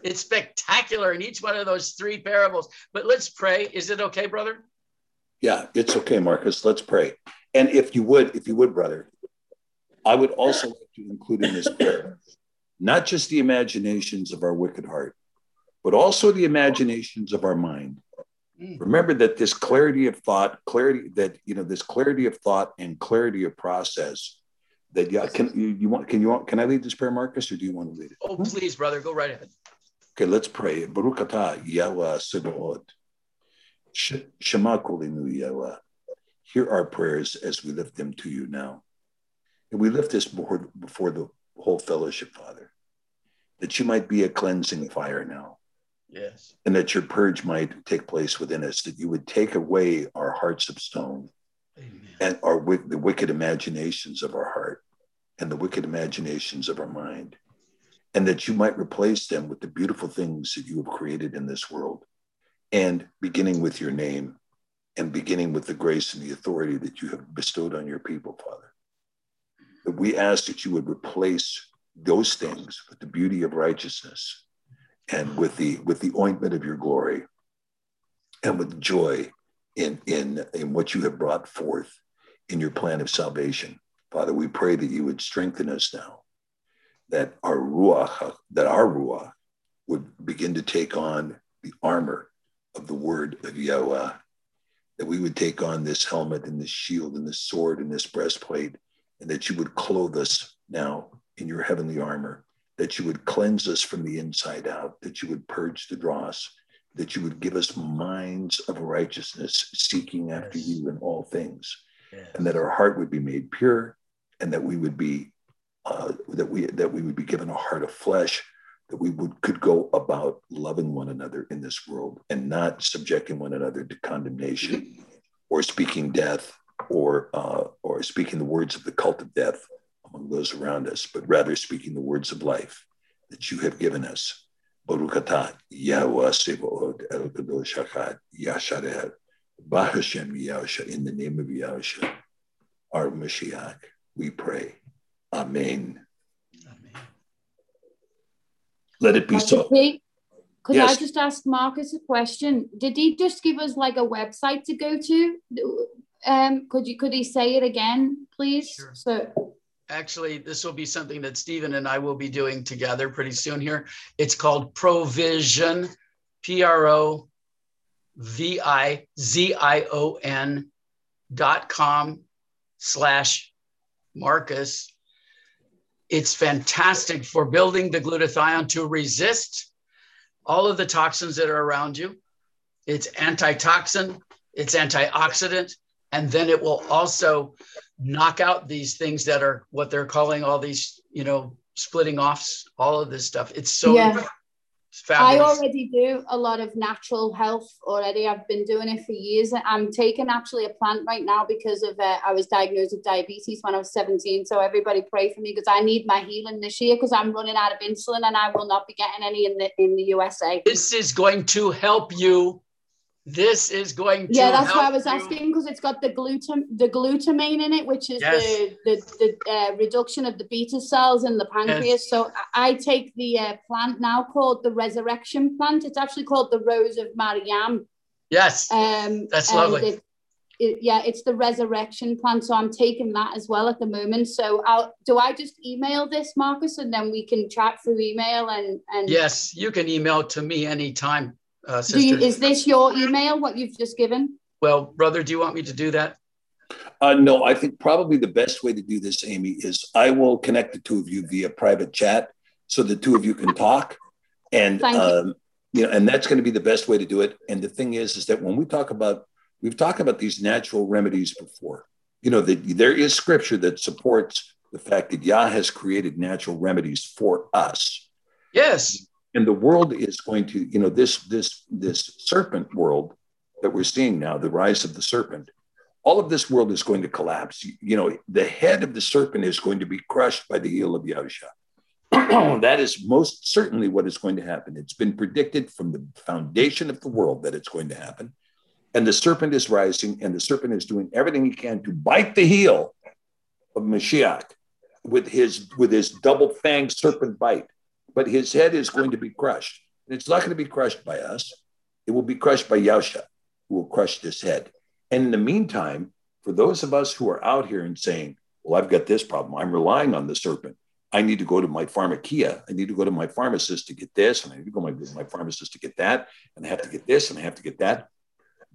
Speaker 14: It's spectacular in each one of those three parables. But let's pray. Is it okay, brother?
Speaker 1: Yeah, it's okay, Marcus. Let's pray. And if you would, if you would, brother, I would also like to include in this prayer not just the imaginations of our wicked heart, but also the imaginations of our mind. Mm. Remember that this clarity of thought, clarity that you know, this clarity of thought and clarity of process. That yeah, can you, you want? Can you want? Can I lead this prayer, Marcus, or do you want to lead it?
Speaker 14: Oh, please, brother, go right ahead.
Speaker 1: Okay, let's pray. Baruch atah Yahweh Sebaot. Shema Kolinu Yahweh. Hear our prayers as we lift them to you now. And we lift this before, before the whole fellowship, Father, that you might be a cleansing fire now,
Speaker 14: Yes.
Speaker 1: and that your purge might take place within us, that you would take away our hearts of stone and our the wicked imaginations of our heart and the wicked imaginations of our mind, and that you might replace them with the beautiful things that you have created in this world. and beginning with your name and beginning with the grace and the authority that you have bestowed on your people, Father. That we ask that you would replace those things with the beauty of righteousness and with the with the ointment of your glory and with joy in in in what you have brought forth in your plan of salvation. Father, we pray that you would strengthen us now, that our ruach, that our ruach would begin to take on the armor of the word of Yahweh, that we would take on this helmet and this shield and this sword and this breastplate, and that you would clothe us now in your heavenly armor, that you would cleanse us from the inside out, that you would purge the dross, that you would give us minds of righteousness, seeking after yes. you in all things, yes. and that our heart would be made pure, and that we would be uh, that we that we would be given a heart of flesh, that we would could go about loving one another in this world and not subjecting one another to condemnation [LAUGHS] or speaking death or uh, or speaking the words of the cult of death among those around us, but rather speaking the words of life that you have given us. Baruch atah Yahweh El Kadosh Hakad Yasharer Bahashem Yahusha in the name of Yahusha, our Mashiach, we pray. Amen. Amen. Let it be so.
Speaker 8: Could yes. I just ask Marcus a question? Did he just give us like a website to go to? Um, could you could he say it again, please? Sure. So
Speaker 14: actually this will be something that Stephen and I will be doing together pretty soon here. It's called Provizion, P R O V I Z I O N dot com slash Marcus. It's fantastic for building the glutathione to resist all of the toxins that are around you. It's antitoxin, it's antioxidant, and then it will also knock out these things that are what they're calling all these, you know, splitting offs, all of this stuff. It's so yeah.
Speaker 8: Fabulous. I already do a lot of natural health already. I've been doing it for years. I'm taking actually a plant right now because of uh, I was diagnosed with diabetes when I was 17. So everybody pray for me because I need my healing this year because I'm running out of insulin and I will not be getting any in the in the USA.
Speaker 14: This is going to help you this is going to
Speaker 8: yeah that's why i was you. asking because it's got the glutam the glutamine in it which is yes. the the, the uh, reduction of the beta cells in the pancreas. Yes. so i take the uh, plant now called the resurrection plant. It's actually called the rose of mariam.
Speaker 14: Yes.
Speaker 8: Um
Speaker 14: that's lovely.
Speaker 8: it, it, yeah it's the resurrection plant so i'm taking that as well at the moment. So i'll do i just email this marcus and then we can chat through email and and
Speaker 14: yes you can email to me anytime uh,
Speaker 8: you, is this your email, what you've just given?
Speaker 14: Well, brother, do you want me to do that?
Speaker 1: Uh, no, I think probably the best way to do this, Amy, is I will connect the two of you via private chat so the two of you can talk. And, um, you. you know, and that's going to be the best way to do it. And the thing is, is that when we talk about, we've talked about these natural remedies before, you know, that there is scripture that supports the fact that Yah has created natural remedies for us.
Speaker 14: Yes
Speaker 1: and the world is going to you know this this this serpent world that we're seeing now the rise of the serpent all of this world is going to collapse. You know the head of the serpent is going to be crushed by the heel of Yahusha. [CLEARS THROAT] that is most certainly what is going to happen. It's been predicted from the foundation of the world that it's going to happen. And the serpent is rising and the serpent is doing everything he can to bite the heel of Mashiach with his with his double fang serpent bite but his head is going to be crushed. And it's not going to be crushed by us. It will be crushed by Yahusha, who will crush this head. And in the meantime, for those of us who are out here and saying, well, I've got this problem. I'm relying on the serpent. I need to go to my pharmakeia. I need to go to my pharmacist to get this, and I need to go to my, my pharmacist to get that, and I have to get this, and I have to get that.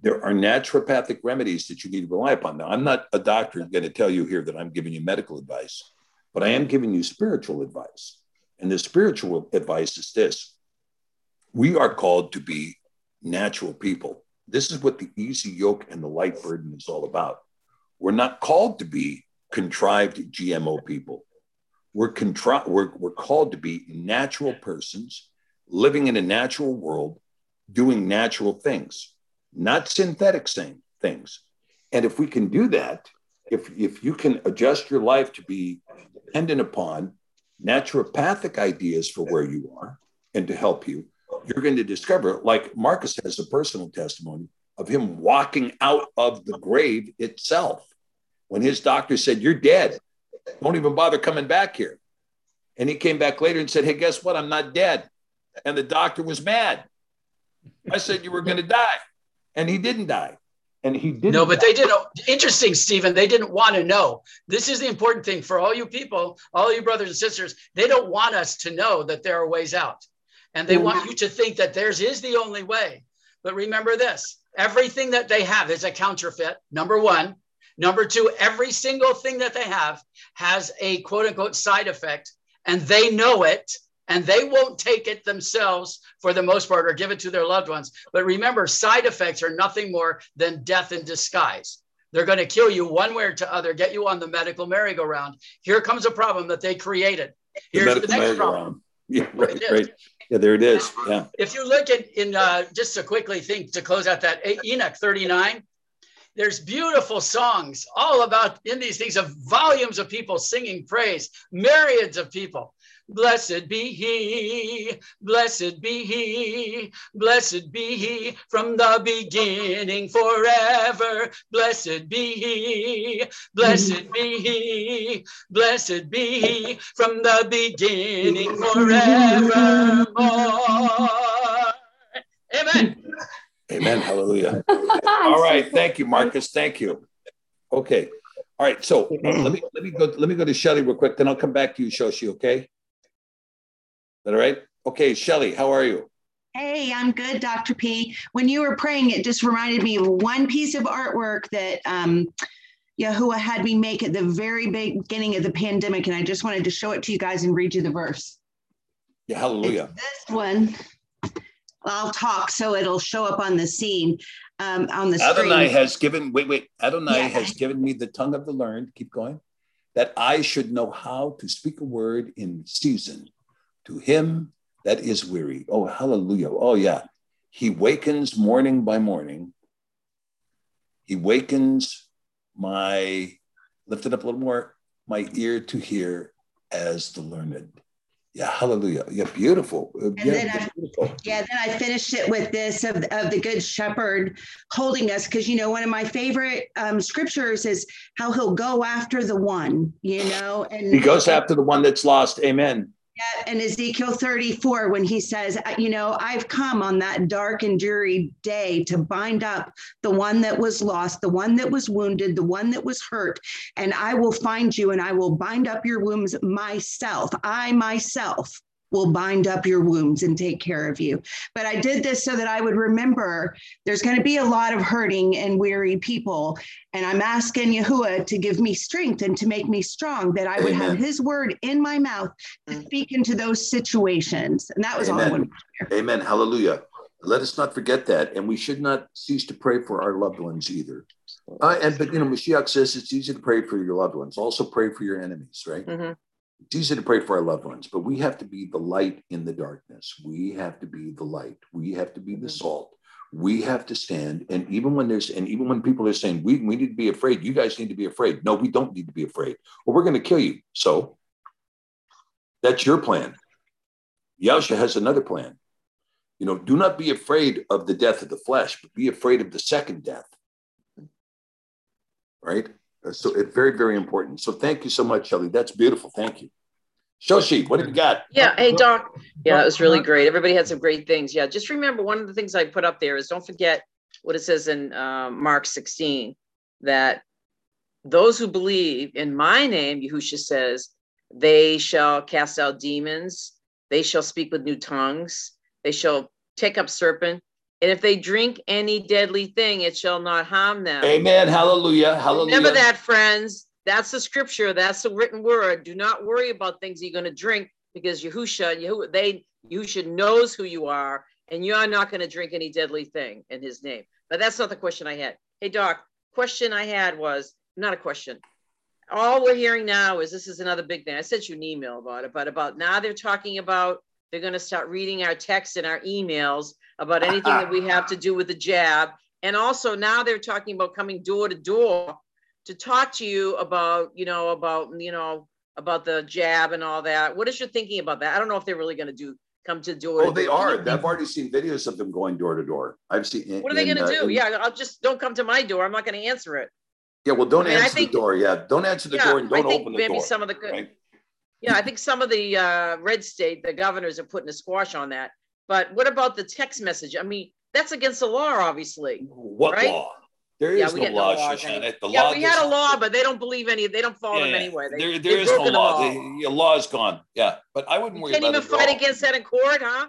Speaker 1: There are naturopathic remedies that you need to rely upon. Now, I'm not a doctor going to tell you here that I'm giving you medical advice, but I am giving you spiritual advice. And the spiritual advice is this we are called to be natural people. This is what the easy yoke and the light burden is all about. We're not called to be contrived GMO people. We're, contri- we're, we're called to be natural persons living in a natural world, doing natural things, not synthetic things. And if we can do that, if, if you can adjust your life to be dependent upon naturopathic ideas for where you are and to help you, you're going to discover, like Marcus has a personal testimony of him walking out of the grave itself when his doctor said, You're dead. Don't even bother coming back here. And he came back later and said, Hey, guess what? I'm not dead. And the doctor was mad. I said, You were going to die. And he didn't die. And he didn't.
Speaker 14: No, but they didn't. Interesting, Stephen. They didn't want to know. This is the important thing for all you people, all you brothers and sisters. They don't want us to know that there are ways out. And they want you to think that theirs is the only way. But remember this everything that they have is a counterfeit, number one. Number two, every single thing that they have has a quote unquote side effect, and they know it, and they won't take it themselves for the most part or give it to their loved ones. But remember, side effects are nothing more than death in disguise. They're going to kill you one way or to other, get you on the medical merry-go-round. Here comes a problem that they created. Here's the,
Speaker 1: medical
Speaker 14: next problem.
Speaker 1: Yeah, right, right. Yeah, there it is. Yeah.
Speaker 14: If you look at in uh, just to quickly think to close out that E- Enoch 39, there's beautiful songs all about in these things of volumes of people singing praise, myriads of people. Blessed be he, blessed be he, blessed be he from the beginning forever. Blessed be he, blessed be he, blessed be he from the beginning forevermore. Amen.
Speaker 1: Amen. Hallelujah. [LAUGHS] All right. Thank you, Marcus. Thank you. Okay. All right. So uh, let me let me go let me go to Shelly real quick. Then I'll come back to you, Shoshi. Okay. Is that all right? Okay, Shelly, how are you?
Speaker 5: Hey, I'm good, Dr. P. When you were praying, it just reminded me of one piece of artwork that um, Yahuwah had me make at the very beginning of the pandemic, and I just wanted to show it to you guys and read you the verse.
Speaker 1: Yeah, hallelujah.
Speaker 5: This one, I'll talk so it'll show up on the scene, um, on the screen.
Speaker 1: Adonai has given, wait, wait. Adonai
Speaker 5: Yeah.
Speaker 1: has given me the tongue of the learned. Keep going. That I should know how to speak a word in season to him that is weary. Oh, hallelujah. Oh, yeah. He wakens morning by morning. He wakens my, lift it up a little more, my ear to hear as the learned. Yeah, hallelujah. Yeah, beautiful. Uh,
Speaker 5: And
Speaker 1: yeah,
Speaker 5: then I,
Speaker 1: beautiful.
Speaker 5: yeah, then I finished it with this of, of the good shepherd holding us. Cause you know, one of my favorite um, scriptures is how he'll go after the one, you know, and
Speaker 1: He goes after the one that's lost. Amen.
Speaker 5: And Ezekiel 34, when he says, You know, I've come on that dark and dreary day to bind up the one that was lost, the one that was wounded, the one that was hurt, and I will find you and I will bind up your wounds myself. I myself will bind up your wounds and take care of you. But I did this so that I would remember there's going to be a lot of hurting and weary people. And I'm asking Yahuwah to give me strength and to make me strong, that I would have his word in my mouth to speak into those situations. And that was all I wanted.
Speaker 1: Amen. Amen. Hallelujah. Let us not forget that. And we should not cease to pray for our loved ones either. Uh, and but you know, Mashiach says it's easy to pray for your loved ones. Also pray for your enemies, right? It's easy to pray for our loved ones, but we have to be the light in the darkness. We have to be the light. We have to be the mm-hmm. salt. We have to stand. And even when there's and even when people are saying we, we need to be afraid, you guys need to be afraid. No, we don't need to be afraid. Well, we're going to kill you. So that's your plan. Yahusha has another plan. You know, do not be afraid of the death of the flesh, but be afraid of the second death. Mm-hmm. Right? Uh, So it's very, very important. So thank you so much, Shelly. That's beautiful. Thank you. Shoshi, what have you got?
Speaker 7: Yeah. Hey, Doc. Yeah, it was really great. Everybody had some great things. Yeah. Just remember one of the things I put up there is don't forget what it says in uh, Mark 16 that those who believe in my name, Yahusha says, they shall cast out demons, they shall speak with new tongues, they shall take up serpent. And if they drink any deadly thing, it shall not harm them.
Speaker 1: Amen. Hallelujah. Hallelujah.
Speaker 7: Remember that, friends. That's the scripture. That's the written word. Do not worry about things you're going to drink because Yahusha, Yahuwah, they, Yahusha knows who you are, and you're not going to drink any deadly thing in his name. But that's not the question I had. Hey, Doc, question I had was not a question. All we're hearing now is this is another big thing. I sent you an email about it, but about now they're talking about they're going to start reading our texts and our emails about [LAUGHS] anything that we have to do with the jab. And also now they're talking about coming door to door to talk to you about, you know, about, you know, about the jab and all that. What is your thinking about that? I don't know if they're really going to do come to door.
Speaker 1: Oh, they are. I've already seen videos of them going door to door. I've seen.
Speaker 7: What are they going to
Speaker 1: uh,
Speaker 7: do?
Speaker 1: in-
Speaker 7: Yeah, I'll just don't come to my door. I'm not going to answer it.
Speaker 1: Yeah. Well, don't
Speaker 7: I mean,
Speaker 1: answer
Speaker 7: think-
Speaker 1: the door. Yeah. Don't answer the
Speaker 7: yeah,
Speaker 1: door and don't open the
Speaker 7: maybe
Speaker 1: door.
Speaker 7: Maybe some of the good.
Speaker 1: right?
Speaker 7: Yeah, I think some of the uh, red state, the governors are putting a squash on that. But what about the text message? I mean, that's against the law, obviously.
Speaker 1: What
Speaker 7: right?
Speaker 1: law? There
Speaker 7: Yeah,
Speaker 1: is no
Speaker 7: get no
Speaker 1: law, Shoshana. The
Speaker 7: yeah,
Speaker 1: law
Speaker 7: we had a law, but they don't believe any. They don't follow them
Speaker 1: Yeah,
Speaker 7: anyway. They,
Speaker 1: There, there is no law.
Speaker 7: law.
Speaker 1: The, the law is gone. Yeah, but I wouldn't
Speaker 7: You
Speaker 1: worry
Speaker 7: can't
Speaker 1: about
Speaker 7: even fight
Speaker 1: all.
Speaker 7: against that in court, huh?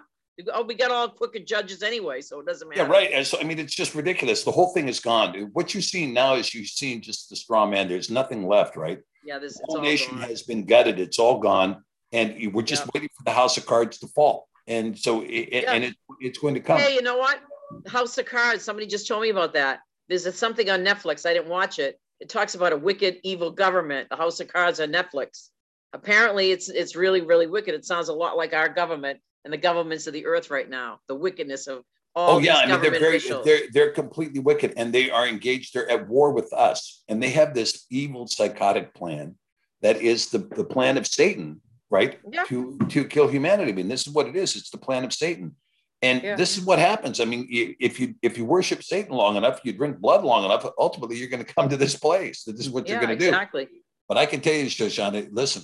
Speaker 7: Oh, we got all crooked judges anyway, so it doesn't matter.
Speaker 1: Yeah, right. And so, I mean, it's just ridiculous. The whole thing is gone. What you're seeing now is you're seeing just the straw man. There's nothing left, right?
Speaker 7: Yeah, this
Speaker 1: The whole nation
Speaker 7: gone.
Speaker 1: has been gutted. It's all gone, and we're just waiting for the house of cards to fall. And so, it,
Speaker 7: Yeah.
Speaker 1: and it, it's going to come.
Speaker 7: Hey, you know what? House of Cards. Somebody just told me about that. There's a, something on Netflix. I didn't watch it. It talks about a wicked, evil government. The House of Cards on Netflix. Apparently, it's it's really, really wicked. It sounds a lot like our government and the governments of the earth right now. The wickedness of
Speaker 1: Oh yeah, I mean they're very
Speaker 7: officials.
Speaker 1: they're they're completely wicked and they are engaged. They're at war with us, and they have this evil psychotic plan that is the the plan of Satan, right?
Speaker 7: Yeah.
Speaker 1: To to kill humanity. I mean, this is what it is. It's the plan of Satan, and
Speaker 7: Yeah.
Speaker 1: this is what happens. I mean, if you if you worship Satan long enough, you drink blood long enough, ultimately you're going to come to this place. This is what
Speaker 7: yeah,
Speaker 1: you're going to do.
Speaker 7: exactly.
Speaker 1: But I can tell you, Shoshana, listen.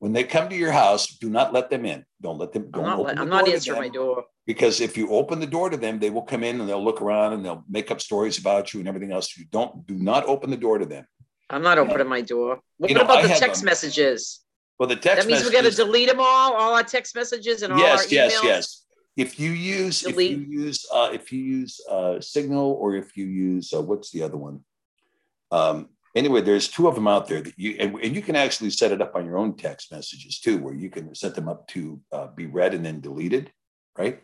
Speaker 1: When they come to your house, do not let them in. Don't let them.
Speaker 7: I'm
Speaker 1: Don't open
Speaker 7: let- I'm not answering my door.
Speaker 1: because if you open the door to them, they will come in and they'll look around and they'll make up stories about you and everything else. You don't do not open the door to them.
Speaker 7: I'm not opening my door. What
Speaker 1: You know,
Speaker 7: about
Speaker 1: I
Speaker 7: the text
Speaker 1: um,
Speaker 7: messages?
Speaker 1: Well, the text
Speaker 7: That means we got to delete them all, all our text messages and all our
Speaker 1: yes,
Speaker 7: emails.
Speaker 1: yes, yes. yes. If you use if you use uh, if you use uh, Signal or if you use uh, what's the other one? Um, anyway, there's two of them out there that you and, and you can actually set it up on your own text messages too, where you can set them up to uh, be read and then deleted, right?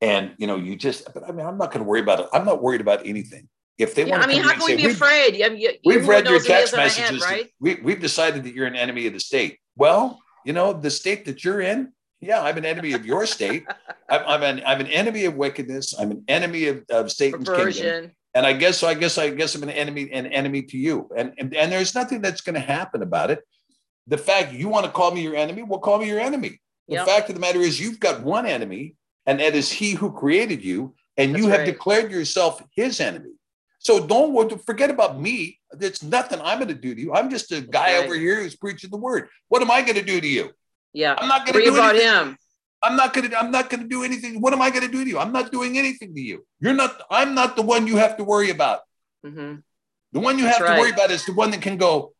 Speaker 1: And you know, you just. But I mean, I'm not going to worry about it. I'm not worried about anything. If they
Speaker 7: Yeah,
Speaker 1: want
Speaker 7: I mean, how can we be
Speaker 1: "We've-
Speaker 7: afraid? I mean, you,
Speaker 1: We've
Speaker 7: you
Speaker 1: read your
Speaker 7: knows the hairs
Speaker 1: text
Speaker 7: our head,
Speaker 1: messages.
Speaker 7: right?
Speaker 1: We, we've decided that you're an enemy of the state. Well, you know, the state that you're in, yeah, I'm an enemy of your state. [LAUGHS] I'm, I'm an I'm an enemy of wickedness. I'm an enemy of, of Satan's kingdom. And I guess so I guess I guess I'm an enemy, an enemy to you. And and, and there's nothing that's going to happen about it. The fact you want to call me your enemy, well, call me your enemy. The
Speaker 7: Yep.
Speaker 1: fact of the matter is you've got one enemy, and that is he who created you, and you have
Speaker 7: right.
Speaker 1: declared yourself his enemy. So don't forget about me. There's nothing I'm going to do to you. I'm just a guy
Speaker 7: right.
Speaker 1: over here who's preaching the word. What am I going to do to you?
Speaker 7: Yeah.
Speaker 1: I'm not going to do
Speaker 7: about
Speaker 1: anything.
Speaker 7: him.
Speaker 1: I'm not going to. I'm not going to do anything. What am I going to do to you? I'm not doing anything to you. You're not. I'm not the one you have to worry about.
Speaker 7: hmm
Speaker 1: The one you
Speaker 7: That's
Speaker 1: have to worry about is the one that can go.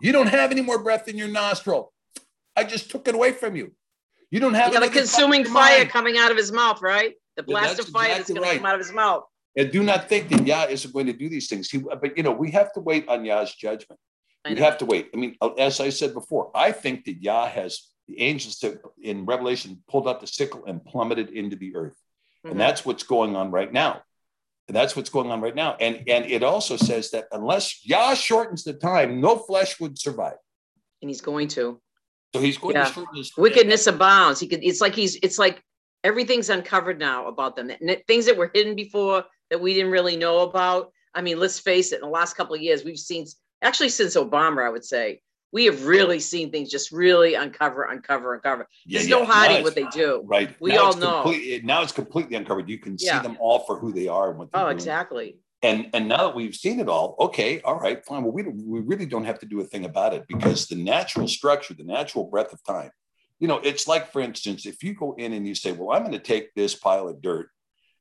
Speaker 1: You don't have any more breath in your nostril. I just took it away from you. You don't have
Speaker 7: You got a consuming fire
Speaker 1: mind.
Speaker 7: coming out of his mouth, right? The blast
Speaker 1: that's
Speaker 7: of fire that's
Speaker 1: exactly
Speaker 7: going to come out of his mouth.
Speaker 1: And do not think that Yah isn't going to do these things. He, but you know, we have to wait on Yah's judgment. We have to wait. I mean, as I said before, I think that Yah has the angels that in Revelation pulled out the sickle and plummeted into the earth.
Speaker 7: Mhm.
Speaker 1: And that's what's going on right now. And that's what's going on right now. And and it also says that unless Yah shortens the time, no flesh would survive.
Speaker 7: and he's going to.
Speaker 1: So he's going
Speaker 7: Yeah.
Speaker 1: to shorten his
Speaker 7: Wickedness abounds. He could. It's like he's. It's like everything's uncovered now about them. Things that were hidden before that we didn't really know about. I mean, let's face it. In the last couple of years, we've seen actually since Obama, I would say, we have really seen things just really uncover, uncover, uncover.
Speaker 1: Yeah,
Speaker 7: There's
Speaker 1: yeah.
Speaker 7: no hiding what they do.
Speaker 1: Right.
Speaker 7: We
Speaker 1: Now
Speaker 7: all know.
Speaker 1: Now it's completely uncovered. You can
Speaker 7: Yeah.
Speaker 1: see them all for who they are and what they're
Speaker 7: Oh,
Speaker 1: doing.
Speaker 7: exactly.
Speaker 1: And and now that we've seen it all, okay, all right, fine. Well, we we really don't have to do a thing about it because the natural structure, the natural breadth of time, you know, it's like, for instance, if you go in and you say, well, I'm going to take this pile of dirt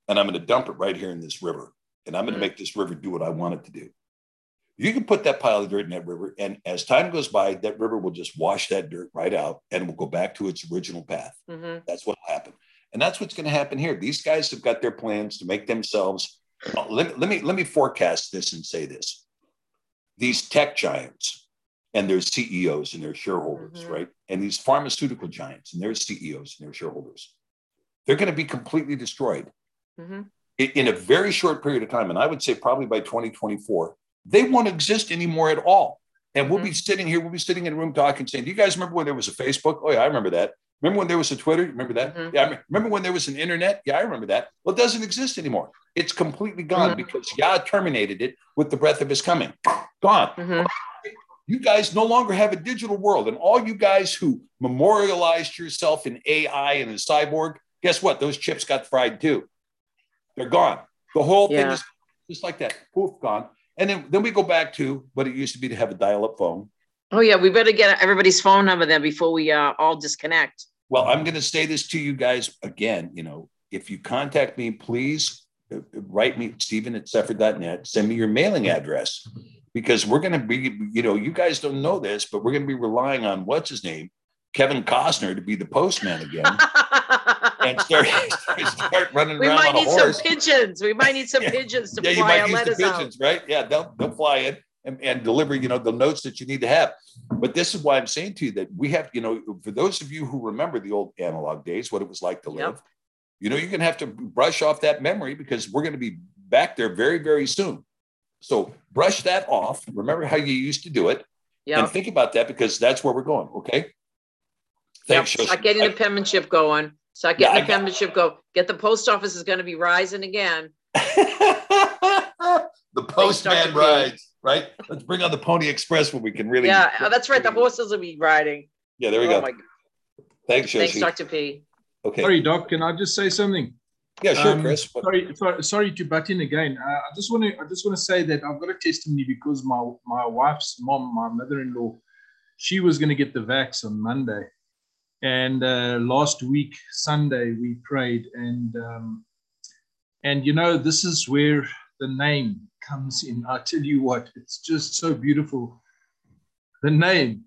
Speaker 1: and I'm going to dump it right here in this river, and I'm going to
Speaker 7: Mhm.
Speaker 1: make this river do what I want it to do. You can put that pile of dirt in that river, and as time goes by, that river will just wash that dirt right out and will go back to its original path.
Speaker 7: hmm
Speaker 1: That's what will happen. And that's what's going to happen here. These guys have got their plans to make themselves. oh, let, let me let me forecast this and say this. These tech giants and their CEOs and their shareholders,
Speaker 7: Mhm.
Speaker 1: right? And these pharmaceutical giants and their CEOs and their shareholders, they're going to be completely destroyed
Speaker 7: hmm
Speaker 1: in, in a very short period of time. And I would say probably by 2024, they won't exist anymore at all. And we'll be sitting here, we'll be sitting in a room talking, saying, Do you guys remember when there was a Facebook? Oh, yeah, I remember that. Remember when there was a Twitter? Remember that?
Speaker 7: Mhm.
Speaker 1: Yeah. Remember when there was an internet? Yeah, I remember that. Well, it doesn't exist anymore. It's completely gone
Speaker 7: Mhm.
Speaker 1: because Yah terminated it with the breath of his coming. Gone.
Speaker 7: hmm
Speaker 1: you guys no longer have a digital world. And all you guys who memorialized yourself in AI and in cyborg, guess what? Those chips got fried too. They're gone. The whole thing is just like that. Poof, gone. And then, then we go back to what it used to be to have a dial-up phone.
Speaker 7: Oh yeah, we better get everybody's phone number then before we uh, all disconnect.
Speaker 1: Well, I'm going to say this to you guys again. You know, if you contact me, please uh, write me, Stephen at Cepher.net. Send me your mailing address because we're going to be, you know, you guys don't know this, but we're going to be relying on what's his name, Kevin Costner, to be the postman again [LAUGHS] and start, [LAUGHS] start running
Speaker 7: We
Speaker 1: around
Speaker 7: might
Speaker 1: on a
Speaker 7: need
Speaker 1: horse.
Speaker 7: some pigeons. We might need some [LAUGHS] pigeons to
Speaker 1: yeah, you might use the
Speaker 7: letters out.
Speaker 1: pigeons, right? Yeah, they'll they'll fly in and, and deliver, you know, the notes that you need to have. But this is why I'm saying to you that we have, you know, for those of you who remember the old analog days, what it was like to live, you know, you're gonna have to brush off that memory because we're gonna be back there very, very soon. So brush that off. Remember how you used to do it.
Speaker 7: Yeah.
Speaker 1: And think about that because that's where we're going. Okay. Thanks,
Speaker 7: Start
Speaker 1: Shoshi.
Speaker 7: getting the penmanship going. Start getting
Speaker 1: Yeah,
Speaker 7: the
Speaker 1: I got-
Speaker 7: penmanship go. Get the post office is going to be rising again. [LAUGHS]
Speaker 1: The postman rides, right? Let's bring on the Pony Express when we can really.
Speaker 7: Yeah, oh, that's right. The horses will be riding.
Speaker 1: Yeah, there we
Speaker 7: Oh
Speaker 1: go.
Speaker 7: my-
Speaker 1: Thanks,
Speaker 7: Josie.
Speaker 1: Thanks,
Speaker 7: Dr. P.
Speaker 1: Okay.
Speaker 9: Sorry, Doc. Can I just say something?
Speaker 1: Yeah, sure,
Speaker 9: Um,
Speaker 1: Chris.
Speaker 9: Sorry, sorry, sorry to butt in again. Uh, I just want to, I just want to say that I've got a testimony because my my wife's mom, my mother-in-law, she was going to get the vax on Monday, and uh, last week Sunday we prayed, and um, and you know this is where the name comes in. I tell you what, it's just so beautiful. The name.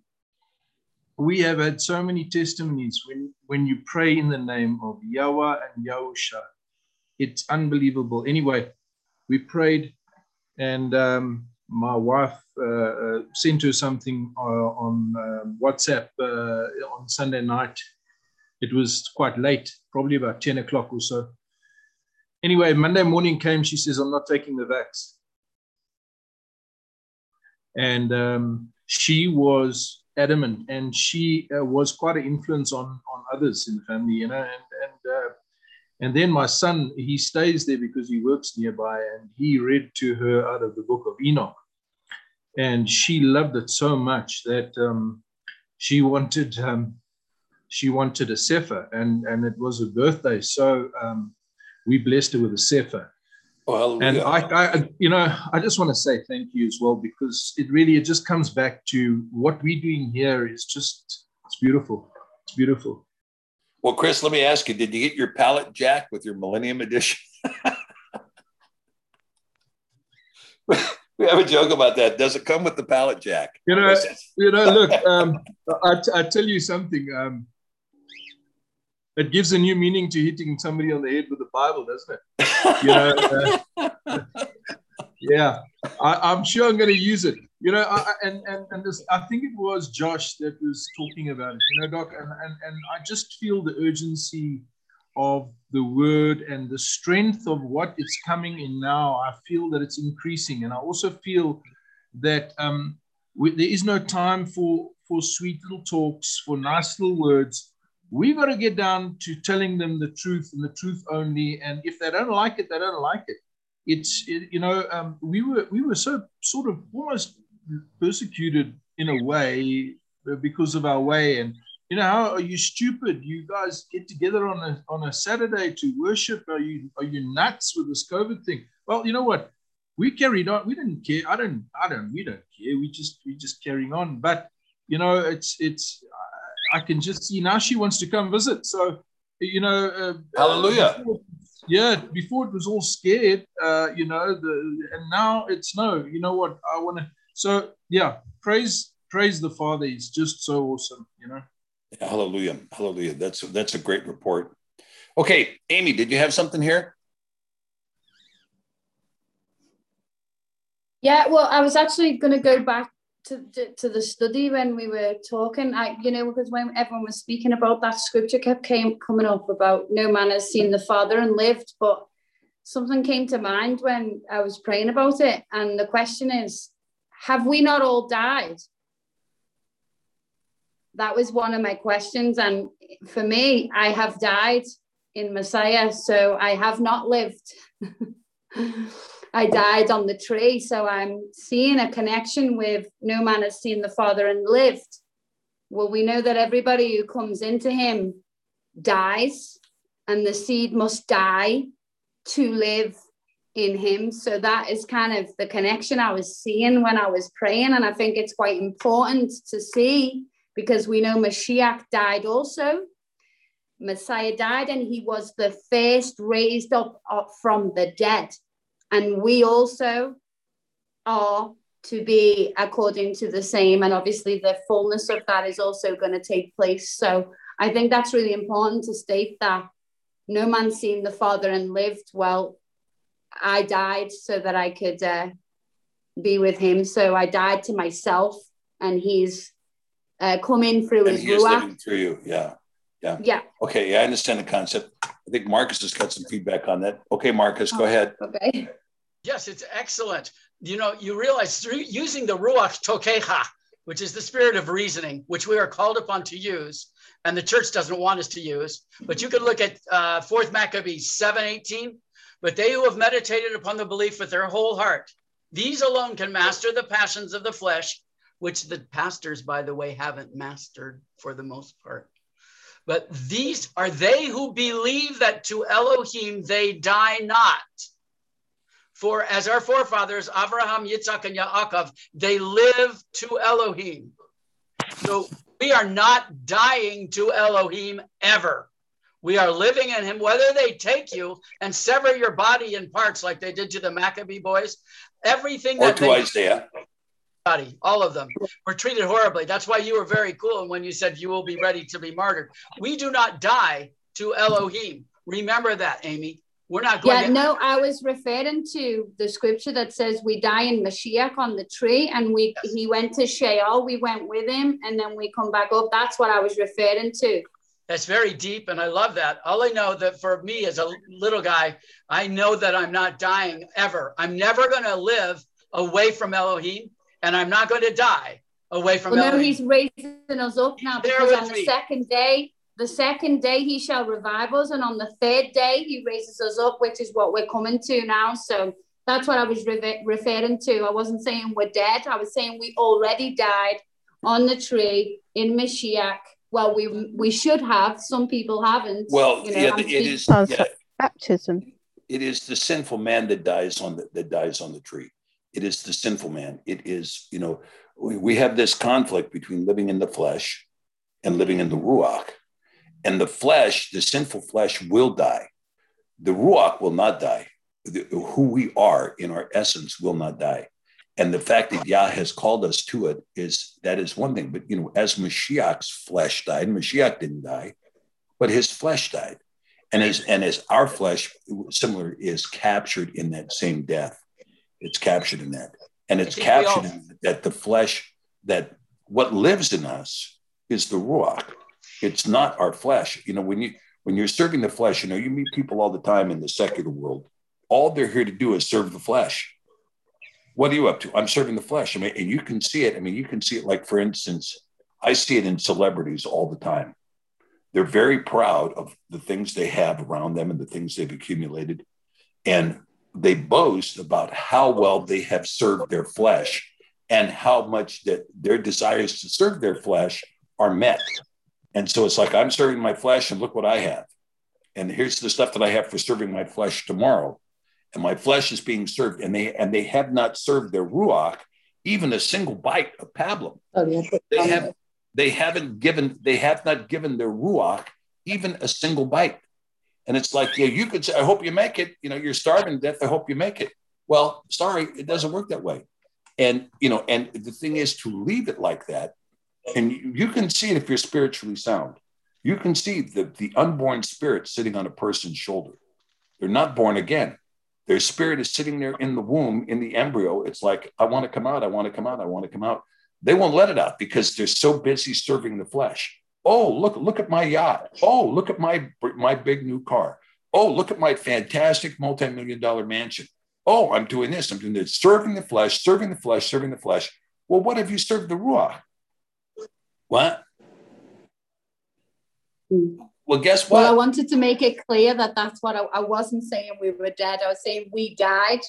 Speaker 9: We have had so many testimonies when when you pray in the name of Yahweh and Yahusha it's unbelievable. Anyway, we prayed, and um, my wife uh, uh, sent her something uh, on um WhatsApp uh, on Sunday night. It was quite late, probably about 10 o'clock or so. Anyway, Monday morning came, she says, I'm not taking the vax. And um, she was adamant, and she uh, was quite an influence on, on others in the family, you know, and, and uh, and then my son, he stays there because he works nearby, and he read to her out of the book of Enoch. And she loved it so much that um, she wanted um, she wanted a Cepher, and and it was her birthday, so um, we blessed her with a Cepher.
Speaker 1: Well,
Speaker 9: And I, I, you know, I just want to say thank you as well because it really it just comes back to what we're doing here is just it's beautiful. It's beautiful.
Speaker 1: Well, Chris, let me ask you: Did you get your pallet jack with your Millennium Edition? [LAUGHS] we have a joke about that. Does it come with the pallet jack?
Speaker 9: You know, you know. Look, [LAUGHS] um, I, I tell you something. Um, it gives a new meaning to hitting somebody on the head with the Bible, doesn't it? You know. uh, [LAUGHS] yeah, I, I'm sure I'm going to use it. You know, I- and and and this, I think it was Josh that was talking about it. You know, Doc, and and, and I just feel the urgency of the word and the strength of what it's coming in now. I feel that it's increasing, and I also feel that um, we, there is no time for for sweet little talks, for nice little words. We've got to get down to telling them the truth and the truth only. And if they don't like it, they don't like it. It's it, you know um, we were we were so sort of almost persecuted in a way uh, because of our way and you know how are you stupid? You guys get together on a on a saturday to worship. Are you are you nuts with this covid thing? Well you know what? We carried on. We didn't care. I don't i don't we don't care. We just we just carrying on. But you know it's it's i can just see now she wants to come visit. So you know uh,
Speaker 1: Hallelujah.
Speaker 9: before- yeah before it was all scared uh you know the and now it's no. You know what? I want to so yeah praise praise the father. He's just so awesome you know
Speaker 1: Hallelujah. Hallelujah. That's that's a great report. Okay, Amy, did you have something here?
Speaker 8: Yeah, well, I was actually going to go back to, to, to the study when we were talking. I, you know, because when everyone was speaking about that scripture kept came coming up about no man has seen the Father and lived, but something came to mind when I was praying about it, and the question is, have we not all died? That was one of my questions, and for me, I have died in Messiah, so I have not lived. [LAUGHS] I died on the tree. So I'm seeing a connection with no man has seen the Father and lived. Well, we know that everybody who comes into him dies, and the seed must die to live in him. So that is kind of the connection I was seeing when I was praying. And I think it's quite important to see because we know Mashiach died also. Messiah died and he was the first raised up, up from the dead. And we also are to be according to the same. And obviously, the fullness of that is also going to take place. So I think that's really important to state that no man seen the Father and lived. Well, I died so that I could uh, be with him. So I died to myself, and he's uh, coming through
Speaker 1: And
Speaker 8: his
Speaker 1: he
Speaker 8: ruach.
Speaker 1: living through you. Yeah. Yeah.
Speaker 8: Yeah.
Speaker 1: Okay. Yeah, I understand the concept. I think Marcus has got some feedback on that. Okay, Marcus, go ahead.
Speaker 8: Okay.
Speaker 14: Yes, it's excellent. You know, you realize through using the Ruach Tokecha, which is the spirit of reasoning, which we are called upon to use, and the church doesn't want us to use. But you could look at uh, 4th Maccabees 7:18. But they who have meditated upon the belief with their whole heart, these alone can master the passions of the flesh, which the pastors, by the way, haven't mastered for the most part. But these are they who believe that to Elohim they die not. For as our forefathers, Abraham, Yitzhak, and Yaakov, they live to Elohim. So we are not dying to Elohim ever. We are living in him, whether they take you and sever your body in parts like they did to the Maccabee boys, everything
Speaker 1: Or
Speaker 14: that
Speaker 1: to
Speaker 14: they
Speaker 1: Isaiah.
Speaker 14: Body, all of them were treated horribly. That's why you were very cool when you said you will be ready to be martyred. We do not die to Elohim. Remember that, Amy. We're not going
Speaker 8: Yeah,
Speaker 14: to
Speaker 8: no, I was referring to the scripture that says we die in Mashiach on the tree, and we he went to Sheol, we went with him, and then we come back up. That's what I was referring to.
Speaker 14: That's very deep, and I love that. All I know that for me as a little guy, I know that I'm not dying ever. I'm never going to live away from Elohim, and I'm not going to die away from
Speaker 8: Well, no,
Speaker 14: Elohim.
Speaker 8: he's raising us up now
Speaker 14: Bear
Speaker 8: because
Speaker 14: with
Speaker 8: on the
Speaker 14: me.
Speaker 8: second day, the second day he shall revive us, and on the third day he raises us up, which is what we're coming to now. So that's what I was re- referring to. I wasn't saying we're dead. I was saying we already died on the tree in Mashiach. Well, we we should have. Some people haven't.
Speaker 1: Well,
Speaker 8: you know,
Speaker 1: yeah,
Speaker 8: I'm
Speaker 1: it
Speaker 8: speaking-
Speaker 1: is. Yeah,
Speaker 15: Baptism.
Speaker 1: it is the sinful man that dies on the that dies on the tree. It is the sinful man. It is, you know, we, have this conflict between living in the flesh and living in the ruach. And the flesh, the sinful flesh, will die. The ruach will not die. The- who we are in our essence will not die. And the fact that Yah has called us to it is that is one thing. But you know, as Mashiach's flesh died, Mashiach didn't die, but his flesh died and as and as our flesh similar is captured in that same death it's captured in that. And it's
Speaker 14: we all-
Speaker 1: captured in that the flesh that what lives in us is the ruach it's not our flesh. You know when you when you're serving the flesh you know you meet people all the time in the secular world. All they're here to do is serve the flesh. What are you up to? I'm serving the flesh. I mean and you can see it. I mean you can see it. Like for instance i see it in celebrities all the time. They're very proud of the things they have around them and the things they've accumulated. And they boast about how well they have served their flesh and how much that their desires to serve their flesh are met. And so it's like, I'm serving my flesh and look what I have. And here's the stuff that I have for serving my flesh tomorrow. And my flesh is being served. And they and they have not served their ruach even a single bite of pablum. Oh, they have they haven't given they have not given their ruach even a single bite and it's like yeah you could say i hope you make it. You know you're starving to death i hope you make it. Well sorry it doesn't work that way. And you know and the thing is to leave it like that and you, you can see it if you're spiritually sound. You can see the, the unborn spirit sitting on a person's shoulder. They're not born again. Their spirit is sitting there in the womb in the embryo. It's like i want to come out i want to come out i want to come out. They won't let it out because they're so busy serving the flesh. Oh, look, look at my yacht. Oh, look at my my big new car. Oh, look at my fantastic multi-million dollar mansion. Oh, I'm doing this. I'm doing this. Serving the flesh, serving the flesh, serving the flesh. Well, what have you served the ruach? What? Well, guess what?
Speaker 8: Well, I wanted to make it clear that that's what I, I wasn't saying we were dead. I was saying we died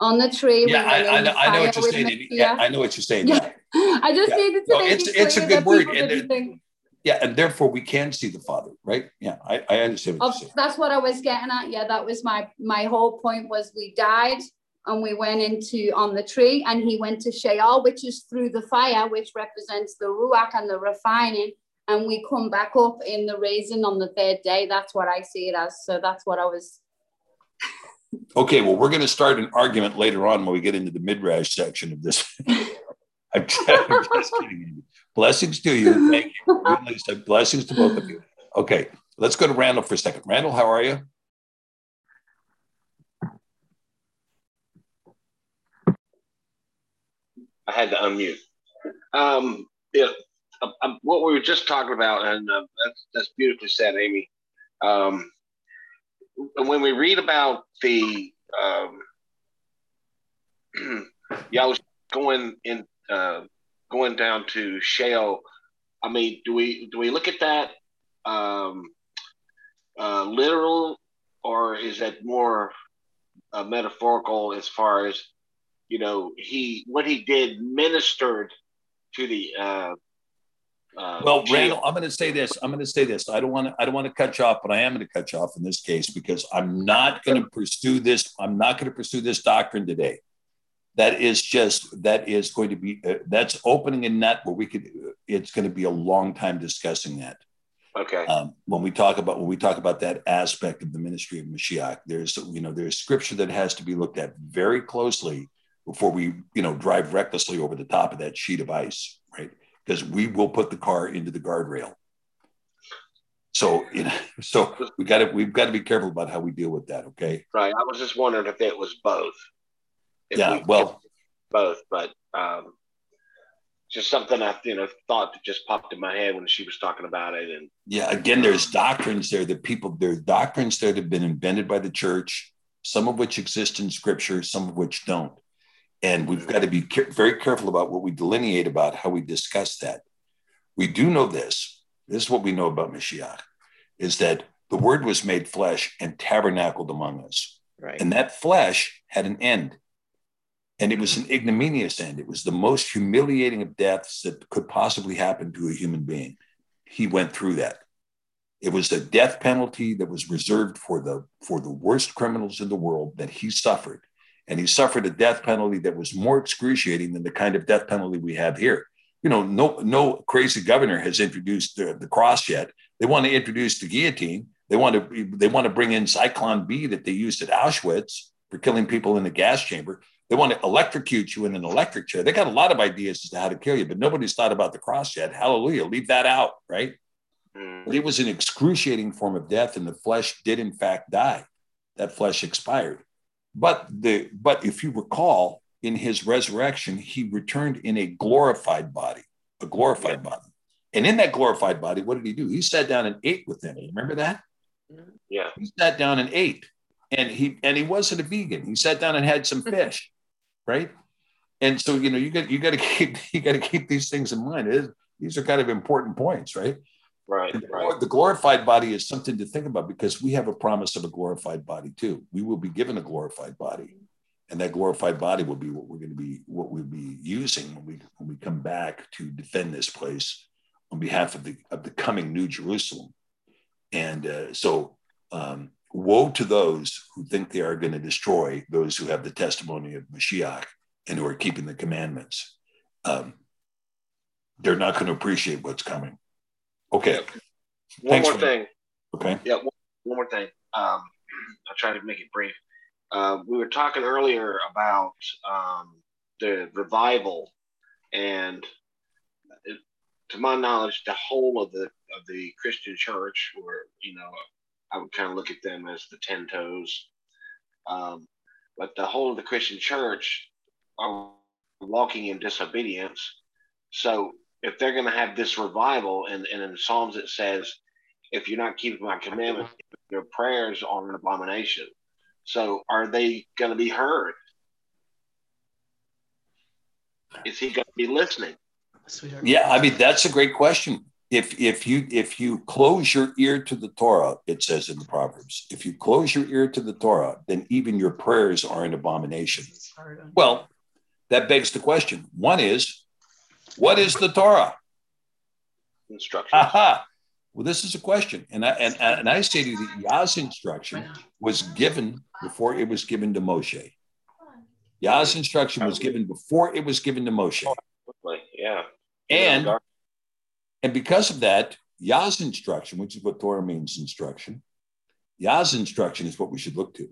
Speaker 8: on the tree.
Speaker 1: Yeah, I, I, know, I know what you're saying. Yeah, I know what you're saying.
Speaker 8: Yeah. I just
Speaker 1: Yeah.
Speaker 8: needed to
Speaker 1: No,
Speaker 8: make
Speaker 1: it's-
Speaker 8: it
Speaker 1: it's a
Speaker 8: clear
Speaker 1: good
Speaker 8: that
Speaker 1: word, and
Speaker 8: think-
Speaker 1: Yeah, and therefore we can see the Father, right? Yeah, I, I understand what
Speaker 8: that's what I was getting at. Yeah, that was my my whole point was we died and we went into on the tree and he went to Sheol, which is through the fire, which represents the ruach and the refining. And we come back up in the raising on the third day. That's what I see it as. So that's what I was.
Speaker 1: Okay, well, we're going to start an argument later on when we get into the midrash section of this. [LAUGHS] [LAUGHS] I'm just kidding. Blessings to you. [LAUGHS] Thank you. Lisa. Blessings to both of you. Okay, let's go to Randall for a second. Randall, how are you?
Speaker 15: I had to unmute. Um, yeah, uh, uh, what we were just talking about, and uh, that's, that's beautifully said, Amy. Um, when we read about the um, [CLEARS THROAT] y'all was going in, uh, going down to Sheol. I mean, do we do we look at that um, uh, literal, or is that more uh, metaphorical as far as you know he what he did ministered to the uh, uh,
Speaker 1: Well, Randall, I'm going to say this. I'm going to say this. I don't want to. I don't want to cut you off, but I am going to cut you off in this case because I'm not going to pursue this. I'm not going to pursue this doctrine today. That is just that is going to be uh, that's opening a net where we could. It's going to be a long time discussing that.
Speaker 15: Okay.
Speaker 1: Um, when we talk about when we talk about that aspect of the ministry of Mashiach, there's you know there's scripture that has to be looked at very closely before we you know drive recklessly over the top of that sheet of ice, right? Because we will put the car into the guardrail. So you know, so we got to we've got to be careful about how we deal with that. Okay.
Speaker 15: Right. I was just wondering if it was both.
Speaker 1: Yeah,
Speaker 15: we-
Speaker 1: well-
Speaker 15: both, but um, just something I you know thought that just popped in my head when she was talking about it, and
Speaker 1: Yeah, again, there's doctrines there that people, there's doctrines there that have been invented by the church, some of which exist in scripture, some of which don't. And we've got to be care- very careful about what we delineate about how we discuss that. We do know this. This is what we know about Mashiach is that the word was made flesh and tabernacled among us.
Speaker 7: Right.
Speaker 1: And that flesh had an end. And it was an ignominious end. It was the most humiliating of deaths that could possibly happen to a human being. He went through that. It was a death penalty that was reserved for the for the worst criminals in the world that he suffered. And he suffered a death penalty that was more excruciating than the kind of death penalty we have here. You know, no no crazy governor has introduced the, the cross yet. They want to introduce the guillotine. They want to they want to bring in Zyklon B that they used at Auschwitz for killing people in the gas chamber. They want to electrocute you in an electric chair. They got a lot of ideas as to how to kill you, but nobody's thought about the cross yet. Hallelujah. Leave that out, right? But it was an excruciating form of death, and the flesh did in fact die. That flesh expired. But the but if you recall, in his resurrection, he returned in a glorified body, a glorified body. And in that glorified body, what did he do? He sat down and ate with them. Remember that? Mm-hmm.
Speaker 15: yeah,
Speaker 1: He sat down and ate. And he and he wasn't a vegan. He sat down and had some [LAUGHS] fish, right? And so you know you got you got to [LAUGHS] keep you got to keep these things in mind. Is, these are kind of important points, right?
Speaker 15: right, right.
Speaker 1: The glorified body is something to think about because we have a promise of a glorified body too. We will be given a glorified body, and that glorified body will be what we're going to be what we'll be using when we when we come back to defend this place on behalf of the of the coming New Jerusalem. And uh, so, um, woe to those who think they are going to destroy those who have the testimony of Mashiach and who are keeping the commandments. Um, they're not going to appreciate what's coming. Okay.
Speaker 15: One
Speaker 1: Thanks
Speaker 15: more thing.
Speaker 1: Okay.
Speaker 15: Yeah, one, one more thing. Um, I'll try to make it brief. Uh, we were talking earlier about um, the revival, and it, to my knowledge, the whole of the of the Christian church, or you know, I would kind of look at them as the ten toes. Um, but the whole of the Christian church are walking in disobedience. So if they're going to have this revival, and, and in Psalms it says, if you're not keeping my commandments, your prayers are an abomination. So are they going to be heard? Is he going to be listening?
Speaker 1: Yeah, I mean that's a great question. If if you if you close your ear to the Torah, it says in the Proverbs, if you close your ear to the Torah, then even your prayers are an abomination. Well, that begs the question. One is, what is the Torah?
Speaker 15: Instructions.
Speaker 1: Aha. Well, this is a question, and I and, and I say to you that Yah's instruction was given before it was given to Moshe. Yah's instruction was given before it was given to Moshe.
Speaker 15: Yeah.
Speaker 1: And and because of that, Yah's instruction, which is what Torah means instruction, Yah's instruction is what we should look to.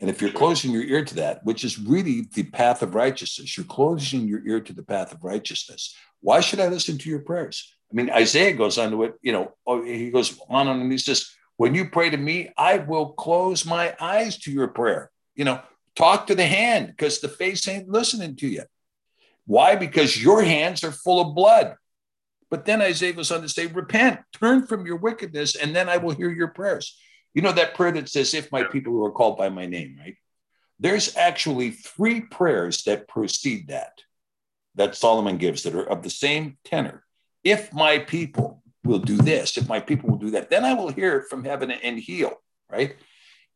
Speaker 1: And if you're closing your ear to that, which is really the path of righteousness, you're closing your ear to the path of righteousness. Why should I listen to your prayers? I mean, Isaiah goes on to it, you know, oh, he goes on and he says, When you pray to me, I will close my eyes to your prayer. You know, talk to the hand because the face ain't listening to you. Why? Because your hands are full of blood. But then Isaiah goes on to say, Repent, turn from your wickedness, and then I will hear your prayers. You know that prayer that says, If my people who are called by my name, right? There's actually three prayers that precede that, that Solomon gives that are of the same tenor if my people will do this, if my people will do that, then I will hear it from heaven and heal, right?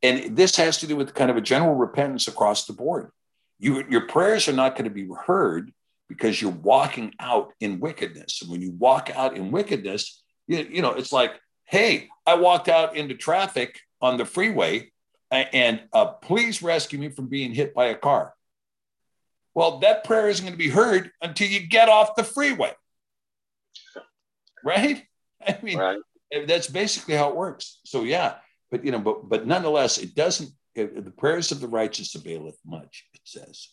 Speaker 1: And this has to do with kind of a general repentance across the board. You, your prayers are not going to be heard because you're walking out in wickedness. And when you walk out in wickedness, you, you know, it's like, hey, I walked out into traffic on the freeway and uh, please rescue me from being hit by a car. Well, that prayer isn't going to be heard until you get off the freeway right? [LAUGHS] I mean, right. that's basically how it works. So yeah, but you know, but but nonetheless, it doesn't. The prayers of the righteous availeth much. It says,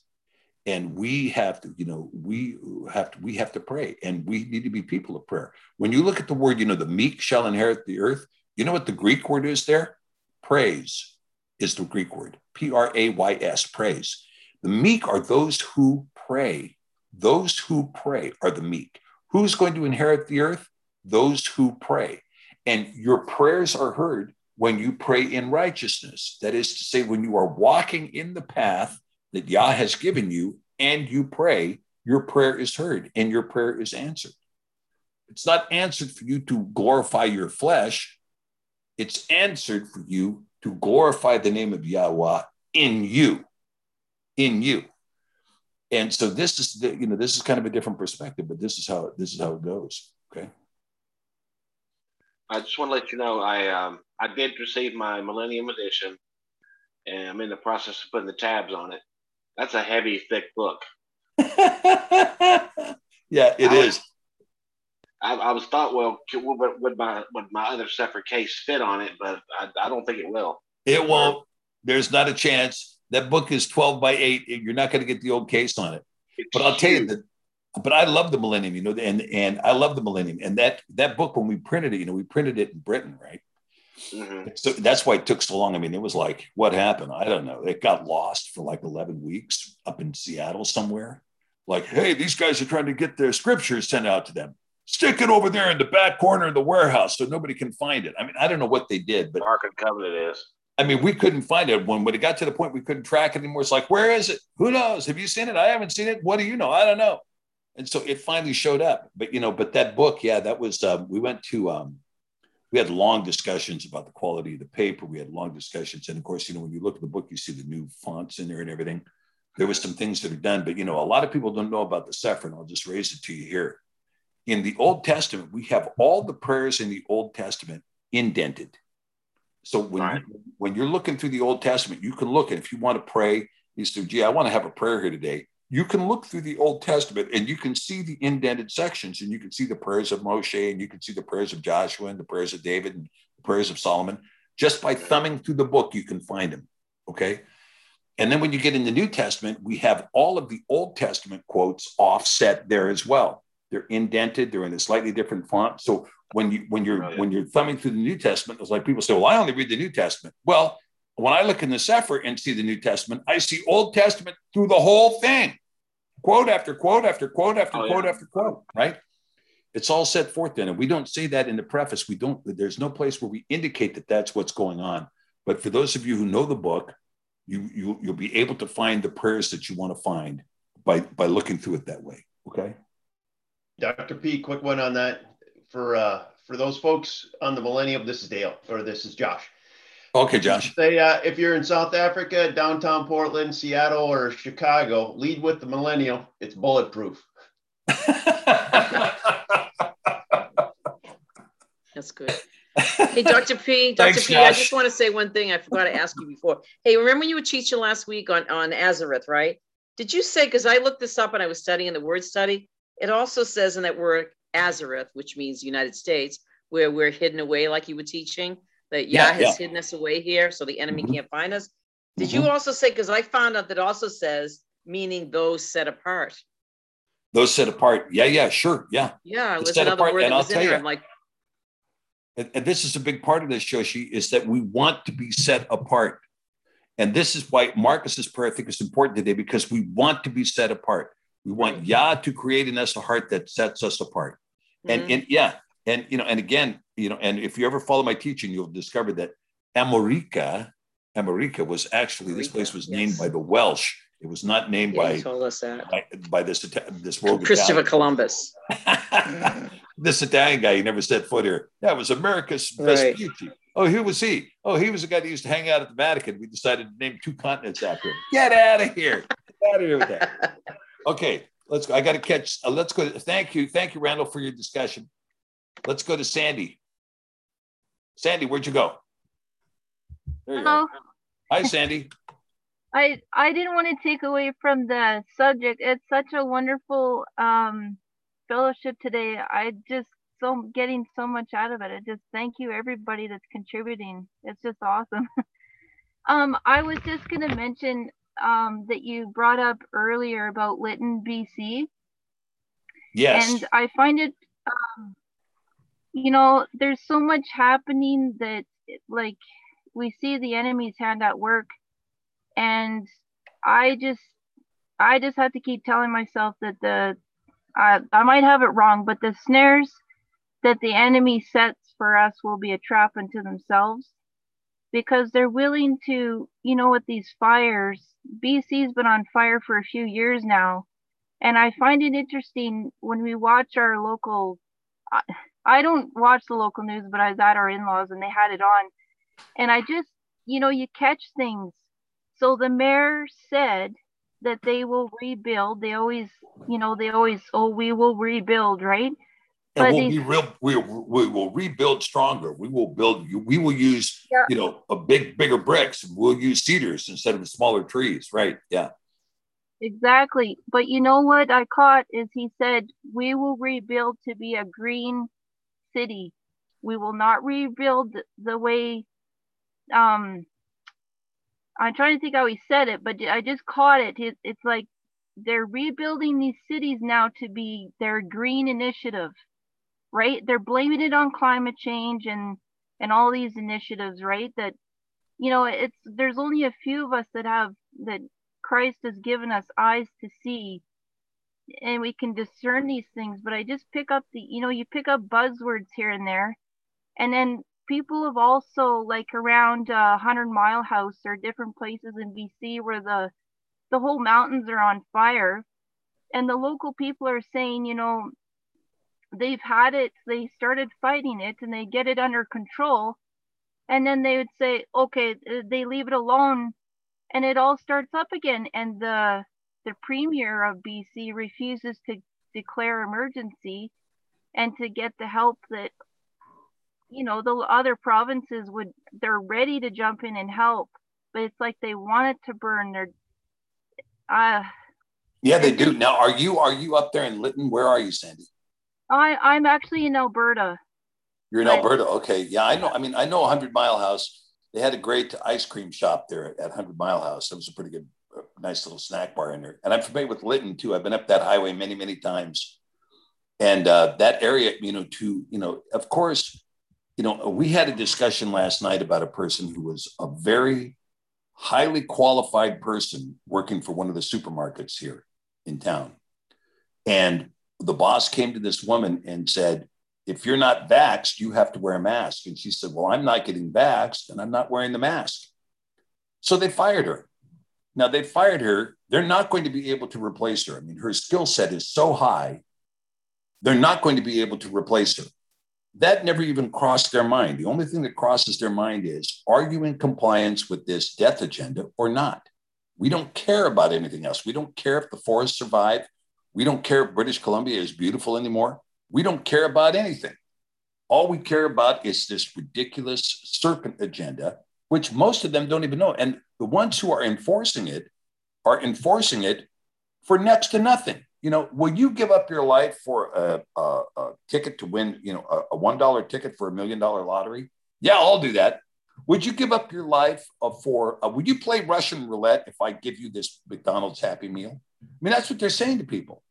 Speaker 1: and we have to, you know, we have to, we have to pray, and we need to be people of prayer. When you look at the word, you know, the meek shall inherit the earth. You know what the Greek word is there? Praise is the Greek word. P R A Y S. Praise. The meek are those who pray. Those who pray are the meek. Who's going to inherit the earth? those who pray. And your prayers are heard when you pray in righteousness. That is to say, when you are walking in the path that Yah has given you and you pray, your prayer is heard and your prayer is answered. It's not answered for you to glorify your flesh, it's answered for you to glorify the name of Yahweh in you. In you. And so this is the, you know this is kind of a different perspective, but this is how this is how it goes. Okay.
Speaker 15: I just want to let you know I um, I did receive my Millennium Edition, and I'm in the process of putting the tabs on it. That's a heavy, thick book. [LAUGHS]
Speaker 1: yeah, it
Speaker 15: I
Speaker 1: is.
Speaker 15: Was, I, I, was thought, well, would, would my would my other separate case fit on it? But I, I don't think it will.
Speaker 1: It won't. There's not a chance. That book is 12 by 8. You're not going to get the old case on it. It's but I'll tell you that but I love the Millennium, you know, and and I love the Millennium, and that that book when we printed it, you know, we printed it in Britain, right? Mm-hmm. So that's why it took so long. I mean, it was like, what happened? I don't know. It got lost for like 11 weeks up in Seattle somewhere. Like, hey, these guys are trying to get their scriptures sent out to them. Stick it over there in the back corner of the warehouse so nobody can find it. I mean, I don't know what they did, but
Speaker 15: Ark and Covenant is.
Speaker 1: I mean, we couldn't find it when when it got to the point we couldn't track it anymore. It's like, where is it? Who knows? Have you seen it? I haven't seen it. What do you know? I don't know and so it finally showed up. But you know, but that book, yeah, that was um, we went to um, we had long discussions about the quality of the paper. We had long discussions, and of course, you know, when you look at the book, you see the new fonts in there and everything. There was some things that are done, but you know, a lot of people don't know about the Cepher, I'll just raise it to you here. In the Old Testament, we have all the prayers in the Old Testament indented. So when right. you, when you're looking through the Old Testament, you can look, and if you want to pray, you say, "Gee, I want to have a prayer here today." You can look through the Old Testament and you can see the indented sections and you can see the prayers of Moshe and you can see the prayers of Joshua and the prayers of David and the prayers of Solomon. Just by thumbing through the book, you can find them. Okay. And then when you get in the New Testament, we have all of the Old Testament quotes offset there as well. They're indented, they're in a slightly different font. So when you when you're when you're thumbing through the New Testament, it's like people say, Well, I only read the New Testament. Well, when I look in the Cepher and see the New Testament, I see Old Testament through the whole thing, quote after quote after quote after oh, quote yeah. after quote, right? It's all set forth then. And we don't say that in the preface. We don't, there's no place where we indicate that that's what's going on. But for those of you who know the book, you, you you'll be able to find the prayers that you want to find by by looking through it that way. Okay.
Speaker 6: Dr. P, quick one on that. for uh, for those folks on the Millennium. This is Dale, or this is Josh.
Speaker 1: Okay, Josh.
Speaker 6: Say uh, if you're in South Africa, downtown Portland, Seattle, or Chicago, lead with the millennial. It's bulletproof. [LAUGHS]
Speaker 7: That's good. Hey, Dr. P, [LAUGHS] Dr.
Speaker 1: Thanks,
Speaker 7: P, I
Speaker 1: Josh.
Speaker 7: just want to say one thing. I forgot to ask you before. Hey, remember when you were teaching last week on, on Arzareth, right? Did you say, because I looked this up and I was studying the word study, it also says in that word Arzareth, which means United States, where we're hidden away, like you were teaching, that Yah
Speaker 1: Yeah,
Speaker 7: has
Speaker 1: yeah.
Speaker 7: hidden us away here so the enemy
Speaker 1: Mhm.
Speaker 7: can't find us. Did you also say, because I found out that also says, meaning those set apart.
Speaker 1: Those set apart. Yeah, yeah, sure. Yeah.
Speaker 7: Yeah, it was
Speaker 1: set
Speaker 7: another
Speaker 1: apart,
Speaker 7: word
Speaker 1: and
Speaker 7: that
Speaker 1: I'll
Speaker 7: was in
Speaker 1: tell
Speaker 7: there.
Speaker 1: you-
Speaker 7: I'm like,
Speaker 1: And, and this is a big part of this, Joshi, is that we want to be set apart. And this is why Marcus's prayer, I think, is important today because we want to be set apart. We want Yah to create in us a heart that sets us apart. And,
Speaker 7: Mhm.
Speaker 1: and yeah, and you know, and again, you know, and if you ever follow my teaching, you'll discover that Amorica, Amorica was actually this place was named by the Welsh. It was not named
Speaker 7: yeah,
Speaker 1: by,
Speaker 7: told us that.
Speaker 1: by by this this rogue
Speaker 7: Christopher
Speaker 1: Italian.
Speaker 7: Columbus. [LAUGHS]
Speaker 1: this Italian guy, he never set foot here. That was Amerigo
Speaker 7: Right.
Speaker 1: Vespucci. Oh, who was he? Oh, he was the guy that used to hang out at the Vatican. We decided to name two continents after him. Get out of here. Get out of here with that. [LAUGHS] Okay, let's go. I got to catch. Uh, let's go. Thank you. Thank you, Randall, for your discussion. Let's go to Sandy. Sandy, where'd you go? There you
Speaker 16: Hello.
Speaker 1: go. Hi, Sandy. [LAUGHS]
Speaker 16: I I didn't want to take away from the subject. It's such a wonderful um fellowship today. I just so getting so much out of it. I just thank you everybody that's contributing. It's just awesome. [LAUGHS] um I was just going to mention um that you brought up earlier about Lytton, BC.
Speaker 1: Yes.
Speaker 16: And I find it, um, you know, there's so much happening that, like, we see the enemy's hand at work, and I just, I just have to keep telling myself that the, I, I might have it wrong, but the snares that the enemy sets for us will be a trap unto themselves because they're willing to, you know, with these fires, BC's been on fire for a few years now. And I find it interesting when we watch our local, uh, I, don't watch the local news, but I was at our in laws and they had it on. And I just, you know, you catch things. So the mayor said that they will rebuild. They always, you know, they always, oh, we will rebuild, right?
Speaker 1: And we'll
Speaker 16: they-
Speaker 1: be real. We, we will rebuild stronger. We will build. We will use,
Speaker 16: Yeah.
Speaker 1: you know, a big, bigger bricks. We'll use cedars instead of smaller trees. Right? Yeah.
Speaker 16: Exactly. But you know what I caught is he said, we will rebuild to be a green city. We will not rebuild the way, um, I'm trying to think how he said it, but I just caught it. It- It's like they're rebuilding these cities now to be their green initiative, right? They're blaming it on climate change and, and all these initiatives, right? That, you know, it's, there's only a few of us that have, that Christ has given us eyes to see and we can discern these things. But I just pick up the, you know, you pick up buzzwords here and there. And then people have also, like around uh, 100 Mile House or different places in BC where the, the whole mountains are on fire. And the local people are saying, you know, they've had it, they started fighting it and they get it under control. And then they would say, okay, they leave it alone and it all starts up again and the the premier of BC refuses to declare emergency and to get the help that you know the other provinces would they're ready to jump in and help but it's like they want it to burn their uh
Speaker 1: Yeah, they do. Now, are you are you up there in Lytton? Where are you, Sandy?
Speaker 16: I I'm actually in Alberta
Speaker 1: You're in. Alberta. Okay. Yeah, I know. I mean, I know 100 Mile House. They had a great ice cream shop there at 100 Mile House. That was a pretty good, nice little snack bar in there. And I'm familiar with Lytton too. I've been up that highway many, many times. And uh, that area, you know, to, you know, of course, you know, we had a discussion last night about a person who was a very highly qualified person working for one of the supermarkets here in town. And the boss came to this woman and said, if you're not vaxxed, you have to wear a mask. And she said, Well, I'm not getting vaxxed and I'm not wearing the mask. So they fired her. Now they fired her. They're not going to be able to replace her. I mean, her skill set is so high, they're not going to be able to replace her. that never even crossed their mind. The only thing that crosses their mind is are you in compliance with this death agenda or not? We don't care about anything else. We don't care if the forests survive. We don't care if British Columbia is beautiful anymore. We don't care about anything. All we care about is this ridiculous serpent agenda, which most of them don't even know. And the ones who are enforcing it are enforcing it for next to nothing. You know, will you give up your life for a, a, a ticket to win, you know, a, a $1 ticket for a million dollar lottery? Yeah, I'll do that. Would you give up your life uh, for, uh, would you play Russian roulette if I give you this McDonald's Happy Meal? I mean, that's what they're saying to people.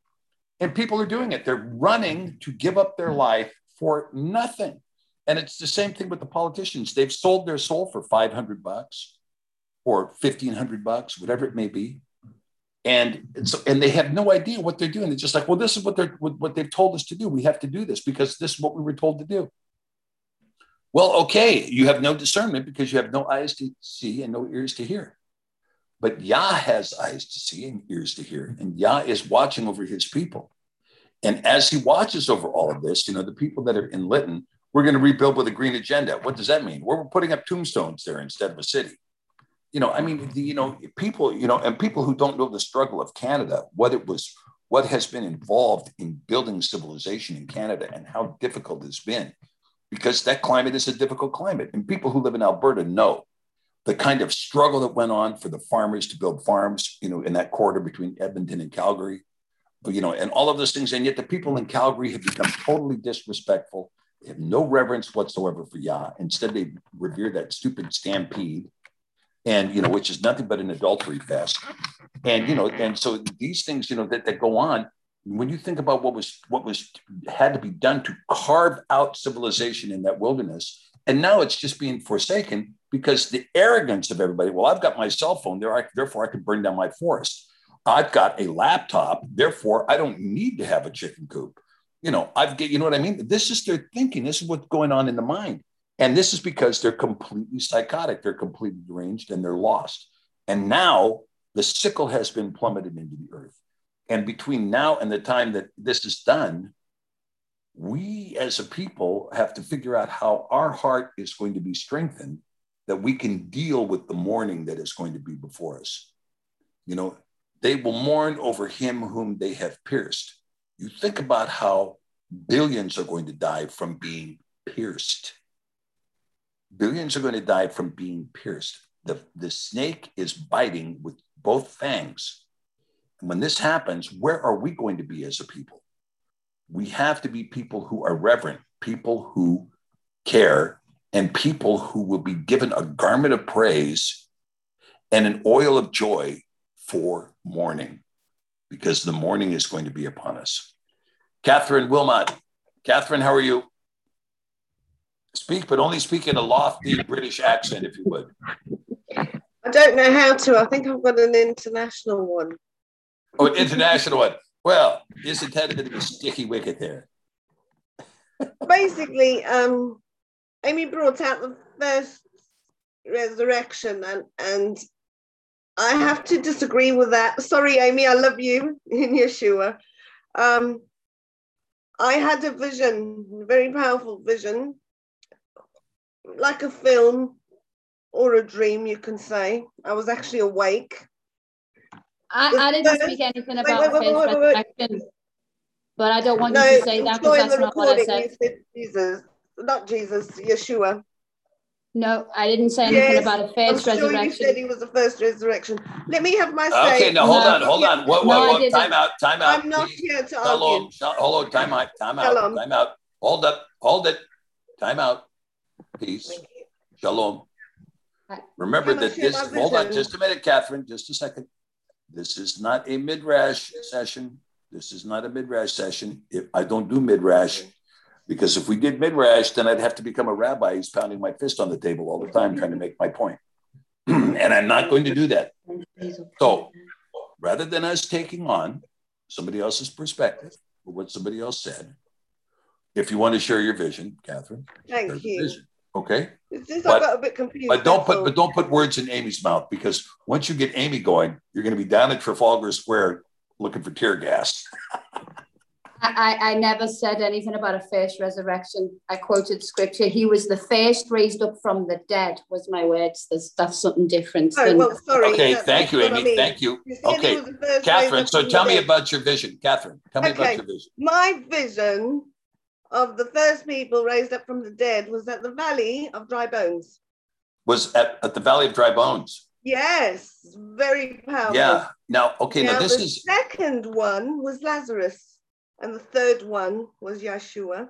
Speaker 1: And people are doing it. They're running to give up their life for nothing. And it's the same thing with the politicians. They've sold their soul for 500 bucks or 1500 bucks, whatever it may be. And so, and they have no idea what they're doing. They're just like, well, this is what they're what they've told us to do. We have to do this because this is what we were told to do. Well, okay, you have no discernment because you have no eyes to see and no ears to hear. But Yah has eyes to see and ears to hear, and Yah is watching over his people. And as he watches over all of this, you know, the people that are in Lytton, we're going to rebuild with a green agenda. What does that mean? We're putting up tombstones there instead of a city. You know, I mean, the, you know, people, you know, and people who don't know the struggle of Canada, what it was, what has been involved in building civilization in Canada and how difficult it's been, because that climate is a difficult climate. And people who live in Alberta know the kind of struggle that went on for the farmers to build farms, you know, in that corridor between Edmonton and Calgary, you know, and all of those things. And yet the people in Calgary have become totally disrespectful. They have no reverence whatsoever for Yah. Instead, they revere that stupid stampede, and you know, which is nothing but an adultery fest. And you know, and so these things, you know, that, that go on. When you think about what was what was had to be done to carve out civilization in that wilderness, and now it's just being forsaken because the arrogance of everybody. Well, I've got my cell phone there, therefore I can burn down my forest. I've got a laptop, therefore I don't need to have a chicken coop. You know, I've get, you know what I mean? This is their thinking. This is what's going on in the mind. And this is because they're completely psychotic, they're completely deranged, and they're lost. And now the sickle has been plummeted into the earth. And between now and the time that this is done, we as a people have to figure out how our heart is going to be strengthened that we can deal with the mourning that is going to be before us. You know, they will mourn over him whom they have pierced. You think about how billions are going to die from being pierced. Billions are going to die from being pierced. The, the snake is biting with both fangs. And when this happens, where are we going to be as a people? We have to be people who are reverent, people who care, and people who will be given a garment of praise and an oil of joy for mourning, because the mourning is going to be upon us. Catherine Wilmot. Catherine, how are you? Speak, but only speak in a lofty British accent, if you would.
Speaker 17: I don't know how to. I think I've got an international one.
Speaker 1: Oh, an international one. Well, isn't that a bit of a sticky wicket there?
Speaker 17: Basically, um, Amy brought out the first resurrection, and and I have to disagree with that. Sorry, Amy, I love you [LAUGHS] in Yeshua. Um, I had a vision, very powerful vision, like a film or a dream, you can say. I was actually awake.
Speaker 8: I, I didn't speak anything about wait, wait, wait, resurrection, but I don't want no, you to say that because that's not what I said.
Speaker 17: Jesus, not Jesus, Yeshua.
Speaker 8: No, I didn't say anything yes, about a first I'm sure resurrection.
Speaker 17: You said he was the first resurrection. Let me have my say.
Speaker 1: Okay, now hold no, on, hold on. What, what, what, time out, time out.
Speaker 17: I'm not please. here to
Speaker 1: Hello, argue. Hold on, time out, time out, time out. Hold up, hold it. Time out. Peace. Shalom. Remember that this, hold on just a minute, Catherine, just a second. This is not a midrash session. This is not a midrash session. If I don't do midrash, because if we did midrash, then I'd have to become a rabbi who's pounding my fist on the table all the time trying to make my point. [CLEARS THROAT] and I'm not going to do that. So rather than us taking on somebody else's perspective or what somebody else said, if you want to share your vision, Catherine,
Speaker 17: thank you. Vision,
Speaker 1: okay.
Speaker 17: But, I got a bit confused.
Speaker 1: But don't put but don't put words in Amy's mouth because once you get Amy going, you're going to be down at Trafalgar Square looking for tear gas.
Speaker 8: I, I never said anything about a first resurrection. I quoted scripture. He was the first raised up from the dead, was my words. That's, that's something different.
Speaker 17: Oh,
Speaker 8: than-
Speaker 17: well, sorry.
Speaker 1: Okay,
Speaker 17: that-
Speaker 1: thank you, Amy.
Speaker 17: I mean.
Speaker 1: Thank you.
Speaker 17: You
Speaker 1: Okay,
Speaker 17: was the first raised
Speaker 1: Catherine. So tell me
Speaker 17: dead.
Speaker 1: about your vision. Catherine, tell me about your vision.
Speaker 17: my vision of the first people raised up from the dead was at the Valley of Dry Bones.
Speaker 1: Was at, at the Valley of Dry Bones.
Speaker 17: Yes, very powerful.
Speaker 1: Yeah. Now, okay, now
Speaker 17: Now,
Speaker 1: this
Speaker 17: the
Speaker 1: is
Speaker 17: second one was Lazarus, and the third one was Yeshua.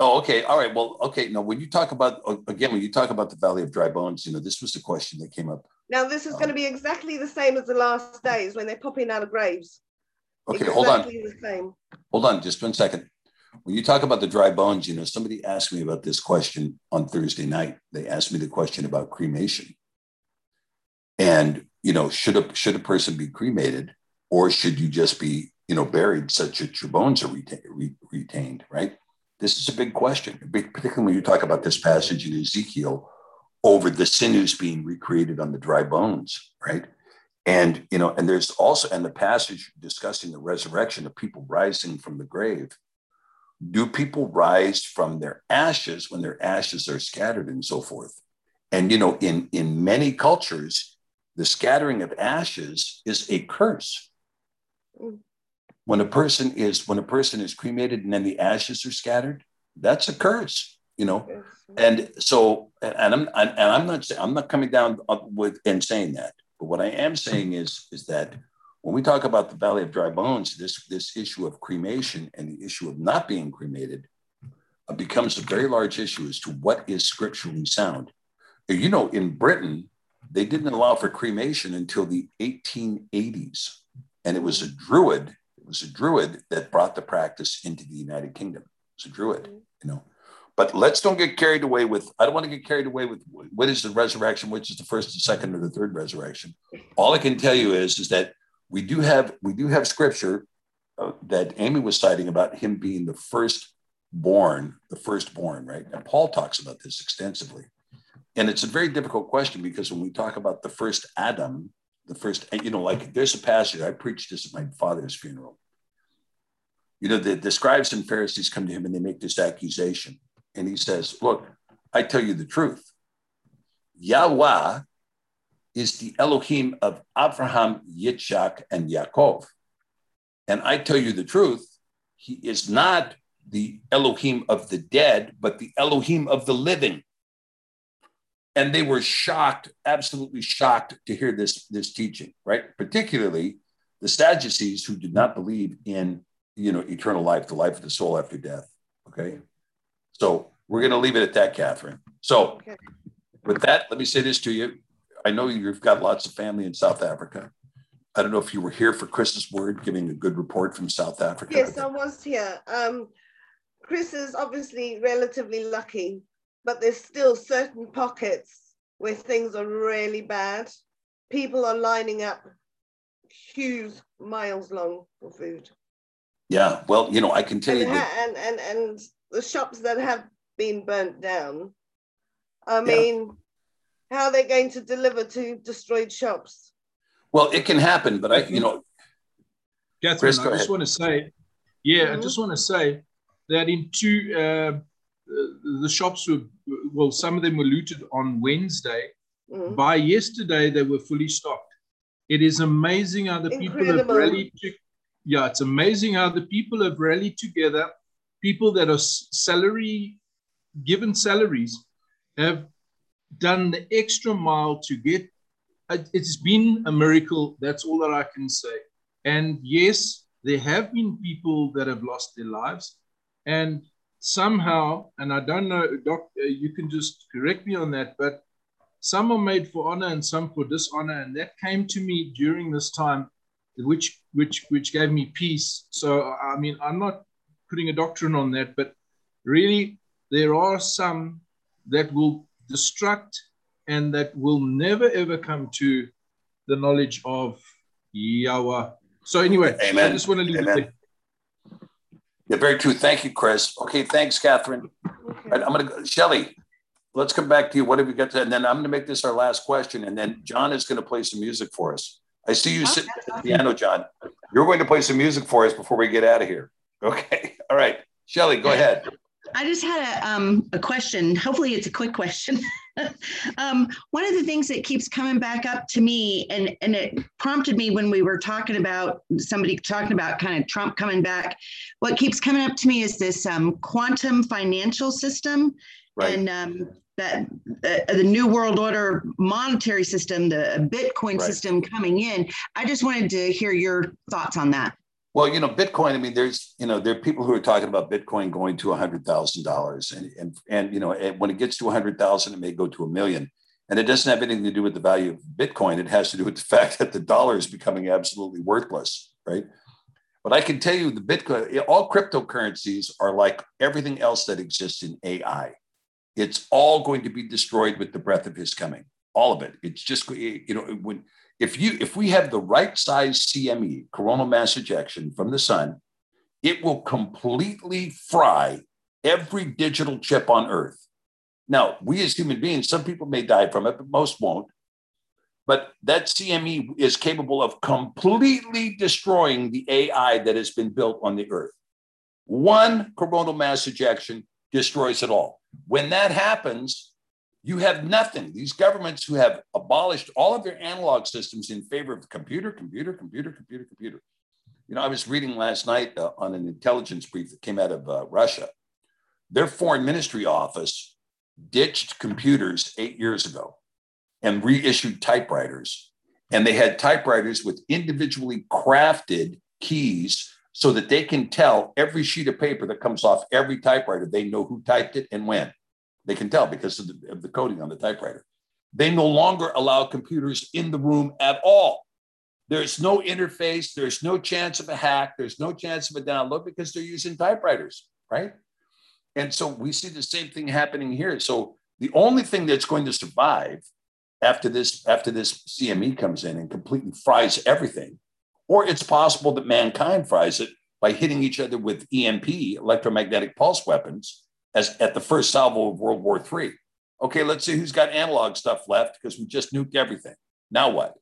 Speaker 1: Oh, okay. All right. Well, okay. Now, when you talk about uh, again, when you talk about the Valley of Dry Bones, you know, this was the question that came up.
Speaker 17: Now, this is um, going to be exactly the same as the last days when they're popping out of graves.
Speaker 1: Okay, hold on.
Speaker 17: Exactly the same.
Speaker 1: Hold on, just one second. When you talk about the dry bones, you know, somebody asked me about this question on Thursday night. They asked me the question about cremation. And, you know, should a should a person be cremated or should you just be, you know, buried such that your bones are reta- re- retained, right? This is a big question, particularly when you talk about this passage in Ezekiel over the sinews being recreated on the dry bones, right? And you know, and there's also and the passage discussing the resurrection of people rising from the grave. Do people rise from their ashes when their ashes are scattered and so forth? And you know, in in many cultures, the scattering of ashes is a curse. Mm. When a person is when a person is cremated and then the ashes are scattered, that's a curse. You know, and so and I'm and I'm not saying I'm not coming down with and saying that, but what I am saying is is that when we talk about the Valley of Dry Bones, this this issue of cremation and the issue of not being cremated uh, becomes a very large issue as to what is scripturally sound. You know, in Britain, they didn't allow for cremation until the 1880s, and it was a Druid. It was a Druid that brought the practice into the United Kingdom. It was a Druid, you know. But let's don't get carried away with. I don't want to get carried away with what is the resurrection, which is the first, the second, or the third resurrection. All I can tell you is, is that we do have we do have scripture uh, that Amy was citing about him being the first born, the firstborn, right? And Paul talks about this extensively. And it's a very difficult question because when we talk about the first Adam, the first, you know, like there's a passage, I preached this at my father's funeral. You know, the, the scribes and Pharisees come to him and they make this accusation. And he says, Look, I tell you the truth. Yahweh is the Elohim of Abraham, Yitzhak, and Yaakov. And I tell you the truth, he is not the Elohim of the dead, but the Elohim of the living. And they were shocked, absolutely shocked to hear this, this teaching, right? Particularly the Sadducees who did not believe in, you know, eternal life, the life of the soul after death. Okay. So we're going to leave it at that, Catherine. So with that, let me say this to you. I know you've got lots of family in South Africa. I don't know if you were here for Chris's word, giving a good report from South Africa.
Speaker 17: Yes, I was here. Um, Chris is obviously relatively lucky, but there's still certain pockets where things are really bad. People are lining up queues miles long for food.
Speaker 1: Yeah, well, you know, I can tell
Speaker 17: And,
Speaker 1: you that
Speaker 17: and, and, and the shops that have been burnt down, I mean, how are they going to deliver to destroyed shops?
Speaker 1: Well, it can happen, but I, you know,
Speaker 9: Catherine,
Speaker 1: Chris,
Speaker 9: I just
Speaker 1: ahead.
Speaker 9: want to say, yeah, I
Speaker 17: Mhm.
Speaker 9: just want to say that in two, uh, uh, the shops were, well, some of them were looted on Wednesday.
Speaker 17: Mhm.
Speaker 9: By yesterday, they were fully stocked. It is amazing how the people have
Speaker 17: Incredible.
Speaker 9: rallied. To, yeah, it's amazing how the people have rallied together. People that are salary, given salaries, have done the extra mile to get. it- It's been a miracle. That's all that I can say. And yes, there have been people that have lost their lives. And somehow, and I don't know, Doc, uh, you can just correct me on that, but some are made for honor and some for dishonor. And that came to me during this time, which which which gave me peace. So I mean, I'm not putting a doctrine on that, but really there are some that will destruct and that will never ever come to the knowledge of Yahweh. So anyway, I just want to leave it there.
Speaker 1: yeah, very true. Thank you, Chris. Okay, thanks, Catherine. All right, I'm going to go, Shelly, let's come back to you. What have you got to, and then I'm going to make this our last question, and then John is going to play some music for us. I see you sitting at the piano, John. You're going to play some music for us before we get out of here. Okay. [LAUGHS] All right. Shelly, go ahead.
Speaker 5: I just had a, um, a question. Hopefully, it's a quick question. [LAUGHS] um, one of the things that keeps coming back up to me, and, and it prompted me when we were talking about somebody talking about kind of Trump coming back. What keeps coming up to me is this um, quantum financial system.
Speaker 1: Right.
Speaker 5: And um, that uh, the new world order monetary system, the Bitcoin
Speaker 1: Right.
Speaker 5: system coming in. I just wanted to hear your thoughts on that.
Speaker 1: Well, you know, Bitcoin. I mean, there's you know there are people who are talking about Bitcoin going to hundred thousand dollars, and and and you know and when it gets to a hundred thousand, it may go to a million, and it doesn't have anything to do with the value of Bitcoin. It has to do with the [LAUGHS] fact that the dollar is becoming absolutely worthless, right? But I can tell you, the Bitcoin, all cryptocurrencies are like everything else that exists in AI. It's all going to be destroyed with the breath of His coming. All of it. It's just you know when if you if we have the right size CME, coronal mass ejection from the sun, it will completely fry every digital chip on Earth. Now, we as human beings, some people may die from it, but most won't. But that CME is capable of completely destroying the AI that has been built on the Earth. One coronal mass ejection destroys it all. When that happens, you have nothing. These governments who have abolished all of their analog systems in favor of computer, computer, computer, computer, computer. You know, I was reading last night uh, on an intelligence brief that came out of uh, Russia. Their foreign ministry office ditched computers eight years ago and reissued typewriters. And they had typewriters with individually crafted keys so that they can tell every sheet of paper that comes off every typewriter, they know who typed it and when. They can tell because of the, of the coding on the typewriter. They no longer allow computers in the room at all. There's no interface. There's no chance of a hack. There's no chance of a download because they're using typewriters, right? And so we see the same thing happening here. So the only thing that's going to survive after this after this CME comes in and completely fries everything, or it's possible that mankind fries it by hitting each other with EMP, electromagnetic pulse weapons, as at the first salvo of World War III. Okay, let's see who's got analog stuff left because we just nuked everything. Now what?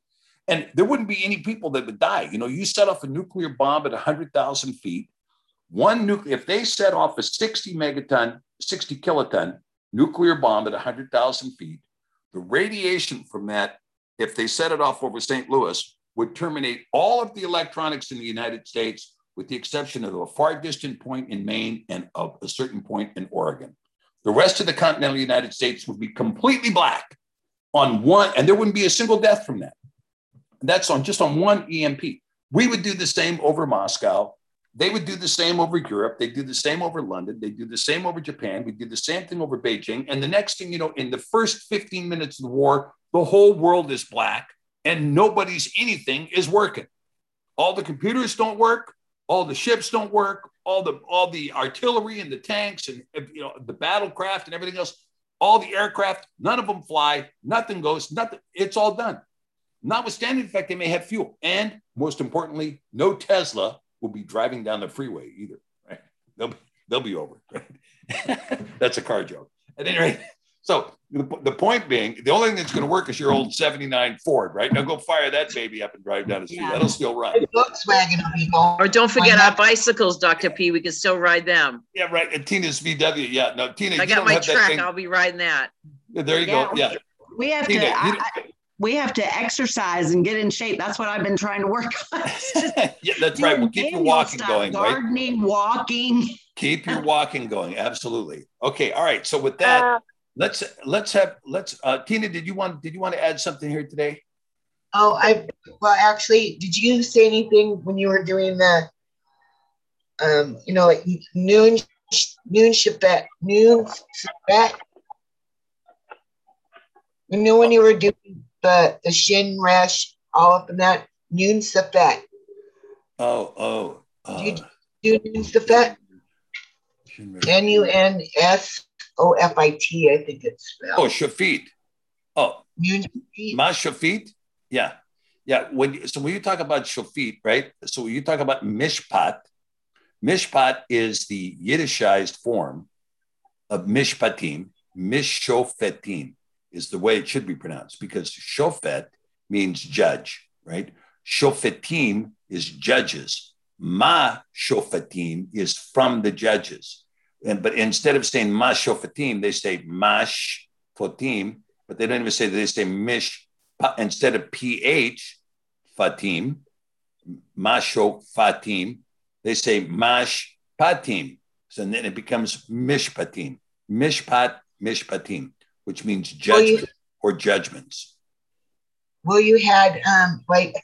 Speaker 1: And there wouldn't be any people that would die. You know, you set off a nuclear bomb at 100,000 feet. One nuclear, if they set off a 60 megaton, 60 kiloton nuclear bomb at 100,000 feet, the radiation from that, if they set it off over St. Louis, would terminate all of the electronics in the United States, with the exception of a far distant point in Maine and of a certain point in Oregon. The rest of the continental United States would be completely black on one, and there wouldn't be a single death from that. That's on just on one EMP. We would do the same over Moscow. They would do the same over Europe. They do the same over London. They do the same over Japan. We do the same thing over Beijing. And the next thing you know, in the first 15 minutes of the war, the whole world is black and nobody's anything is working. All the computers don't work. All the ships don't work. All the all the artillery and the tanks and you know the battlecraft and everything else. All the aircraft, none of them fly. Nothing goes. Nothing. It's all done. Notwithstanding the fact they may have fuel, and most importantly, no Tesla will be driving down the freeway either. Right? They'll be, they'll be over. [LAUGHS] That's a car joke. At any rate, so the, the point being, the only thing that's going to work is your old '79 Ford. Right now, go fire that baby up and drive down the street. That'll still run.
Speaker 7: Volkswagen Or don't forget our bicycles, Dr. P. We can still ride them.
Speaker 1: Yeah, right. And Tina's VW. Yeah, no, Tina.
Speaker 7: I
Speaker 1: you
Speaker 7: got
Speaker 1: don't
Speaker 7: my
Speaker 1: have
Speaker 7: track. I'll be riding that.
Speaker 1: There you go. Yeah.
Speaker 5: We have
Speaker 1: Tina,
Speaker 5: to. I, I, we have to exercise and get in shape. That's what I've been trying to work on. [LAUGHS]
Speaker 1: Yeah, that's right. We'll keep your walking
Speaker 5: stuff,
Speaker 1: going, right?
Speaker 5: Gardening, walking.
Speaker 1: Keep your walking going. Absolutely. Okay. All right. So with that,
Speaker 16: Uh,
Speaker 1: let's let's have let's uh Tina, did you want did you want to add something here today?
Speaker 18: Oh, I well actually, did you say anything when you were doing the um, you know, like noon noon Shabbat noon Shabbat? You know when you were doing the the shin rash all up in that noon Shabbat.
Speaker 1: Oh, oh. Uh,
Speaker 18: Do you do noon Shabbat? N U N S O F I T, I think it's spelled.
Speaker 1: oh, Shafit. Oh, Ma Shafit. Yeah. Yeah. When so when you talk about Shafit, right? So when you talk about Mishpat, Mishpat is the Yiddishized form of Mishpatim. Mishofetim is the way it should be pronounced because Shofet means judge, right? Shofetim is judges. Ma Shofetim is from the judges. And but instead of saying Ma Shofetim, they say Mash fatim, but they don't even say that they say Mish instead of PH Fatim, Masho Fatim, they say Mash Patim. So then it becomes Mishpatim, Mishpat, Mishpatim, which means judgment or judgments.
Speaker 18: Well, you had um like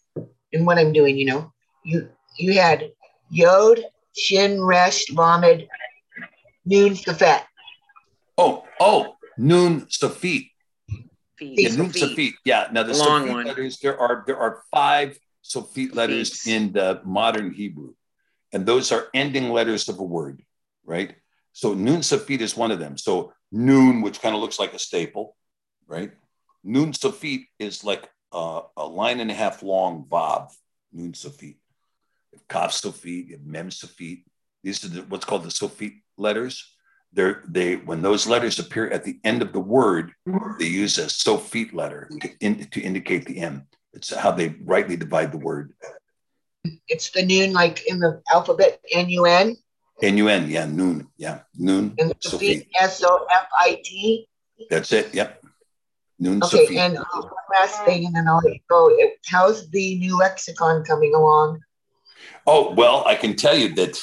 Speaker 18: in what I'm doing, you know, you you had Yod, Shin, Resh, Lamed, Noon, Safet.
Speaker 1: Oh, oh, Noon, Safit. Yeah, Noon, Safit. Yeah. Now the
Speaker 7: Long
Speaker 1: Safit
Speaker 7: one.
Speaker 1: letters, there are there are five Safit letters in the modern Hebrew, and those are ending letters of a word, right? So Noon Safit is one of them. So Noon, which kind of looks like a staple, right? Noon Safit is like a, a line and a half long Vav, Noon Safit. Kaf Sofit, Mem Sofit. These are the, what's called the Sofit letters. They're, they when those letters appear at the end of the word, they use a Sofit letter to, in, to indicate the M. It's how they rightly divide the word.
Speaker 18: It's the noon, like in the alphabet, N U N,
Speaker 1: N-U-N, yeah, noon, yeah, noon,
Speaker 18: and the
Speaker 1: Sofit.
Speaker 18: Sofit, S O F I T.
Speaker 1: That's it, yep. Noon
Speaker 18: Okay,
Speaker 1: Sofit.
Speaker 18: and uh, last thing, and then I'll let you go. How's the new lexicon coming along?
Speaker 1: Oh, well, I can tell you that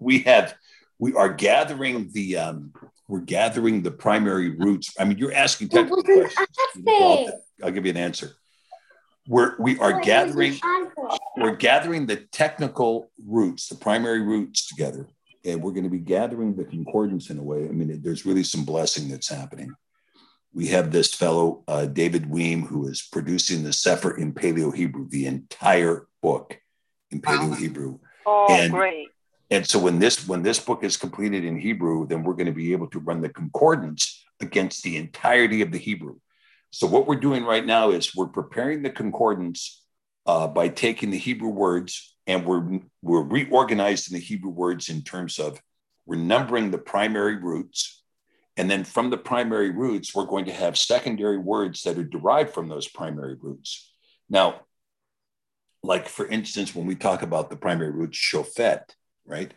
Speaker 1: we have, we are gathering the, um, we're gathering the primary roots. I mean, you're asking technical questions. I'll, I'll give you an answer. We're, we are gathering, we're gathering the technical roots, the primary roots together. And we're going to be gathering the concordance in a way. I mean, there's really some blessing that's happening. We have this fellow, uh, David Weem, who is producing the Cepher in Paleo Hebrew, the entire book in Paleo Hebrew.
Speaker 16: Oh,
Speaker 1: And-
Speaker 16: great.
Speaker 1: And so when this when this book is completed in Hebrew, then we're going to be able to run the concordance against the entirety of the Hebrew. So what we're doing right now is we're preparing the concordance uh, by taking the Hebrew words and we're we're reorganizing the Hebrew words in terms of we're numbering the primary roots, and then from the primary roots we're going to have secondary words that are derived from those primary roots. Now, like for instance, when we talk about the primary root shofet, right?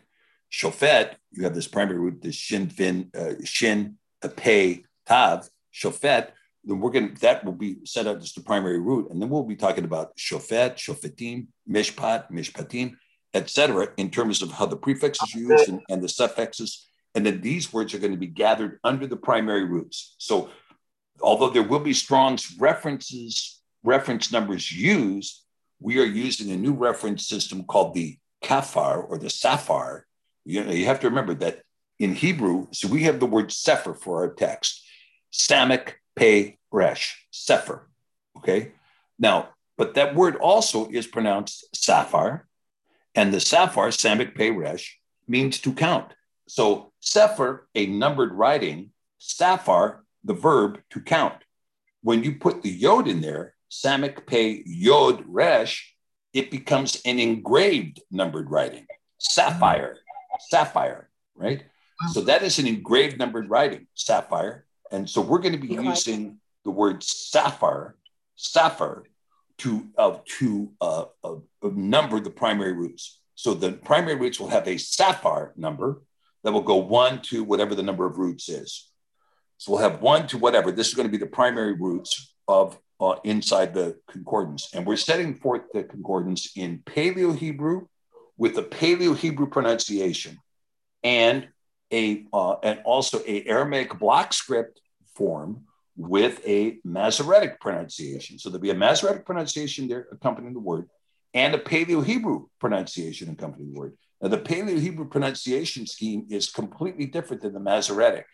Speaker 1: Shofet, you have this primary root, the shin, fin, uh, shin, pei, tav, shofet. Then we're going to, that will be set up as the primary root. And then we'll be talking about shofet, shofetim, mishpat, mishpatim, etc., in terms of how the prefix is used and, and the suffixes. And then these words are going to be gathered under the primary roots. So although there will be Strong's references, reference numbers used, we are using a new reference system called the kafar or the safar. You know, you have to remember that in Hebrew, so we have the word sefer for our text. Samek pe resh, sefer. Okay. Now, but that word also is pronounced safar, and the safar, samek pe resh, means to count. So sefer, a numbered writing, safar, the verb to count. When you put the yod in there, samek pe yod resh, it becomes an engraved numbered writing, sapphire, sapphire, right? So that is an engraved numbered writing, sapphire. And so we're going to be using the word sapphire, sapphire, to uh, to uh, uh, number the primary roots. So the primary roots will have a sapphire number that will go one to whatever the number of roots is. So we'll have one to whatever. This is going to be the primary roots of uh, inside the concordance. And we're setting forth the concordance in Paleo Hebrew with a Paleo Hebrew pronunciation and a uh, and also a Aramaic block script form with a Masoretic pronunciation. So there'll be a Masoretic pronunciation there accompanying the word and a Paleo Hebrew pronunciation accompanying the word. Now the Paleo Hebrew pronunciation scheme is completely different than the Masoretic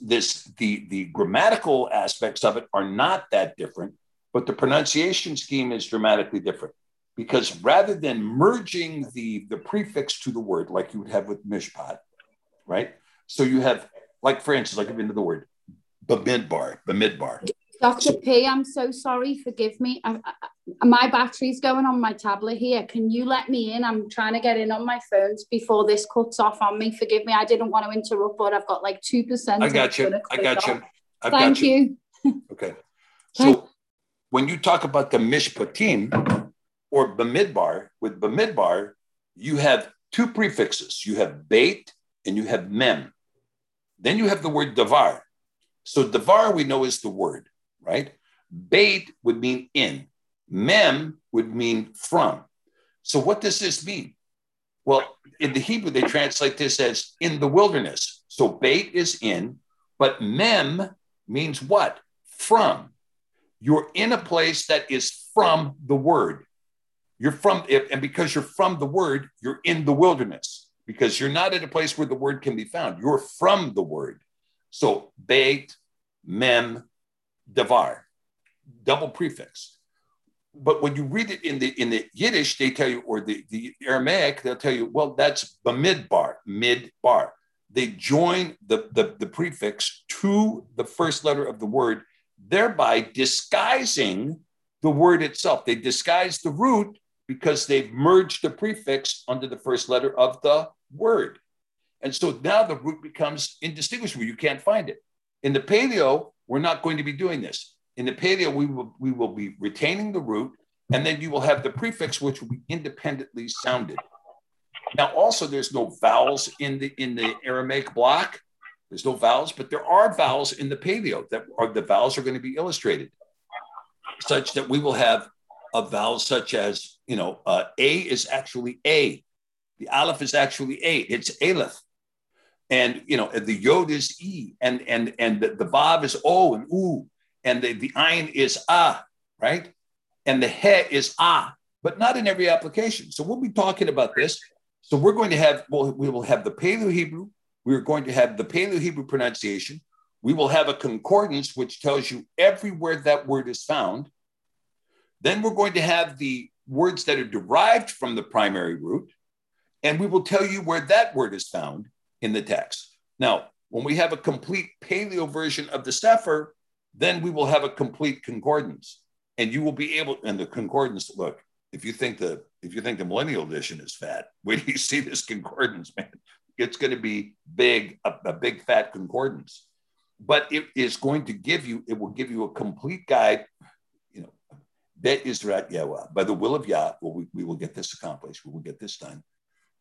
Speaker 1: this the the grammatical aspects of it are not that different but the pronunciation scheme is dramatically different. Because rather than merging the the prefix to the word like you would have with mishpat right? So you have like for instance like into the word bamidbar bamidbar
Speaker 8: Dr. P, I'm so sorry. Forgive me. I, I, my battery's going on my tablet here. Can you let me in? I'm trying to get in on my phones before this cuts off on me. Forgive me. I didn't want to interrupt, but I've got like 2%.
Speaker 1: i got you i got you. I've
Speaker 8: Thank
Speaker 1: got you
Speaker 8: you.
Speaker 1: okay [LAUGHS] so when you talk about the mishpatim or Bamidbar, with Bamidbar, you have two prefixes. You have bait and you have mem. Then you have the word davar. So davar we know is the word, right? Bait would mean in. Mem would mean from. So what does this mean? Well, in the Hebrew, they translate this as in the wilderness. So bait is in, but mem means what? From. You're in a place that is from the word. You're from, and because you're from the word, you're in the wilderness because you're not at a place where the word can be found. You're from the word. So bait, mem, davar, double prefix. But when you read it in the in the Yiddish, they tell you, or the, the Aramaic, they'll tell you, well, that's bamidbar, midbar. They join the, the, the prefix to the first letter of the word, thereby disguising the word itself. They disguise the root because they've merged the prefix under the first letter of the word. And so now the root becomes indistinguishable. You can't find it. In the paleo, we're not going to be doing this. In the paleo, we will, we will be retaining the root, and then you will have the prefix, which will be independently sounded. Now, also, there's no vowels in the in the Aramaic block. There's no vowels, but there are vowels in the paleo that are the vowels are going to be illustrated, such that we will have a vowel such as you know uh, a is actually a, the aleph is actually a. It's aleph, and you know the yod is e, and and and the, the vav is o and u, and the the ayin is a, right, and the he is a, but not in every application. So we'll be talking about this so we're going to have, well, we will have the Paleo Hebrew. We're going to have the Paleo Hebrew pronunciation. We will have a concordance, which tells you everywhere that word is found. Then we're going to have the words that are derived from the primary root. And we will tell you where that word is found in the text. Now, when we have a complete paleo version of the Cepher, then we will have a complete concordance. And you will be able, and the concordance, look, if you think the if you think the millennial edition is fat, [LAUGHS] till you see this concordance, man. It's going to be big, a, a big fat concordance. But it is going to give you, it will give you a complete guide, you know, Bet Israel Yahweh. By the will of Yah, we, we will get this accomplished. We will get this done.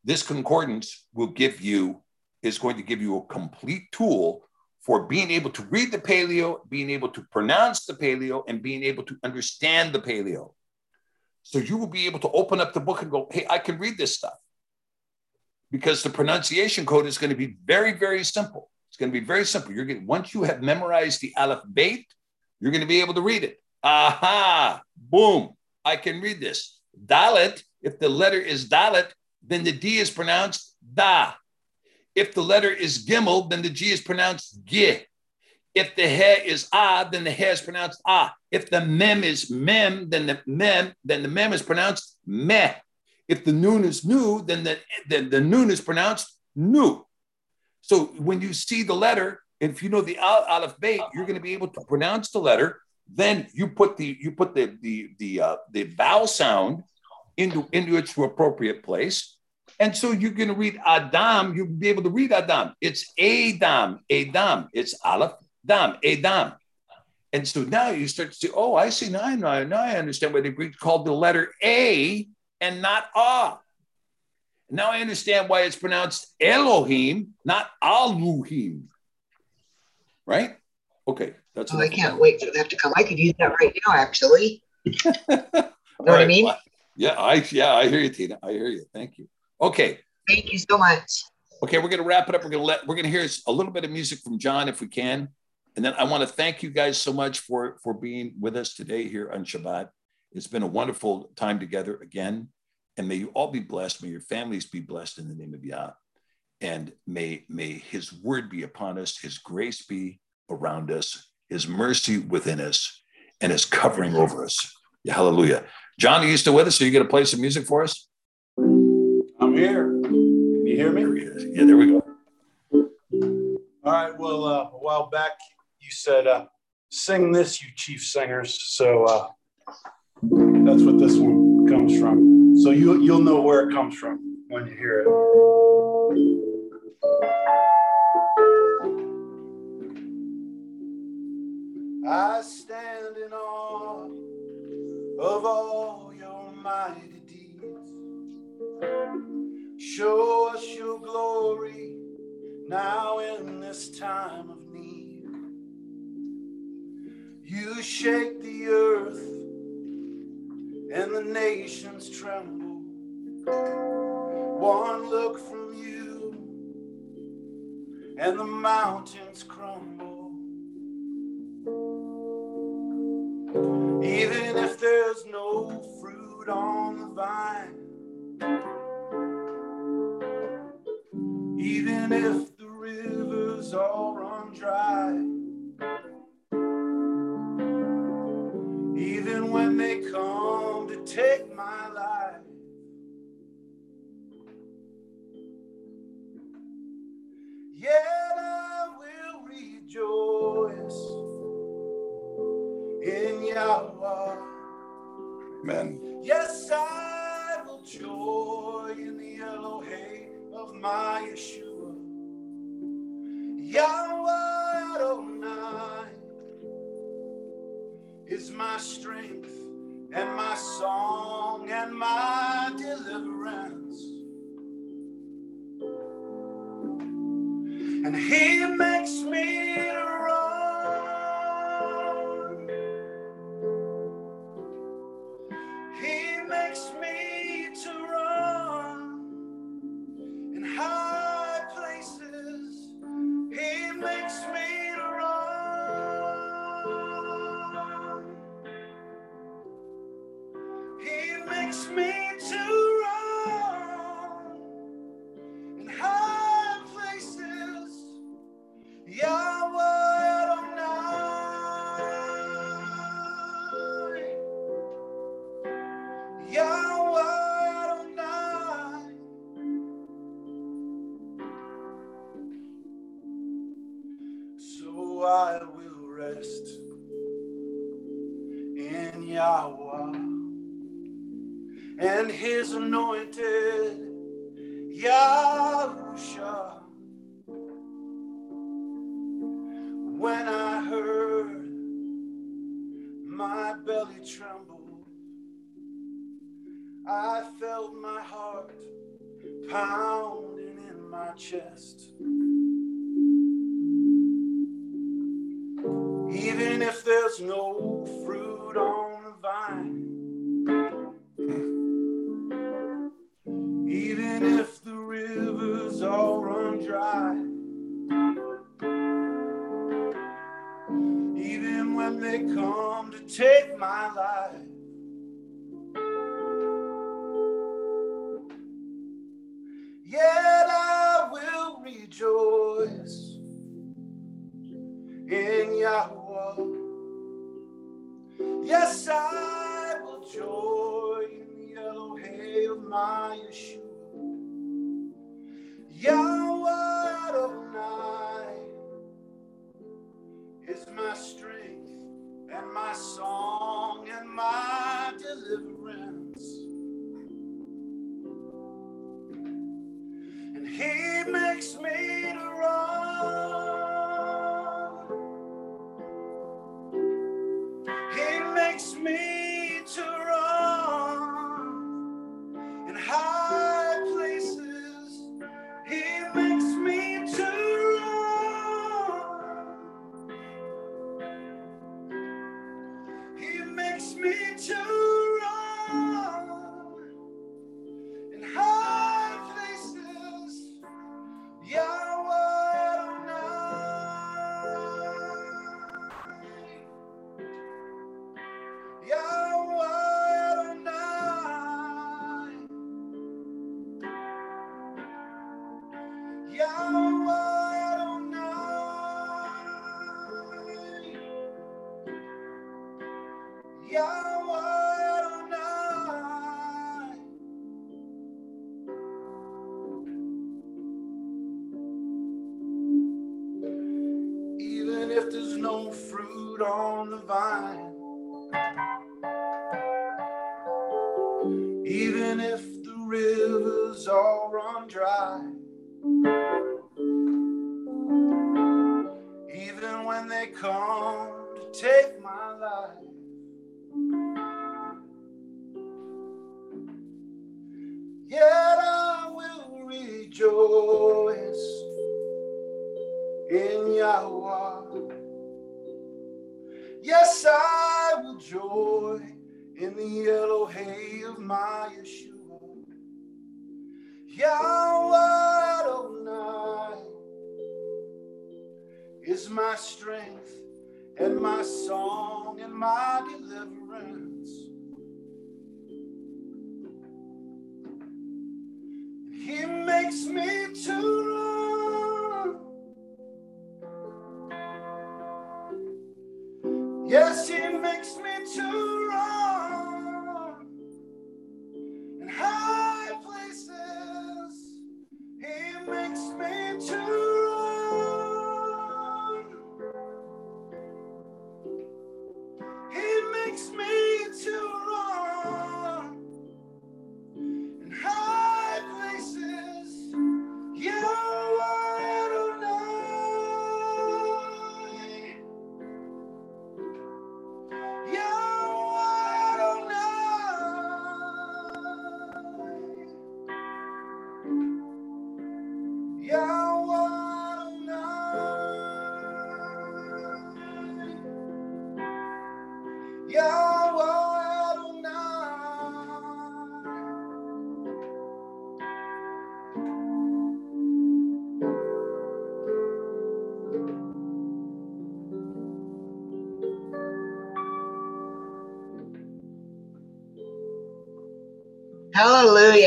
Speaker 1: This concordance will give you, is going to give you a complete tool for being able to read the paleo, being able to pronounce the paleo, and being able to understand the paleo. So you will be able to open up the book and go, hey, I can read this stuff. Because the pronunciation code is going to be very, very simple. It's going to be very simple. You're going once you have memorized the Aleph Beit, you're going to be able to read it. Aha, boom, I can read this. Dalet, if the letter is Dalet, then the D is pronounced Da. If the letter is Gimel, then the G is pronounced G. If the he is ah, then the he is pronounced ah. If the mem is mem, then the mem, then the mem is pronounced meh. If the noon is new, then the, then the noon is pronounced nu. So when you see the letter, if you know the aleph beit, you're going to be able to pronounce the letter. Then you put the you put the the the uh, the vowel sound into into its appropriate place, and so you're going to read Adam. You'll be able to read Adam. It's Adam, Adam. It's aleph dam, Adam. And so now you start to see, oh, I see now, now, now I understand why the Greeks called the letter A and not A. Now I understand why it's pronounced Elohim, not Aluhim. Right? Okay. That's
Speaker 18: oh, I can't wait for that to come. I could use that right now, actually. you [LAUGHS] know right. what I mean?
Speaker 1: Yeah, I yeah, I hear you, Tina. I hear you. Thank you. Okay.
Speaker 18: Thank you so much.
Speaker 1: Okay, we're gonna wrap it up. We're gonna let we're gonna hear a little bit of music from John if we can. And then I want to thank you guys so much for, for being with us today here on Shabbat. It's been a wonderful time together again. And may you all be blessed. May your families be blessed in the name of Yah. And may, may his word be upon us, his grace be around us, his mercy within us, and his covering over us. Yeah, hallelujah. John, are you still with us? Are you going to play some music for us?
Speaker 19: I'm here. Can you hear me? There he.
Speaker 1: Yeah, there we go.
Speaker 19: All right. Well, uh, a while back, you said, uh, sing this, you chief singers. So uh, that's what this one comes from. So you, you'll know where it comes from when you hear it. I stand in awe of all your might. Show us your glory now in this time of need. You shake the earth and the nations tremble. One look from you and the mountains crumble. Even if there's no fruit on the vine even if the rivers all run dry. Even when they come to take my life. Yet I will rejoice in Yahweh.
Speaker 1: Amen.
Speaker 19: Yes, I my Yeshua. Yahweh Adonai is my strength and my song and my deliverance. And he makes me me to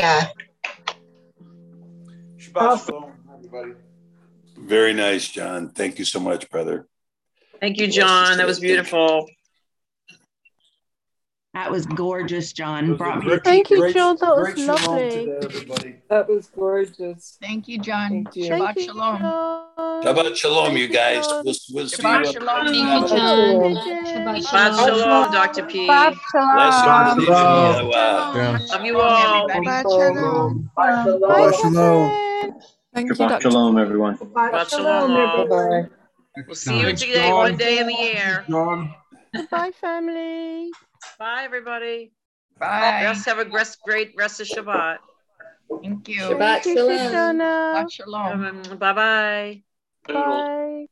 Speaker 18: Hallelujah.
Speaker 20: Shabbat shalom, everybody.
Speaker 1: Very nice, John. Thank you so much, brother.
Speaker 7: Thank you, John. That was beautiful.
Speaker 5: That was gorgeous, John. Brought me
Speaker 16: Thank you,
Speaker 20: Great-
Speaker 16: Jill. That was lovely.
Speaker 20: today.
Speaker 8: That was gorgeous.
Speaker 21: Thank you, John.
Speaker 8: Thank you.
Speaker 21: Shabbat
Speaker 16: Thank
Speaker 21: shalom.
Speaker 16: John.
Speaker 1: Shabbat shalom, you
Speaker 16: you,
Speaker 1: guys.
Speaker 16: John.
Speaker 1: We'll, we'll
Speaker 21: Shabbat
Speaker 1: you.
Speaker 21: shalom.
Speaker 8: Thank you, John.
Speaker 16: Pidgeon.
Speaker 7: Shabbat shalom, Dr. P.
Speaker 15: Shabbat
Speaker 1: Bless
Speaker 15: shalom.
Speaker 1: you.
Speaker 13: Shalom.
Speaker 1: Yahweh.
Speaker 7: Love you all.
Speaker 21: everybody.
Speaker 16: Shabbat shalom.
Speaker 13: Shabbat shalom.
Speaker 21: Thank you,
Speaker 22: Shabbat
Speaker 21: Dr.
Speaker 22: shalom, everyone.
Speaker 7: Shabbat shalom, all.
Speaker 8: Bye-bye.
Speaker 7: We'll see you today, one day in the air.
Speaker 9: John.
Speaker 16: Bye, family.
Speaker 7: Bye, everybody.
Speaker 21: Bye.
Speaker 7: Rest, have a great, great rest of Shabbat.
Speaker 21: Thank you.
Speaker 8: Shabbat
Speaker 16: Thank you,
Speaker 8: shalom.
Speaker 16: Shoshana.
Speaker 21: Shabbat shalom.
Speaker 7: Bye bye.
Speaker 15: Bye.